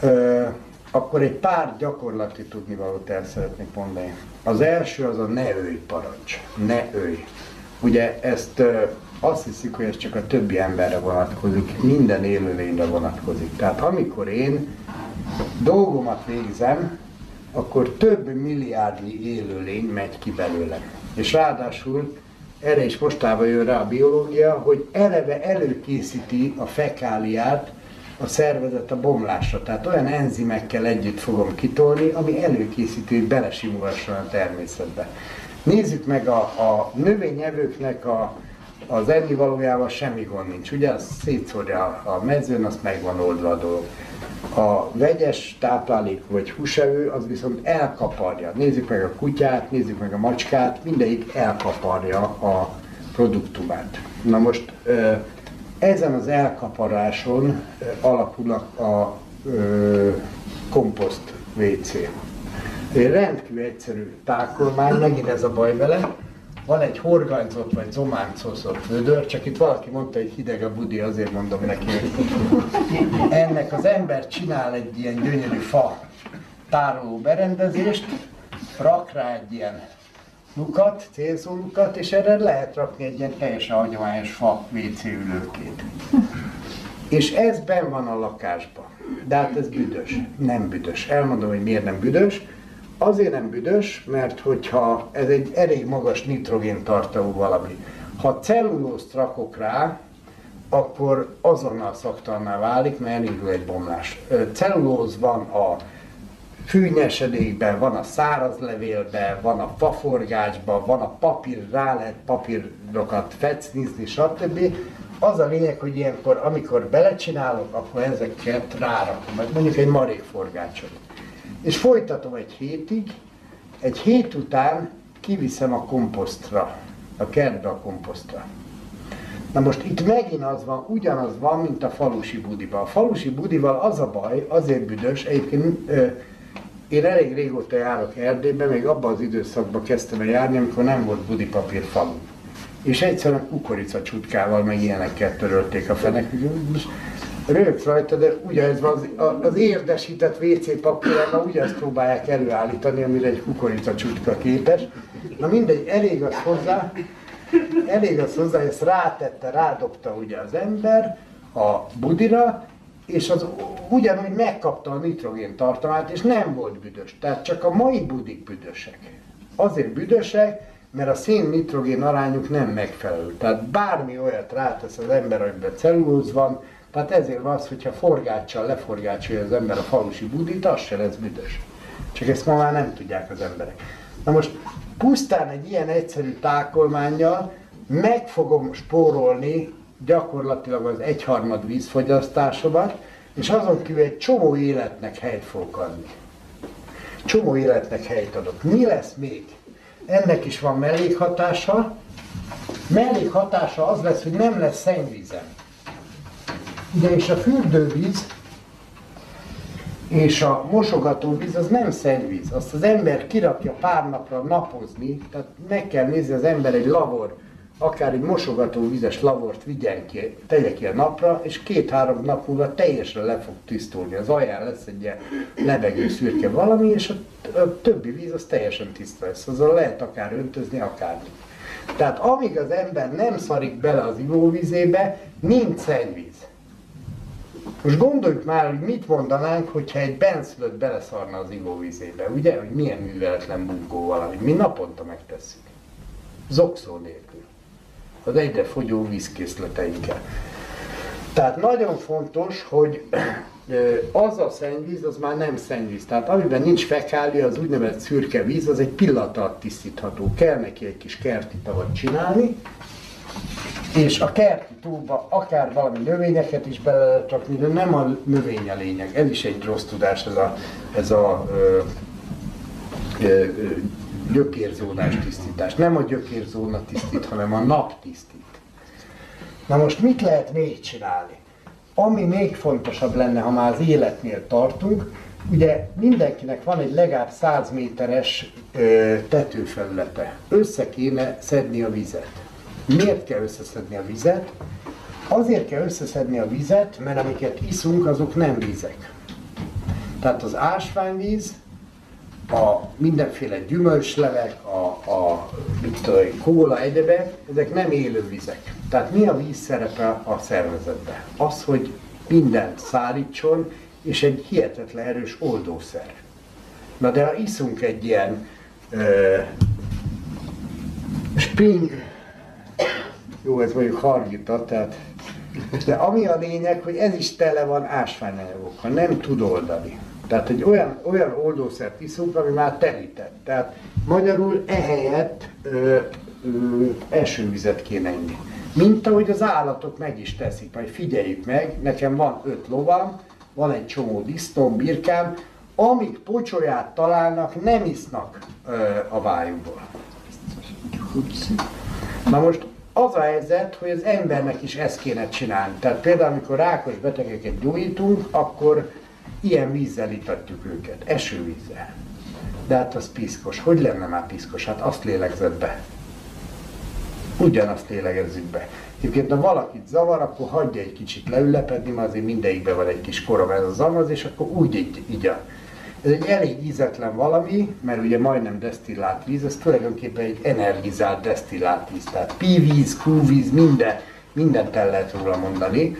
Ö, akkor egy pár gyakorlati tudnivalót el szeretnék mondani. Az első az a ne őj parancs. Ne őj. Ugye ezt azt hiszik, hogy ez csak a többi emberre vonatkozik, minden élőlényre vonatkozik. Tehát amikor én dolgomat végzem, akkor több milliárdnyi élőlény megy ki belőlem. És ráadásul erre is mostában jön rá a biológia, hogy eleve előkészíti a fekáliát, a szervezet a bomlásra. Tehát olyan enzimekkel együtt fogom kitolni, ami előkészítő, hogy belesimulhasson a természetbe. Nézzük meg a, a növényevőknek a, az ennivalójával semmi gond nincs. Ugye, az szétszórja a mezőn, azt meg van oldva a dolog. A vegyes táplálék vagy húsevő, az viszont elkaparja. Nézzük meg a kutyát, nézzük meg a macskát, mindegyik elkaparja a produktumát. Na most ezen az elkaparáson alapul a komposzt WC. Rendkívül egyszerű tákolmány, megint ez a baj vele, van egy horgányzott vagy zománcozott vödör, csak itt valaki mondta, hogy hideg a budi, azért mondom neki, ennek az ember csinál egy ilyen gyönyörű fa tároló berendezést, rak rá egy ilyen lukat, célzó lukat, és erre lehet rakni egy ilyen teljesen hagyományos fa WC ülőkét. És ez ben van a lakásban. De hát ez büdös. Nem büdös. Elmondom, hogy miért nem büdös. Azért nem büdös, mert hogyha ez egy elég magas nitrogén tartalú valami. Ha cellulózt rakok rá, akkor azonnal szaktalná válik, mert elindul egy bomlás. Cellulóz van a fűnyesedékben, van a száraz levélben, van a faforgácsban, van a papír, rá lehet papírokat fecnizni, stb. Az a lényeg, hogy ilyenkor, amikor belecsinálok, akkor ezeket rárakom, vagy mondjuk egy marékforgácsot. És folytatom egy hétig, egy hét után kiviszem a komposztra, a kertbe a komposztra. Na most itt megint az van, ugyanaz van, mint a falusi budival. A falusi budival az a baj, azért büdös, egyébként ö, én elég régóta járok Erdélybe, még abban az időszakban kezdtem el járni, amikor nem volt budipapír falu. És egyszerűen kukorica csutkával, meg ilyenekkel törölték a fenek. Rögsz rajta, de ugye ez az, az érdesített WC papírral, ugye ezt próbálják előállítani, amire egy kukorica csutka képes. Na mindegy, elég az hozzá, elég az hozzá, ezt rátette, rádobta ugye az ember a budira, és az ugyanúgy megkapta a nitrogén tartalmát, és nem volt büdös. Tehát csak a mai budik büdösek. Azért büdösek, mert a szén-nitrogén arányuk nem megfelelő. Tehát bármi olyat rátesz az ember, amiben cellulóz van, tehát ezért van az, hogyha forgáccsal leforgácsolja az ember a falusi budit, az se lesz büdös. Csak ezt ma már nem tudják az emberek. Na most pusztán egy ilyen egyszerű tákolmányjal meg fogom spórolni gyakorlatilag az egyharmad vízfogyasztásomat, és azon kívül egy csomó életnek helyt fogok adni. Csomó életnek helyt adok. Mi lesz még? Ennek is van mellékhatása. Mellékhatása az lesz, hogy nem lesz szennyvízem. Ugye és a fürdővíz és a mosogatóvíz az nem szennyvíz. Azt az ember kirakja pár napra napozni, tehát meg kell nézni az ember egy lavor akár egy mosogató vizes lavort vigyen ki, tegye ki a napra, és két-három nap múlva teljesen le fog tisztulni. Az alján lesz egy ilyen lebegő szürke valami, és a, többi víz az teljesen tiszta lesz. Azzal lehet akár öntözni, akár. Tehát amíg az ember nem szarik bele az ivóvizébe, nincs szennyvíz. Most gondoljuk már, hogy mit mondanánk, hogyha egy benszülött beleszarna az ivóvizébe, ugye? Hogy milyen műveletlen bunkó valami. Mi naponta megtesszük. Zokszó nélkül az egyre fogyó vízkészleteinkkel. Tehát nagyon fontos, hogy az a szennyvíz, az már nem szennyvíz. Tehát amiben nincs fekália, az úgynevezett szürke víz, az egy pillanat alatt tisztítható. Kell neki egy kis kerti tavat csinálni, és a kerti tóba akár valami növényeket is bele rakni, de nem a növény a lényeg. Ez is egy rossz tudás, ez a, ez a ö, ö, gyökérzónás tisztítás. Nem a gyökérzóna tisztít, hanem a nap tisztít. Na most mit lehet még csinálni? Ami még fontosabb lenne, ha már az életnél tartunk, ugye mindenkinek van egy legalább 100 méteres ö, tetőfelülete. Össze kéne szedni a vizet. Miért kell összeszedni a vizet? Azért kell összeszedni a vizet, mert amiket iszunk, azok nem vízek. Tehát az ásványvíz a mindenféle gyümölcslevek, a, a mit tudom, kóla, egyebek, ezek nem élő vizek. Tehát mi a víz szerepe a szervezetben? Az, hogy mindent szárítson, és egy hihetetlen erős oldószer. Na de ha iszunk egy ilyen ö, spring, jó, ez mondjuk hargita, tehát de ami a lényeg, hogy ez is tele van ásványanyagokkal, nem tud oldani. Tehát egy olyan, olyan oldószert iszunk, ami már terített. Tehát magyarul ehelyett ö, ö, esővizet kéne inni. Mint ahogy az állatok meg is teszik, majd figyeljük meg, nekem van öt lovam, van egy csomó disztom, birkám, amíg pocsolyát találnak, nem isznak ö, a vájukból. Na most az a helyzet, hogy az embernek is ezt kéne csinálni. Tehát például, amikor rákos betegeket gyógyítunk, akkor ilyen vízzel itatjuk őket, esővízzel. De hát az piszkos. Hogy lenne már piszkos? Hát azt lélegzett be. Ugyanazt lélegezzük be. Egyébként, ha valakit zavar, akkor hagyja egy kicsit leülepedni, mert azért mindegyikben van egy kis korom ez a zamaz, és akkor úgy így, így a, ez egy elég ízetlen valami, mert ugye majdnem desztillált víz, ez tulajdonképpen egy energizált desztillált víz. Tehát pívíz, kúvíz, minden, mindent el lehet róla mondani.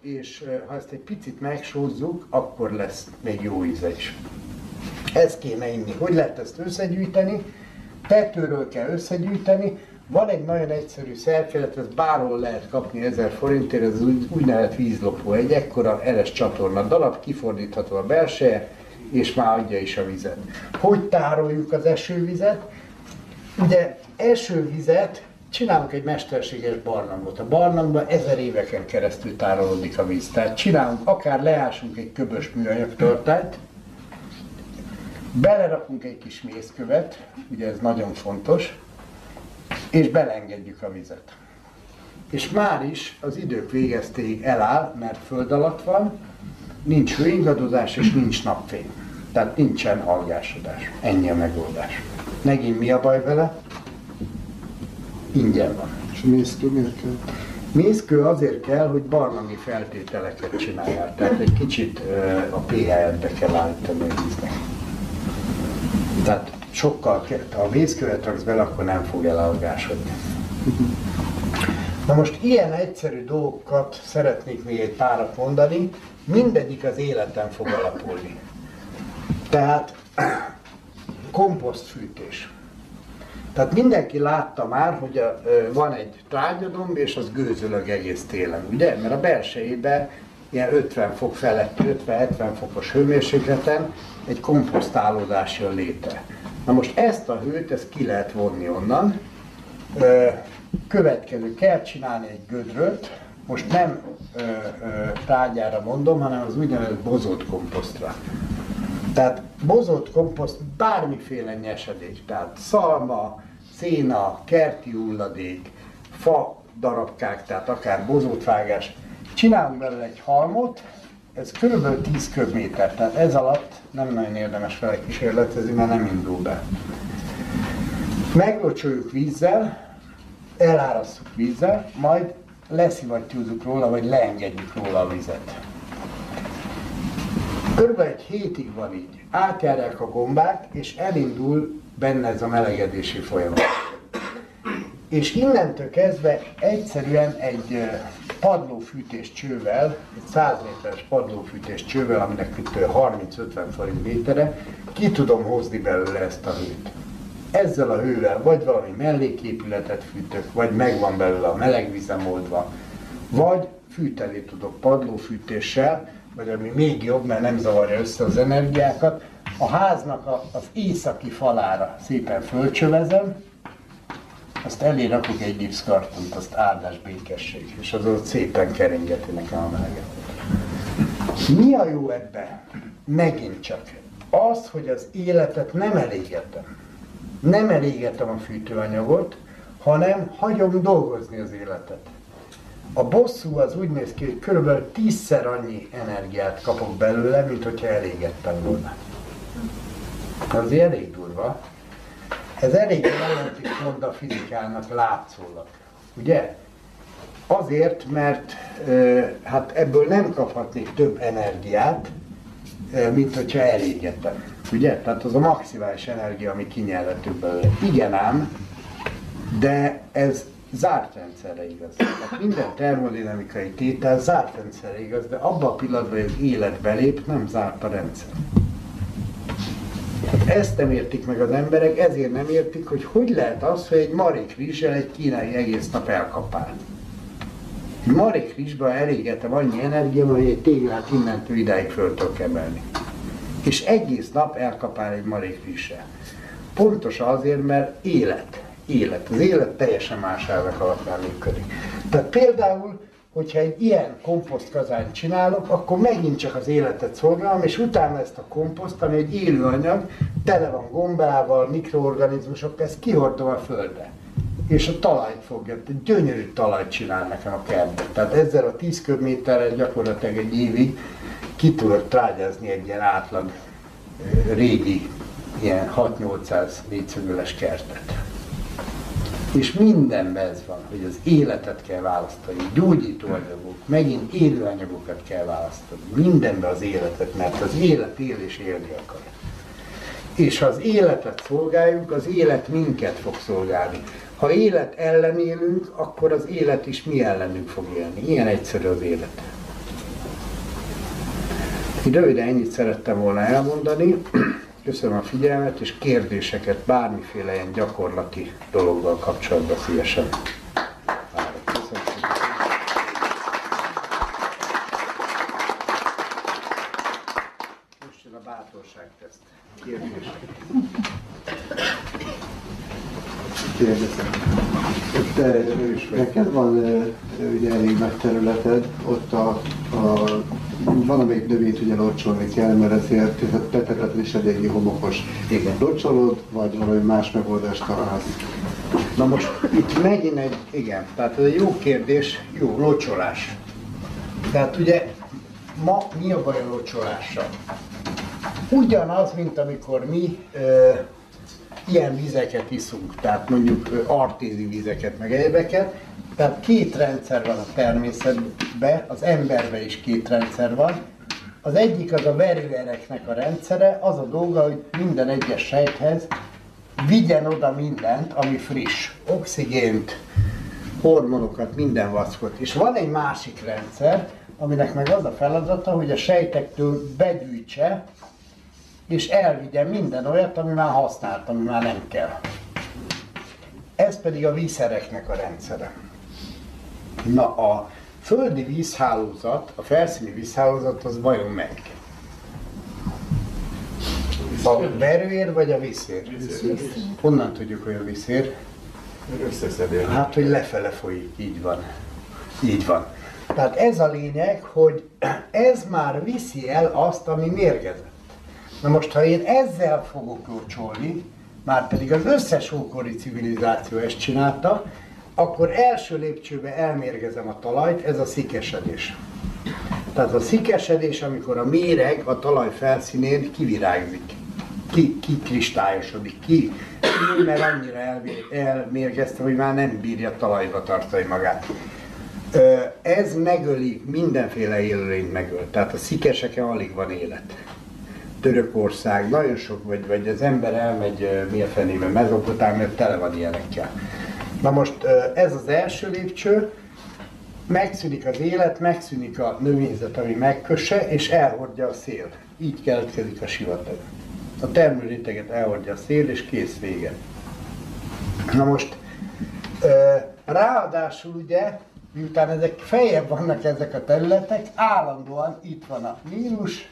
És ha ezt egy picit megsózzuk, akkor lesz még jó íze is. Ezt kéne inni. Hogy lehet ezt összegyűjteni? Tetőről kell összegyűjteni. Van egy nagyon egyszerű szerkezet, ez bárhol lehet kapni 1000 forintért, ez az úgynevezett vízlopó, egy ekkora eres csatorna darab, kifordítható a belseje, és már adja is a vizet. Hogy tároljuk az esővizet? Ugye esővizet csinálunk egy mesterséges barlangot. A barlangban ezer éveken keresztül tárolódik a víz. Tehát csinálunk, akár leásunk egy köbös műanyag tartályt, belerakunk egy kis mészkövet, ugye ez nagyon fontos, és belengedjük a vizet. És már is az idők végeztéig eláll, mert föld alatt van, nincs hőingadozás és nincs napfény. Tehát nincsen algásodás. Ennyi a megoldás. Megint mi a baj vele? Ingyen van. És mészkő miért kell? Mészkő azért kell, hogy barlangi feltételeket csinálják. Tehát egy kicsit a pH-et be kell állítani a víznek. Tehát sokkal, ha a mészkövet raksz bele, akkor nem fog elalgásodni. Na most ilyen egyszerű dolgokat szeretnék még egy párat mondani, mindegyik az életen fog alapulni. Tehát komposztfűtés. Tehát mindenki látta már, hogy a, van egy trágyadomb, és az gőzölög egész télen, ugye? Mert a belsejében ilyen 50 fok felett, 50-70 fokos hőmérsékleten egy komposztálódás jön létre. Na most ezt a hőt, ezt ki lehet vonni onnan. Következő, kell csinálni egy gödröt, most nem ö, ö, tárgyára mondom, hanem az úgynevezett bozott komposztra. Tehát bozott komposzt bármiféle nyesedék, tehát szalma, széna, kerti hulladék, fa darabkák, tehát akár bozótvágás. Csinálunk belőle egy halmot, ez kb. 10 köbméter, tehát ez alatt nem nagyon érdemes vele kísérletezni, mert nem indul be. Meglocsoljuk vízzel, elárasztjuk vízzel, majd leszivattyúzzuk róla, vagy leengedjük róla a vizet. Körülbelül egy hétig van így. Átjárják a gombák, és elindul benne ez a melegedési folyamat. És innentől kezdve egyszerűen egy padlófűtés csővel, egy 100 méteres padlófűtés csővel, aminek itt ö, 30-50 forint métere, ki tudom hozni belőle ezt a hőt. Ezzel a hővel vagy valami melléképületet fűtök, vagy megvan belőle a meleg vizem oldva, vagy fűteni tudok padlófűtéssel, vagy ami még jobb, mert nem zavarja össze az energiákat, a háznak a, az északi falára szépen fölcsövezem, azt elé rakok egy gipszkartont, azt áldás békesség, és az ott szépen keringeti nekem a meleget. Mi a jó ebben? Megint csak az, hogy az életet nem elégetem. Nem elégetem a fűtőanyagot, hanem hagyom dolgozni az életet. A bosszú az úgy néz ki, hogy körülbelül tízszer annyi energiát kapok belőle, mint hogyha elégettem volna. Az elég durva. Ez elég ellentét mond a fizikának látszólag. Ugye? Azért, mert hát ebből nem kaphatnék több energiát, mint hogyha elégetem. Ugye? Tehát az a maximális energia, ami kinyerhető belőle. Igen ám, de ez zárt rendszerre igaz. Tehát minden termodinamikai tétel zárt rendszerre igaz, de abban a pillanatban, hogy az élet belép, nem zárt a rendszer. Ezt nem értik meg az emberek, ezért nem értik, hogy hogy lehet az, hogy egy marék rizssel egy kínai egész nap elkapál. Egy marék rizsba elégetem annyi energia, hogy egy téglát innentől idáig föl tudok emelni. És egész nap elkapál egy marék rizssel. Pontos azért, mert élet. Élet. Az élet teljesen más elvek alapján működik. Tehát például, hogyha egy ilyen komposztkazányt csinálok, akkor megint csak az életet szolgálom, és utána ezt a komposzt, ami egy élő anyag, tele van gombával, mikroorganizmusok, ezt kihordom a földre. És a talajt fogja, gyönyörű talajt csinál nekem a kertben. Tehát ezzel a 10 köbméterrel gyakorlatilag egy évig ki tudok trágyázni egy ilyen átlag régi, ilyen 6-800 négyszögöles kertet. És mindenben ez van, hogy az életet kell választani, gyógyítóanyagok, megint élőanyagokat kell választani. Mindenben az életet, mert az élet él és élni akar. És ha az életet szolgáljuk, az élet minket fog szolgálni. Ha élet ellen élünk, akkor az élet is mi ellenünk fog élni. Ilyen egyszerű az élet. Röviden ennyit szerettem volna elmondani. Köszönöm a figyelmet, és kérdéseket bármiféle ilyen gyakorlati dologgal kapcsolatban szívesen. Most a bátorságteszt. Kérdések. kérdezem. Te, neked van ugye elég nagy területed, ott a, a van amelyik növényt ugye locsolni kell, mert ezért te területed is eléggé homokos. Igen. Locsolod, vagy valami más megoldást találsz? Na most itt megint egy, igen, tehát ez egy jó kérdés, jó, locsolás. Tehát ugye ma mi a baj a locsolással? Ugyanaz, mint amikor mi ö, ilyen vizeket iszunk, tehát mondjuk artézi vizeket, meg egyebeket, tehát két rendszer van a természetben, az emberben is két rendszer van. Az egyik az a verőereknek a rendszere, az a dolga, hogy minden egyes sejthez vigyen oda mindent, ami friss. Oxigént, hormonokat, minden vackot. És van egy másik rendszer, aminek meg az a feladata, hogy a sejtektől begyűjtse, és elvigye minden olyat, ami már használt, ami már nem kell. Ez pedig a vízszereknek a rendszere. Na a földi vízhálózat, a felszíni vízhálózat az vajon meg? A verőér vagy a vízér? Honnan tudjuk, hogy a vízér? Összeszedés. Hát, hogy lefele folyik, így van. Így van. Tehát ez a lényeg, hogy ez már viszi el azt, ami mérgezett. Na most, ha én ezzel fogok locsolni, már pedig az összes ókori civilizáció ezt csinálta, akkor első lépcsőbe elmérgezem a talajt, ez a szikesedés. Tehát a szikesedés, amikor a méreg a talaj felszínén kivirágzik, ki, kikristályosodik, ki, ki mert annyira elmérgezte, hogy már nem bírja talajba tartani magát. Ez megöli, mindenféle élőlényt megöl, tehát a szikeseken alig van élet. Törökország, nagyon sok, vagy, vagy az ember elmegy, mi a fenében, Mezopotámia tele van ilyenekkel. Na most ez az első lépcső, megszűnik az élet, megszűnik a növényzet, ami megkösse, és elhordja a szél. Így keletkezik a sivatag. A termőréteget elhordja a szél, és kész vége. Na most, ráadásul ugye, miután ezek feljebb vannak ezek a területek, állandóan itt van a vagy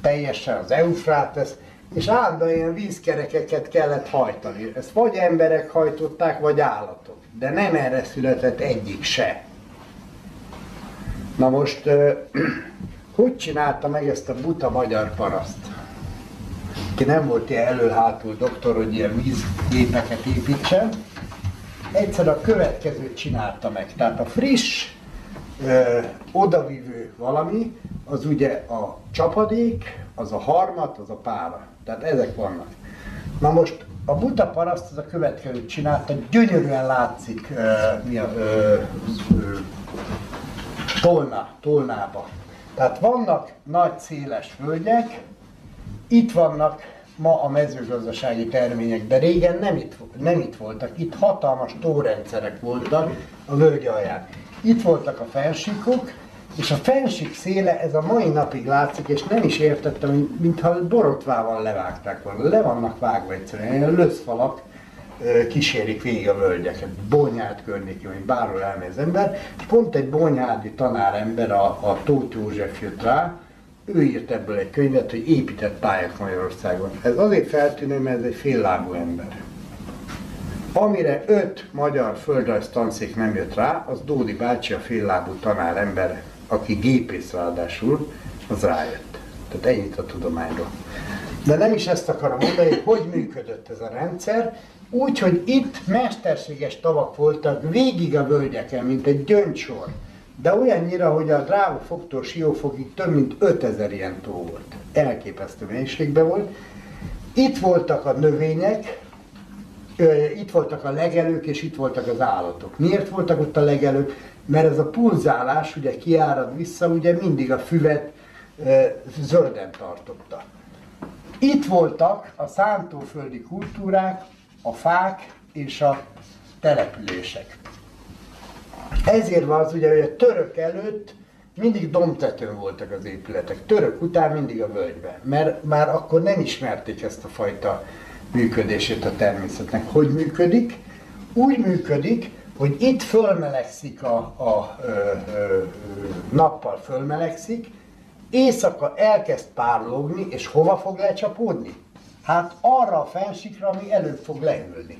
teljesen az Eufrátesz, és állandóan ilyen vízkerekeket kellett hajtani. Ezt vagy emberek hajtották, vagy állatok. De nem erre született egyik se. Na most, [CLEARS THROAT] hogy csinálta meg ezt a buta magyar paraszt? Ki nem volt ilyen elől-hátul doktor, hogy ilyen vízgépeket építsen. Egyszer a következőt csinálta meg. Tehát a friss, odavívő valami, az ugye a csapadék, az a harmat, az a pára. Tehát ezek vannak. Na most a buta paraszt az a következőt csinálta, gyönyörűen látszik ö, mi a, ö, ö, tolna, tolnába. Tehát vannak nagy széles völgyek, itt vannak ma a mezőgazdasági termények, de régen nem itt, nem itt voltak. Itt hatalmas tórendszerek voltak a völgy alján. Itt voltak a fensíkok, és a fensík széle ez a mai napig látszik, és nem is értettem, hogy mintha borotvával levágták volna. Le vannak vágva egyszerűen, ilyen löszfalak kísérik végig a völgyeket. Bonyád környékén, vagy bárhol elmegy az ember, és pont egy bonyádi tanárember, a, a Tóth József jött rá, ő írt ebből egy könyvet, hogy épített pályák Magyarországon. Ez azért feltűnő, mert ez egy féllábú ember. Amire öt magyar földrajz tanszék nem jött rá, az Dódi bácsi, a féllábú tanár ember, aki gépész ráadásul, az rájött. Tehát ennyit a tudományról. De nem is ezt akarom mondani, hogy működött ez a rendszer, úgy, hogy itt mesterséges tavak voltak végig a völgyeken, mint egy gyöngysor. De olyannyira, hogy a dráva fogtól siófokig több mint 5000 ilyen tó volt. Elképesztő mennyiségben volt. Itt voltak a növények, itt voltak a legelők, és itt voltak az állatok. Miért voltak ott a legelők? Mert ez a pulzálás ugye kiárad vissza, ugye mindig a füvet zölden tartotta. Itt voltak a szántóföldi kultúrák, a fák és a települések. Ezért van az ugye, hogy a török előtt mindig domtetőn voltak az épületek, török után mindig a völgyben, mert már akkor nem ismerték ezt a fajta működését a természetnek. Hogy működik? Úgy működik, hogy itt fölmelegszik a, a ö, ö, nappal fölmelegszik, éjszaka elkezd párlogni, és hova fog lecsapódni? Hát arra a fensikra, ami előbb fog leülni.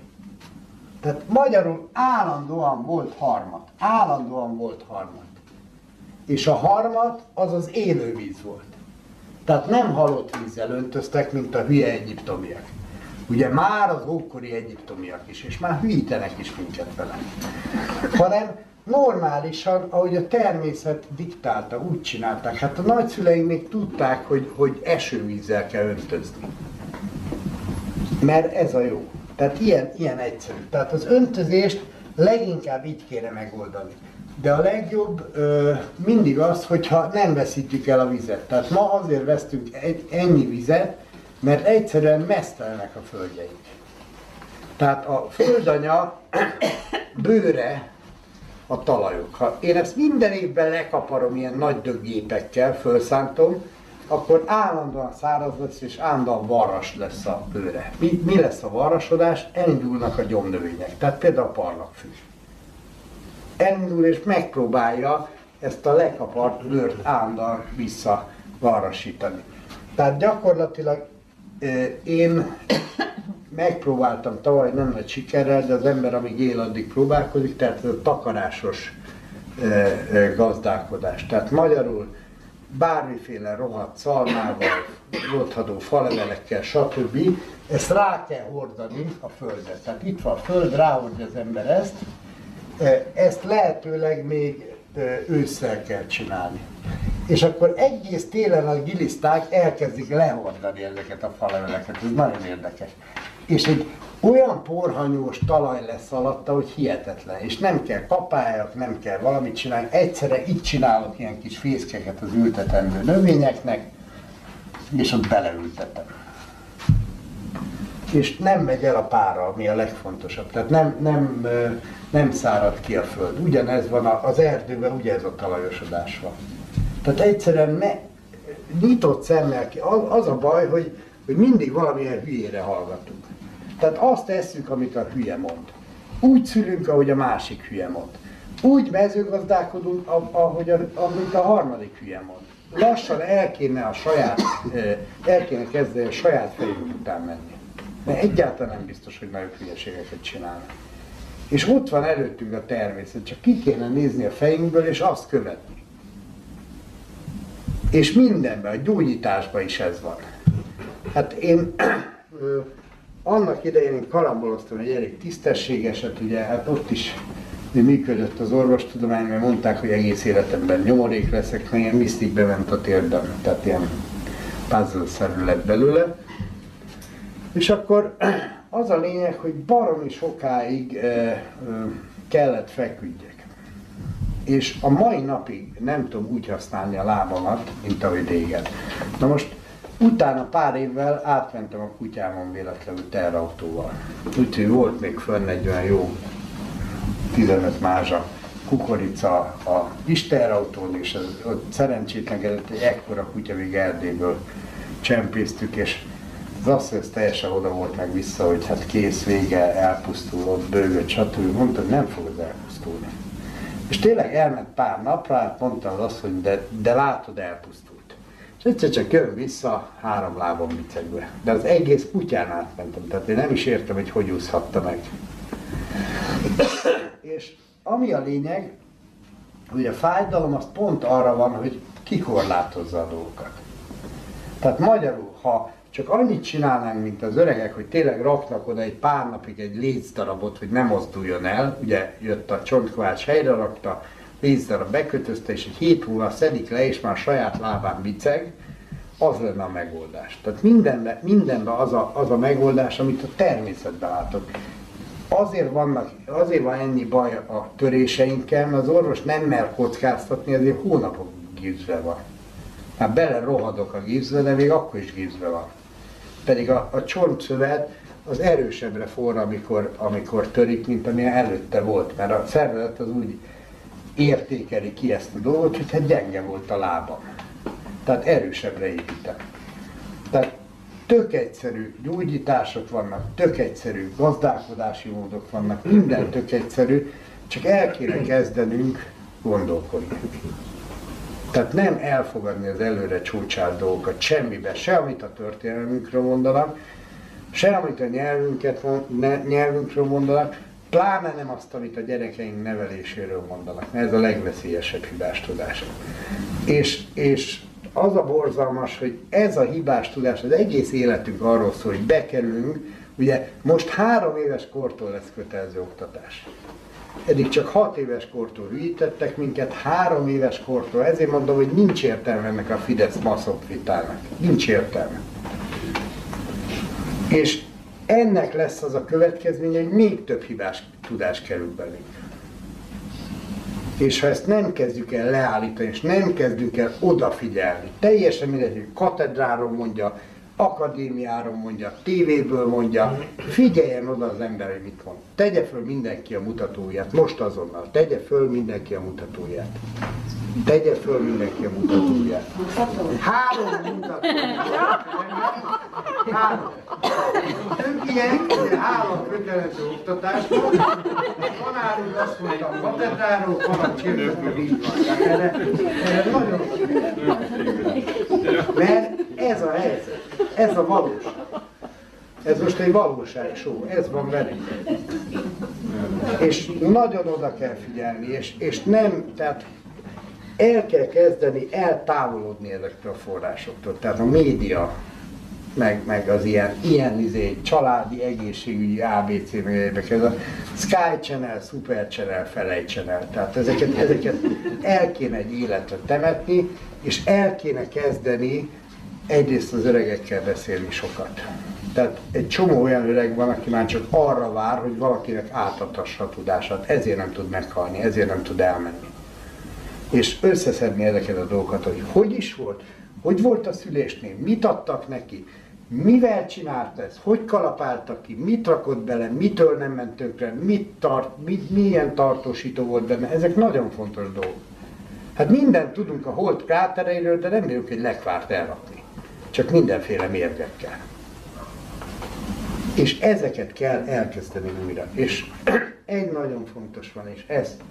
Tehát magyarul állandóan volt harmat. Állandóan volt harmat. És a harmat az az élő víz volt. Tehát nem halott vízzel öntöztek, mint a hülye egyiptomiak. Ugye már az ókori egyiptomiak is, és már hűítenek is minket vele. Hanem normálisan, ahogy a természet diktálta, úgy csinálták. Hát a nagyszüleink még tudták, hogy, hogy esővízzel kell öntözni. Mert ez a jó. Tehát ilyen, ilyen egyszerű. Tehát az öntözést leginkább így kéne megoldani. De a legjobb ö, mindig az, hogyha nem veszítjük el a vizet. Tehát ma azért vesztünk egy, ennyi vizet, mert egyszerűen mesztelenek a földjeink. Tehát a földanya bőre a talajok. Ha én ezt minden évben lekaparom ilyen nagy döggépekkel, felszántom, akkor állandóan száraz lesz, és állandóan varras lesz a bőre. Mi, mi lesz a varrasodás? Elindulnak a gyomnövények, tehát például a parlagfű. Elindul és megpróbálja ezt a lekapart bőrt állandóan visszavarrasítani. Tehát gyakorlatilag én megpróbáltam tavaly, nem nagy sikerrel, de az ember, amíg él, addig próbálkozik, tehát ez a takarásos gazdálkodás. Tehát magyarul bármiféle rohadt szalmával, rothadó falevelekkel, stb. Ezt rá kell hordani a földre. Tehát itt van a föld, ráhordja az ember ezt, ezt lehetőleg még ősszel kell csinálni. És akkor egész télen a giliszták elkezdik lehordani ezeket a faleveleket. Ez nagyon érdekes. És egy olyan porhanyós talaj lesz alatta, hogy hihetetlen. És nem kell kapáljak, nem kell valamit csinálni. Egyszerre itt csinálok ilyen kis fészkeket az ültetendő növényeknek, és ott beleültetem. És nem megy el a pára, ami a legfontosabb. Tehát nem, nem, nem szárad ki a föld. Ugyanez van az erdőben, ugye ez a talajosodás van. Tehát egyszerűen ne, nyitott szemmel ki. Az, a baj, hogy, hogy mindig valamilyen hülyére hallgatunk. Tehát azt tesszük, amit a hülye mond. Úgy szülünk, ahogy a másik hülye mond. Úgy mezőgazdálkodunk, ahogy a, amit a harmadik hülye mond. Lassan el kéne a saját, el kéne kezdeni a saját fejünk után menni. Mert egyáltalán nem biztos, hogy nagyobb hülyeségeket csinálnak. És ott van előttünk a természet, csak ki kéne nézni a fejünkből, és azt követni. És mindenben, a gyógyításban is ez van. Hát én annak idején én karamboloztam egy elég tisztességeset, ugye hát ott is működött az orvostudomány, mert mondták, hogy egész életemben nyomorék leszek, mert ilyen misztikbe ment a térdem, tehát ilyen puzzle-szerű lett belőle. És akkor [CLEARS THROAT] az a lényeg, hogy baromi sokáig e, e, kellett feküdjek. És a mai napig nem tudom úgy használni a lábamat, mint ahogy régen. Na most utána pár évvel átmentem a kutyámon véletlenül terautóval. Úgyhogy volt még fönn egy olyan jó 15 mázsa kukorica a kis terautón, és az, ott szerencsétlenkedett egy ekkora kutya még Erdélyből csempésztük, és az hogy ez teljesen oda volt meg vissza, hogy hát kész, vége, elpusztul, ott bőgött, stb. Mondta, hogy nem fog az elpusztulni. És tényleg elment pár napra, hát mondta az azt, hogy de, de látod, elpusztult. És egyszer csak jön vissza, három lábon bicegve. De az egész kutyán átmentem, tehát én nem is értem, hogy hogy úszhatta meg. És ami a lényeg, hogy a fájdalom az pont arra van, hogy kikorlátozza a dolgokat. Tehát magyarul, ha csak annyit csinálnánk, mint az öregek, hogy tényleg raknak oda egy pár napig egy lécdarabot, hogy nem mozduljon el, ugye jött a csontkovács helyre rakta, lécdarab bekötözte, és egy hét múlva szedik le, és már saját lábán biceg, az lenne a megoldás. Tehát mindenben, mindenben az, a, az a megoldás, amit a természetben látok. Azért, vannak, azért van ennyi baj a töréseinkkel, mert az orvos nem mer kockáztatni, ezért hónapok gipszbe van. Hát bele rohadok a gipszbe, de még akkor is gipszbe van. Pedig a, a csontszövet az erősebbre forra, amikor, amikor törik, mint amilyen előtte volt, mert a szervezet az úgy értékeli ki ezt a dolgot, hogy hát gyenge volt a lábam. Tehát erősebbre építem. Tehát tök egyszerű gyógyítások vannak, tök egyszerű gazdálkodási módok vannak, minden tök egyszerű, csak el kéne kezdenünk gondolkodni. Tehát nem elfogadni az előre csúcsált dolgokat semmibe, se amit a történelmünkről mondanak, se amit a nyelvünket, ne, nyelvünkről mondanak, pláne nem azt, amit a gyerekeink neveléséről mondanak, mert ez a legveszélyesebb hibás tudás. És, és az a borzalmas, hogy ez a hibás tudás, az egész életünk arról szól, hogy bekerülünk, ugye most három éves kortól lesz kötelező oktatás. Eddig csak hat éves kortól hűítettek minket, három éves kortól. Ezért mondom, hogy nincs értelme ennek a Fidesz maszok vitának. Nincs értelme. És ennek lesz az a következménye, hogy még több hibás tudás kerül belénk. És ha ezt nem kezdjük el leállítani, és nem kezdünk el odafigyelni, teljesen mindegy, hogy katedráról mondja, akadémiáról mondja, tévéből mondja, figyeljen oda az ember, hogy mit mond. Tegye föl mindenki a mutatóját, most azonnal, tegye föl mindenki a mutatóját. Tegye föl mindenki a mutatóját. Három mutatóját. Három. Többiek, ugye három kötelező oktatás volt. Tanár úr azt a katedráról, van kérdezve, így van. Erre nagyon Mert ez a helyzet, ez a valóság. Ez most egy valóság show, ez van velünk. És nagyon oda kell figyelni, és, és nem, tehát el kell kezdeni eltávolodni ezektől a forrásoktól. Tehát a média, meg, meg az ilyen, ilyen izé, családi, egészségügyi ABC, meg ez a Sky Channel, Super Channel, Felej Channel. Tehát ezeket, ezeket el kéne egy életre temetni, és el kéne kezdeni egyrészt az öregekkel beszélni sokat. Tehát egy csomó olyan öreg van, aki már csak arra vár, hogy valakinek átadhassa a tudását, ezért nem tud meghalni, ezért nem tud elmenni. És összeszedni ezeket a dolgokat, hogy hogy is volt, hogy volt a szülésnél, mit adtak neki, mivel csinált ez, hogy kalapáltak ki, mit rakott bele, mitől nem ment tönkre, mit tart, mit, milyen tartósító volt benne, ezek nagyon fontos dolgok. Hát mindent tudunk a hold krátereiről, de nem bírunk egy lekvárt elrakni. Csak mindenféle mérgekkel. És ezeket kell elkezdeni újra. És egy nagyon fontos van, és ezt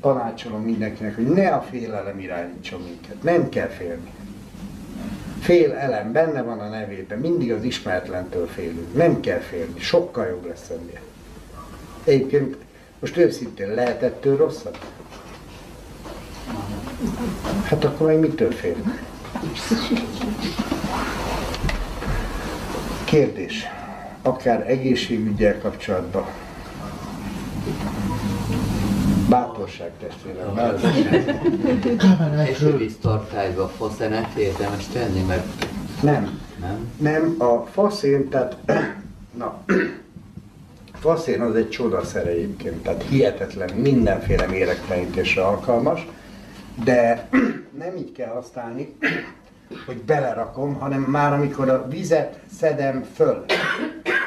tanácsolom mindenkinek, hogy ne a félelem irányítson minket. Nem kell félni. Fél elem benne van a nevében, mindig az ismeretlentől félünk. Nem kell félni, sokkal jobb lesz ennél. Egyébként most őszintén lehet ettől rosszabb? Hát akkor meg mitől félünk? Kérdés. Akár egészségügyel kapcsolatban. Bátorság testvérem. bátorság. Esővíz tartályba faszenet érdemes tenni, mert Nem. nem. Nem, a faszén, tehát, [CLEARS THROAT] na, faszén az egy csodaszer egyébként, tehát hihetetlen, mindenféle méregtelenítésre alkalmas, de [CLEARS THROAT] nem így kell használni, [CLEARS THROAT] hogy belerakom, hanem már amikor a vizet szedem föl,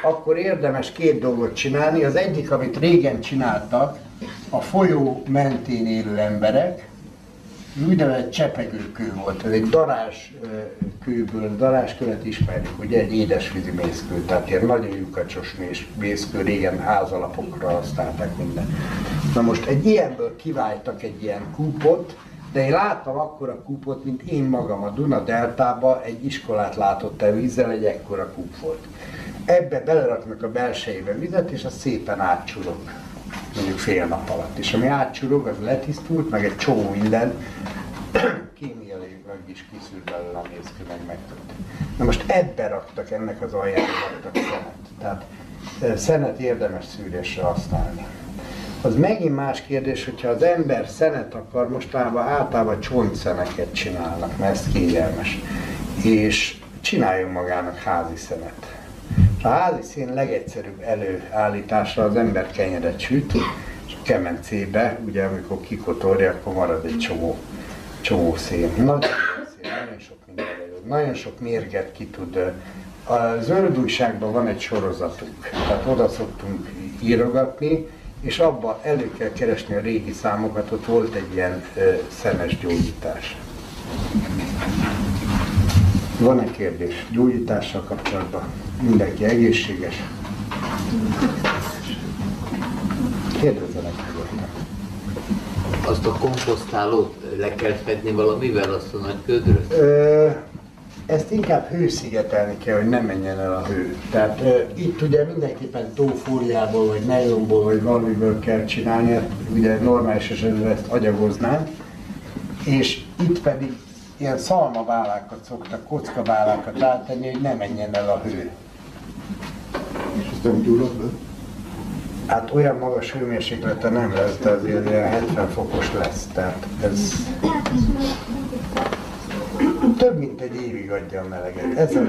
akkor érdemes két dolgot csinálni. Az egyik, amit régen csináltak a folyó mentén élő emberek, úgynevezett csepegőkő volt, ez egy darás kőből, daráskövet ismerjük, ugye egy édesvízi mészkő, tehát ilyen nagyon lyukacsos mész- mészkő, régen házalapokra használták minden. Na most egy ilyenből kiváltak egy ilyen kúpot, de én láttam akkor a kúpot, mint én magam a Duna deltába egy iskolát látott el vízzel, egy ekkora kúp volt. Ebbe beleraknak a belsejébe vizet, és az szépen átcsurog. mondjuk fél nap alatt. És ami átcsurog, az letisztult, meg egy csomó minden, [CLEARS THROAT] kémiailag is kiszűr belőle a mészkő, meg megtört. Na most ebbe raktak ennek az aljára raktak szenet. Tehát ö, szenet érdemes szűrésre használni. Az megint más kérdés, hogyha az ember szenet akar, mostában általában csontszeneket csinálnak, mert ez kényelmes. És csináljon magának házi szenet. A házi szén legegyszerűbb előállítása az ember kenyeret süt, és a kemencébe, ugye amikor kikotorja, akkor marad egy csomó, csomó szén. Nagyon jó szén, nagyon sok mindenre jó. Nagyon sok mérget ki tud. A zöld van egy sorozatunk, tehát oda szoktunk írogatni, és abba elő kell keresni a régi számokat, ott volt egy ilyen ö, szenes gyógyítás. Van egy kérdés gyógyítással kapcsolatban? Mindenki egészséges? Kérdezzenek nyugodtan. Azt a komposztálót le kell fedni valamivel, azt a nagy ködröt? Ezt inkább hőszigetelni kell, hogy ne menjen el a hő. Tehát ö, itt ugye mindenképpen tófóliából, vagy nejlonból, vagy valamiből kell csinálni, hát ugye normális esetben ezt agyagoznánk, és itt pedig ilyen szalmaválákat szoktak, kockaválákat rátenni, hogy ne menjen el a hő. És ez nem gyullad be? Hát olyan magas hőmérséklete nem lesz, de azért ilyen 70 fokos lesz, tehát ez több mint egy évig adja a meleget. Ez a.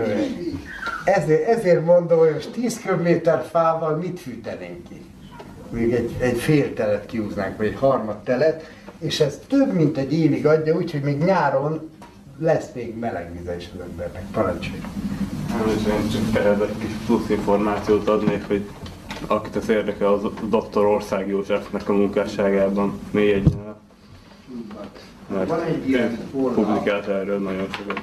Ezért, ezért mondom, hogy most 10 köbméter fával mit fűtenénk ki? Még egy, egy fél telet kiúznánk, vagy egy harmad telet, és ez több mint egy évig adja, úgyhogy még nyáron lesz még meleg vize is az embernek. Parancsolj! És én csak ehhez egy kis plusz információt adnék, hogy akit ez érdekel, az dr. Ország Józsefnek a munkásságában mélyedjen el. Mert Van egy ilyen oldal. publikált erről nagyon sokat.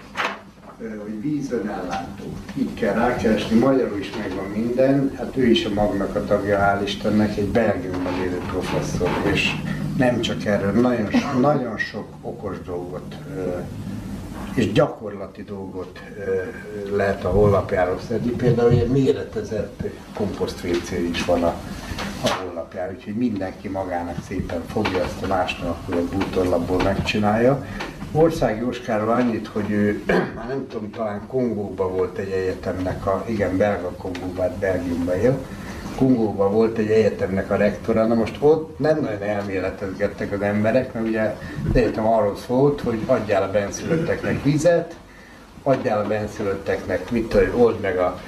Hogy vízönellátó. Így kell rákeresni, magyarul is megvan minden, hát ő is a magnak a tagja, hál' Istennek, egy Belgiumban élő professzor, és nem csak erről, nagyon, nagyon sok okos dolgot és gyakorlati dolgot lehet a honlapjáról szedni. Például egy méretezett komposzt WC is van a, a honlapján, úgyhogy mindenki magának szépen fogja ezt a másnap, hogy a bútorlapból megcsinálja. Ország Jóskáról annyit, hogy ő, [CLEARS THROAT] már nem tudom, talán Kongóban volt egy egyetemnek, a, igen, belga Kongóban, Belgiumban él, Kongóban volt egy egyetemnek a rektora, na most ott nem nagyon elméletezgettek az emberek, mert ugye az egyetem arról szólt, hogy adjál a benszülötteknek vizet, adjál a benszülötteknek, mit tudom, old meg a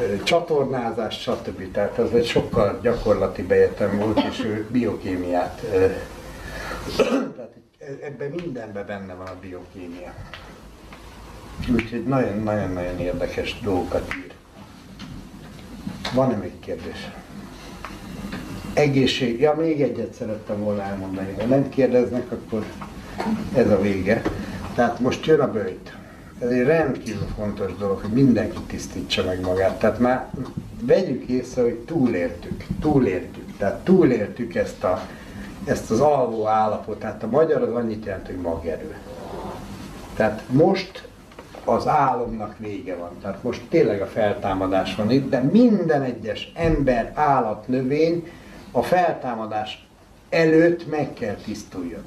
ö, csatornázást, stb. Tehát az egy sokkal gyakorlati egyetem volt, és ő biokémiát, tehát ebben mindenben benne van a biokémia. Úgyhogy nagyon-nagyon-nagyon érdekes dolgokat ír. Van-e még kérdés? Egészség. Ja, még egyet szerettem volna elmondani. Ha nem kérdeznek, akkor ez a vége. Tehát most jön a bőjt. Ez egy rendkívül fontos dolog, hogy mindenki tisztítsa meg magát. Tehát már vegyük észre, hogy túléltük. Túléltük. Tehát túléltük ezt, a, ezt az alvó állapotát. A magyar az annyit jelent, hogy magerő. Tehát most az álomnak vége van. Tehát most tényleg a feltámadás van itt, de minden egyes ember, állat, növény a feltámadás előtt meg kell tisztuljon.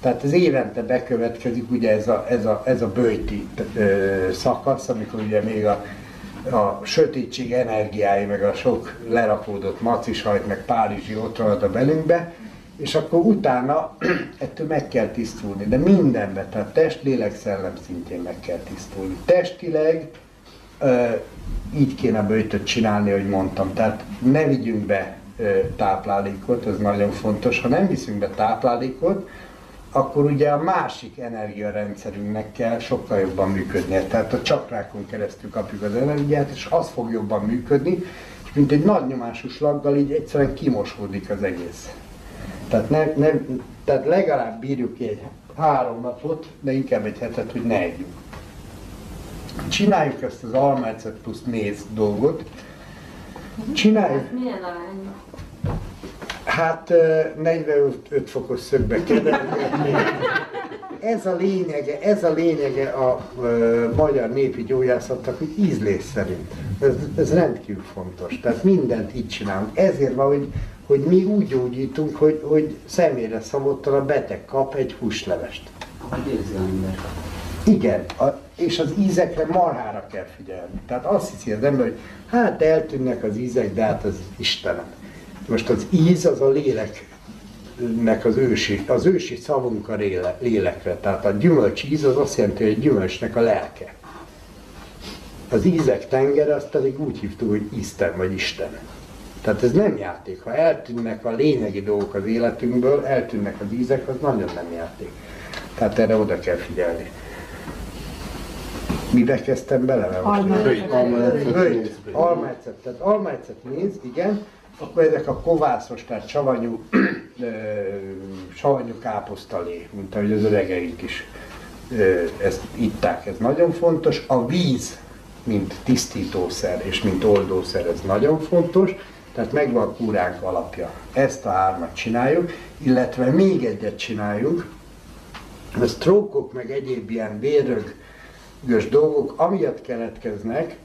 Tehát ez évente bekövetkezik, ugye ez a, ez a, ez a bőti ö, szakasz, amikor ugye még a, a sötétség energiái, meg a sok lerakódott macisajt, meg párizsi ott a belünkbe, és akkor utána [CLEARS THROAT] ettől meg kell tisztulni, de mindenben, tehát test, lélek, szellem szintjén meg kell tisztulni. Testileg ö, így kéne a bőtöt csinálni, ahogy mondtam, tehát ne vigyünk be ö, táplálékot, ez nagyon fontos. Ha nem viszünk be táplálékot, akkor ugye a másik energiarendszerünknek kell sokkal jobban működnie. Tehát a csakrákon keresztül kapjuk az energiát, és az fog jobban működni, és mint egy nagy nyomású slaggal így egyszerűen kimosódik az egész. Tehát, ne, ne, tehát legalább bírjuk ki egy három napot, de inkább egy hetet, hogy ne együnk. Csináljuk ezt az almácet plusz méz dolgot. Csináljuk. Ez milyen arány? Hát ö, 45 fokos szögbe. Ez a lényege, ez a lényege a magyar népi gyógyászatnak, hogy ízlés szerint. Ez, ez rendkívül fontos. Tehát mindent így csinálunk. Ezért van, hogy hogy mi úgy gyógyítunk, hogy, hogy személyre szabottan a beteg kap egy húslevest. Hogy érzi az ember. Igen, a, és az ízekre marhára kell figyelni. Tehát azt hiszi az ember, hogy hát eltűnnek az ízek, de hát az Istenem. Most az íz az a léleknek az ősi, az ősi szavunk a léle, lélekre. Tehát a gyümölcs íz az azt jelenti, hogy a gyümölcsnek a lelke. Az ízek tengere, azt pedig úgy hívtuk, hogy Isten vagy Isten. Tehát ez nem játék. Ha eltűnnek a lényegi dolgok az életünkből, eltűnnek az ízek, az nagyon nem játék. Tehát erre oda kell figyelni. Mibe kezdtem bele? Almaecet. Almácet, tehát almácet néz, igen, akkor ezek a kovászos, tehát savanyú, ö, savanyú káposztalé, mint ahogy az öregeink is ö, ezt itták, ez nagyon fontos. A víz, mint tisztítószer és mint oldószer, ez nagyon fontos, tehát megvan a kúránk alapja. Ezt a hármat csináljuk, illetve még egyet csináljuk, a sztrókok meg egyéb ilyen vérrögös dolgok amiatt keletkeznek,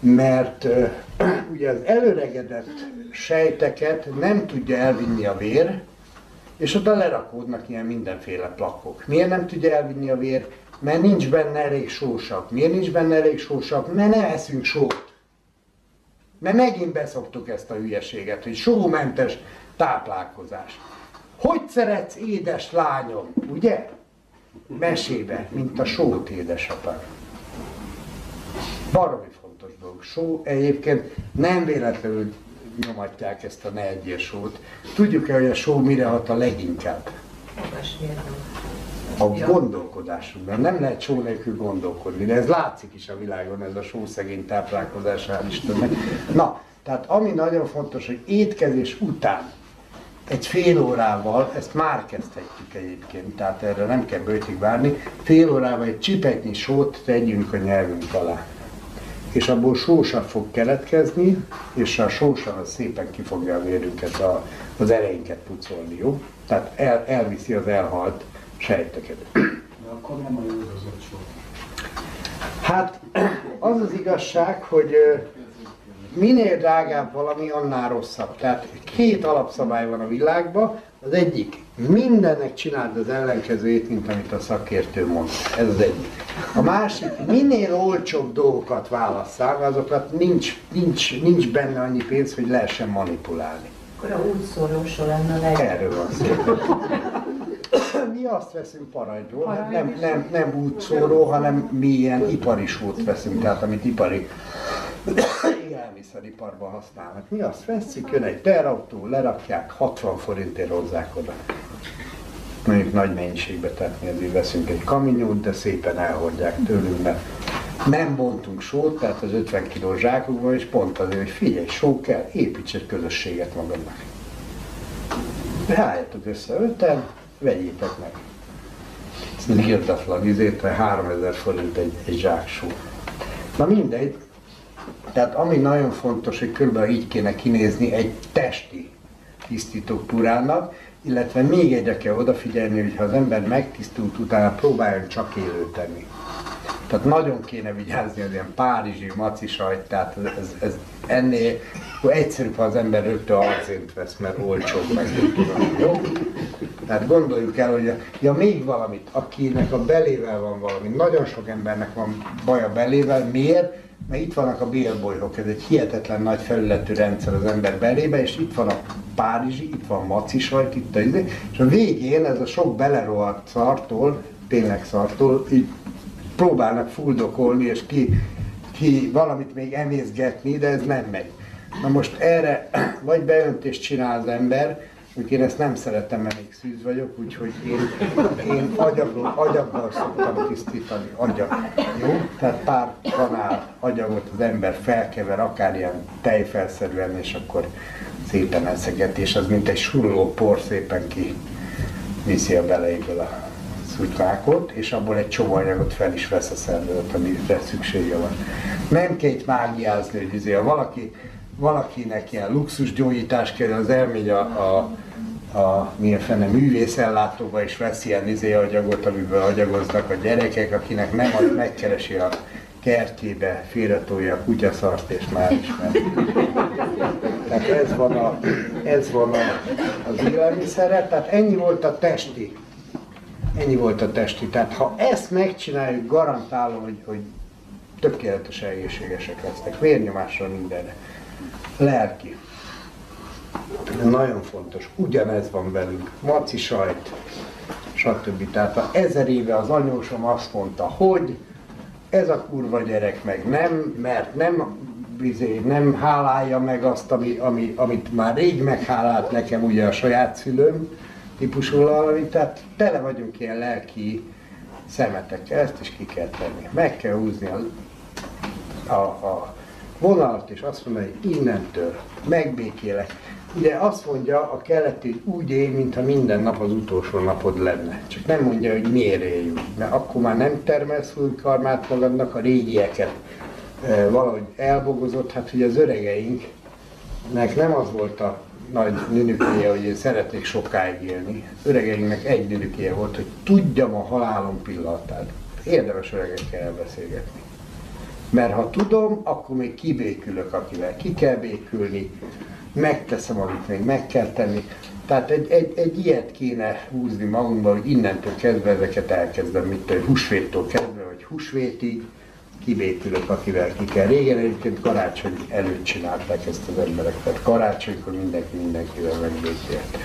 mert ö, [CLEARS THROAT] ugye az előregedett sejteket nem tudja elvinni a vér, és oda lerakódnak ilyen mindenféle plakok. Miért nem tudja elvinni a vér? Mert nincs benne elég sósav. Miért nincs benne elég sósav? Mert nem eszünk sót. Mert megint beszoktuk ezt a hülyeséget, hogy sómentes táplálkozás. Hogy szeretsz, édes lányom, ugye? Mesébe, mint a sót, édesapám. Baromi fontos dolog. Só egyébként nem véletlenül nyomatják ezt a ne egyél sót. Tudjuk-e, hogy a só mire hat a leginkább? A gondolkodásunkban. Nem lehet só nélkül gondolkodni, de ez látszik is a világon, ez a sószegény táplálkozás, hál' Istennek. Na, tehát ami nagyon fontos, hogy étkezés után egy fél órával, ezt már kezdhetjük egyébként, tehát erre nem kell bőtig várni, fél órával egy csipetnyi sót tegyünk a nyelvünk alá. És abból sósav fog keletkezni, és a sósav az szépen ki fogja a vérünket, a, az ereinket pucolni, jó? Tehát el, elviszi az elhalt sejteket. De akkor nem a jódozott sor. Hát az az igazság, hogy minél drágább valami, annál rosszabb. Tehát két alapszabály van a világban. Az egyik, mindennek csináld az ellenkezőjét, mint amit a szakértő mond. Ez az egyik. A másik, minél olcsóbb dolgokat válasszál, mert azokat nincs, nincs, nincs benne annyi pénz, hogy lehessen manipulálni. Akkor a útszórósról lenne a leg... Erről van szó. Mi azt veszünk parancsból, hát nem, nem, nem útszóró, hanem mi ilyen ipari sót veszünk, tehát amit ipari [COUGHS] élelmiszeriparban használnak. Mi azt veszünk, jön egy terautó, lerakják, 60 forintért hozzák oda. Mondjuk nagy mennyiségbe, tehát mi azért veszünk egy kaminyót, de szépen elhordják tőlünk, mert nem bontunk sót, tehát az 50 kilós zsákokban, és pont azért, hogy figyelj, só kell, építs egy közösséget magadnak. Rájöttök össze öten, vegyétek meg. Ez írdatlan izétre 3000 forint egy, egy zsák só. Na mindegy, tehát ami nagyon fontos, hogy körülbelül így kéne kinézni egy testi tisztítókúrának, illetve még egyre kell odafigyelni, hogy ha az ember megtisztult utána próbáljon csak élőt tenni. Tehát nagyon kéne vigyázni az ilyen párizsi maci sajt, tehát ez, ez, ennél egyszerűbb, ha az ember rögtön arcént vesz, mert olcsóbb, meg tudom, jó? Tehát gondoljuk el, hogy ja, még valamit, akinek a belével van valami, nagyon sok embernek van baj a belével, miért? Mert itt vannak a bélbolyhok, ez egy hihetetlen nagy felületű rendszer az ember belébe, és itt van a párizsi, itt van maci sajt, itt a izé, és a végén ez a sok belerohadt szartól, tényleg szartól, így próbálnak fuldokolni, és ki, ki valamit még emészgetni, de ez nem megy. Na most erre [CLEARS THROAT] vagy beöntést csinál az ember, hogy én ezt nem szeretem, mert még szűz vagyok, úgyhogy én, én agyaggal, agyaggal szoktam tisztítani, agyag, jó? Tehát pár kanál agyagot az ember felkever, akár ilyen tejfelszerűen, és akkor szépen eszeget, és az mint egy surló por szépen ki viszi a beleiből a szutymákot, és abból egy csomó anyagot fel is vesz a szervezet, amire szüksége van. Nem itt mágiázni, hogy izé, valaki, valakinek ilyen luxus gyógyítás kell, az elmegy a, a, a milyen fene művészellátóba és vesz ilyen izé agyagot, amiből agyagoznak a gyerekek, akinek nem, az megkeresi a kertjébe félretolja a kutyaszart és már is ment. Tehát ez van, a, ez van a, az élelmiszere, tehát ennyi volt a testi. Ennyi volt a testi. Tehát ha ezt megcsináljuk, garantálom, hogy, hogy tökéletes egészségesek lesznek. Vérnyomásra mindenre. Lelki. Nagyon fontos. Ugyanez van velünk. Maci sajt, stb. Tehát ha ezer éve az anyósom azt mondta, hogy ez a kurva gyerek meg nem, mert nem, bizé, nem hálálja meg azt, ami, ami, amit már rég meghálált nekem ugye a saját szülőm típusú valami, tehát tele vagyunk ilyen lelki szemetekkel, ezt is ki kell tenni. Meg kell húzni a, a, a vonalat, és azt mondani, hogy innentől megbékélek. Ugye azt mondja a keleti, hogy úgy él, mintha minden nap az utolsó napod lenne. Csak nem mondja, hogy miért éljünk. Mert akkor már nem termelsz új karmát magadnak, a régieket e, valahogy elbogozott. Hát ugye az öregeinknek nem az volt a nagy nünükéje, hogy én szeretnék sokáig élni. Öregeinknek egy nünükéje volt, hogy tudjam a halálom pillanatát. Érdemes öregekkel elbeszélgetni. Mert ha tudom, akkor még kibékülök, akivel ki kell békülni, megteszem, amit még meg kell tenni. Tehát egy, egy, egy ilyet kéne húzni magunkba, hogy innentől kezdve ezeket elkezdem, mint egy húsvéttól kezdve, vagy húsvétig, kibékülök, akivel ki kell. Régen egyébként karácsony előtt csinálták ezt az emberek, tehát karácsonykor mindenki mindenkivel megbékélt.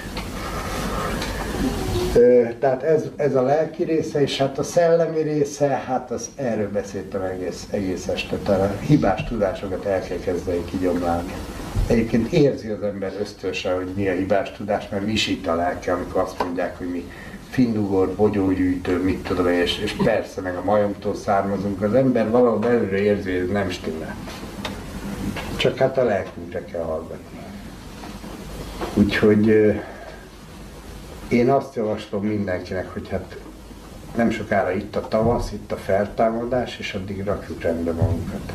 Tehát ez, ez a lelki része, és hát a szellemi része, hát az, erről beszéltem egész, egész este, tehát a hibás tudásokat el kell kezdeni kigyomlálni. Egyébként érzi az ember ösztönse, hogy mi a hibás tudás, mert visít a lelke, amikor azt mondják, hogy mi findugor, bogyógyűjtő, mit tudom és, és persze meg a majomtól származunk, az ember valahol belülről érzi, hogy ez nem stimmel. Csak hát a lelkünkre kell hallgatni. Úgyhogy én azt javaslom mindenkinek, hogy hát nem sokára itt a tavasz, itt a feltámadás, és addig rakjuk rendbe magunkat.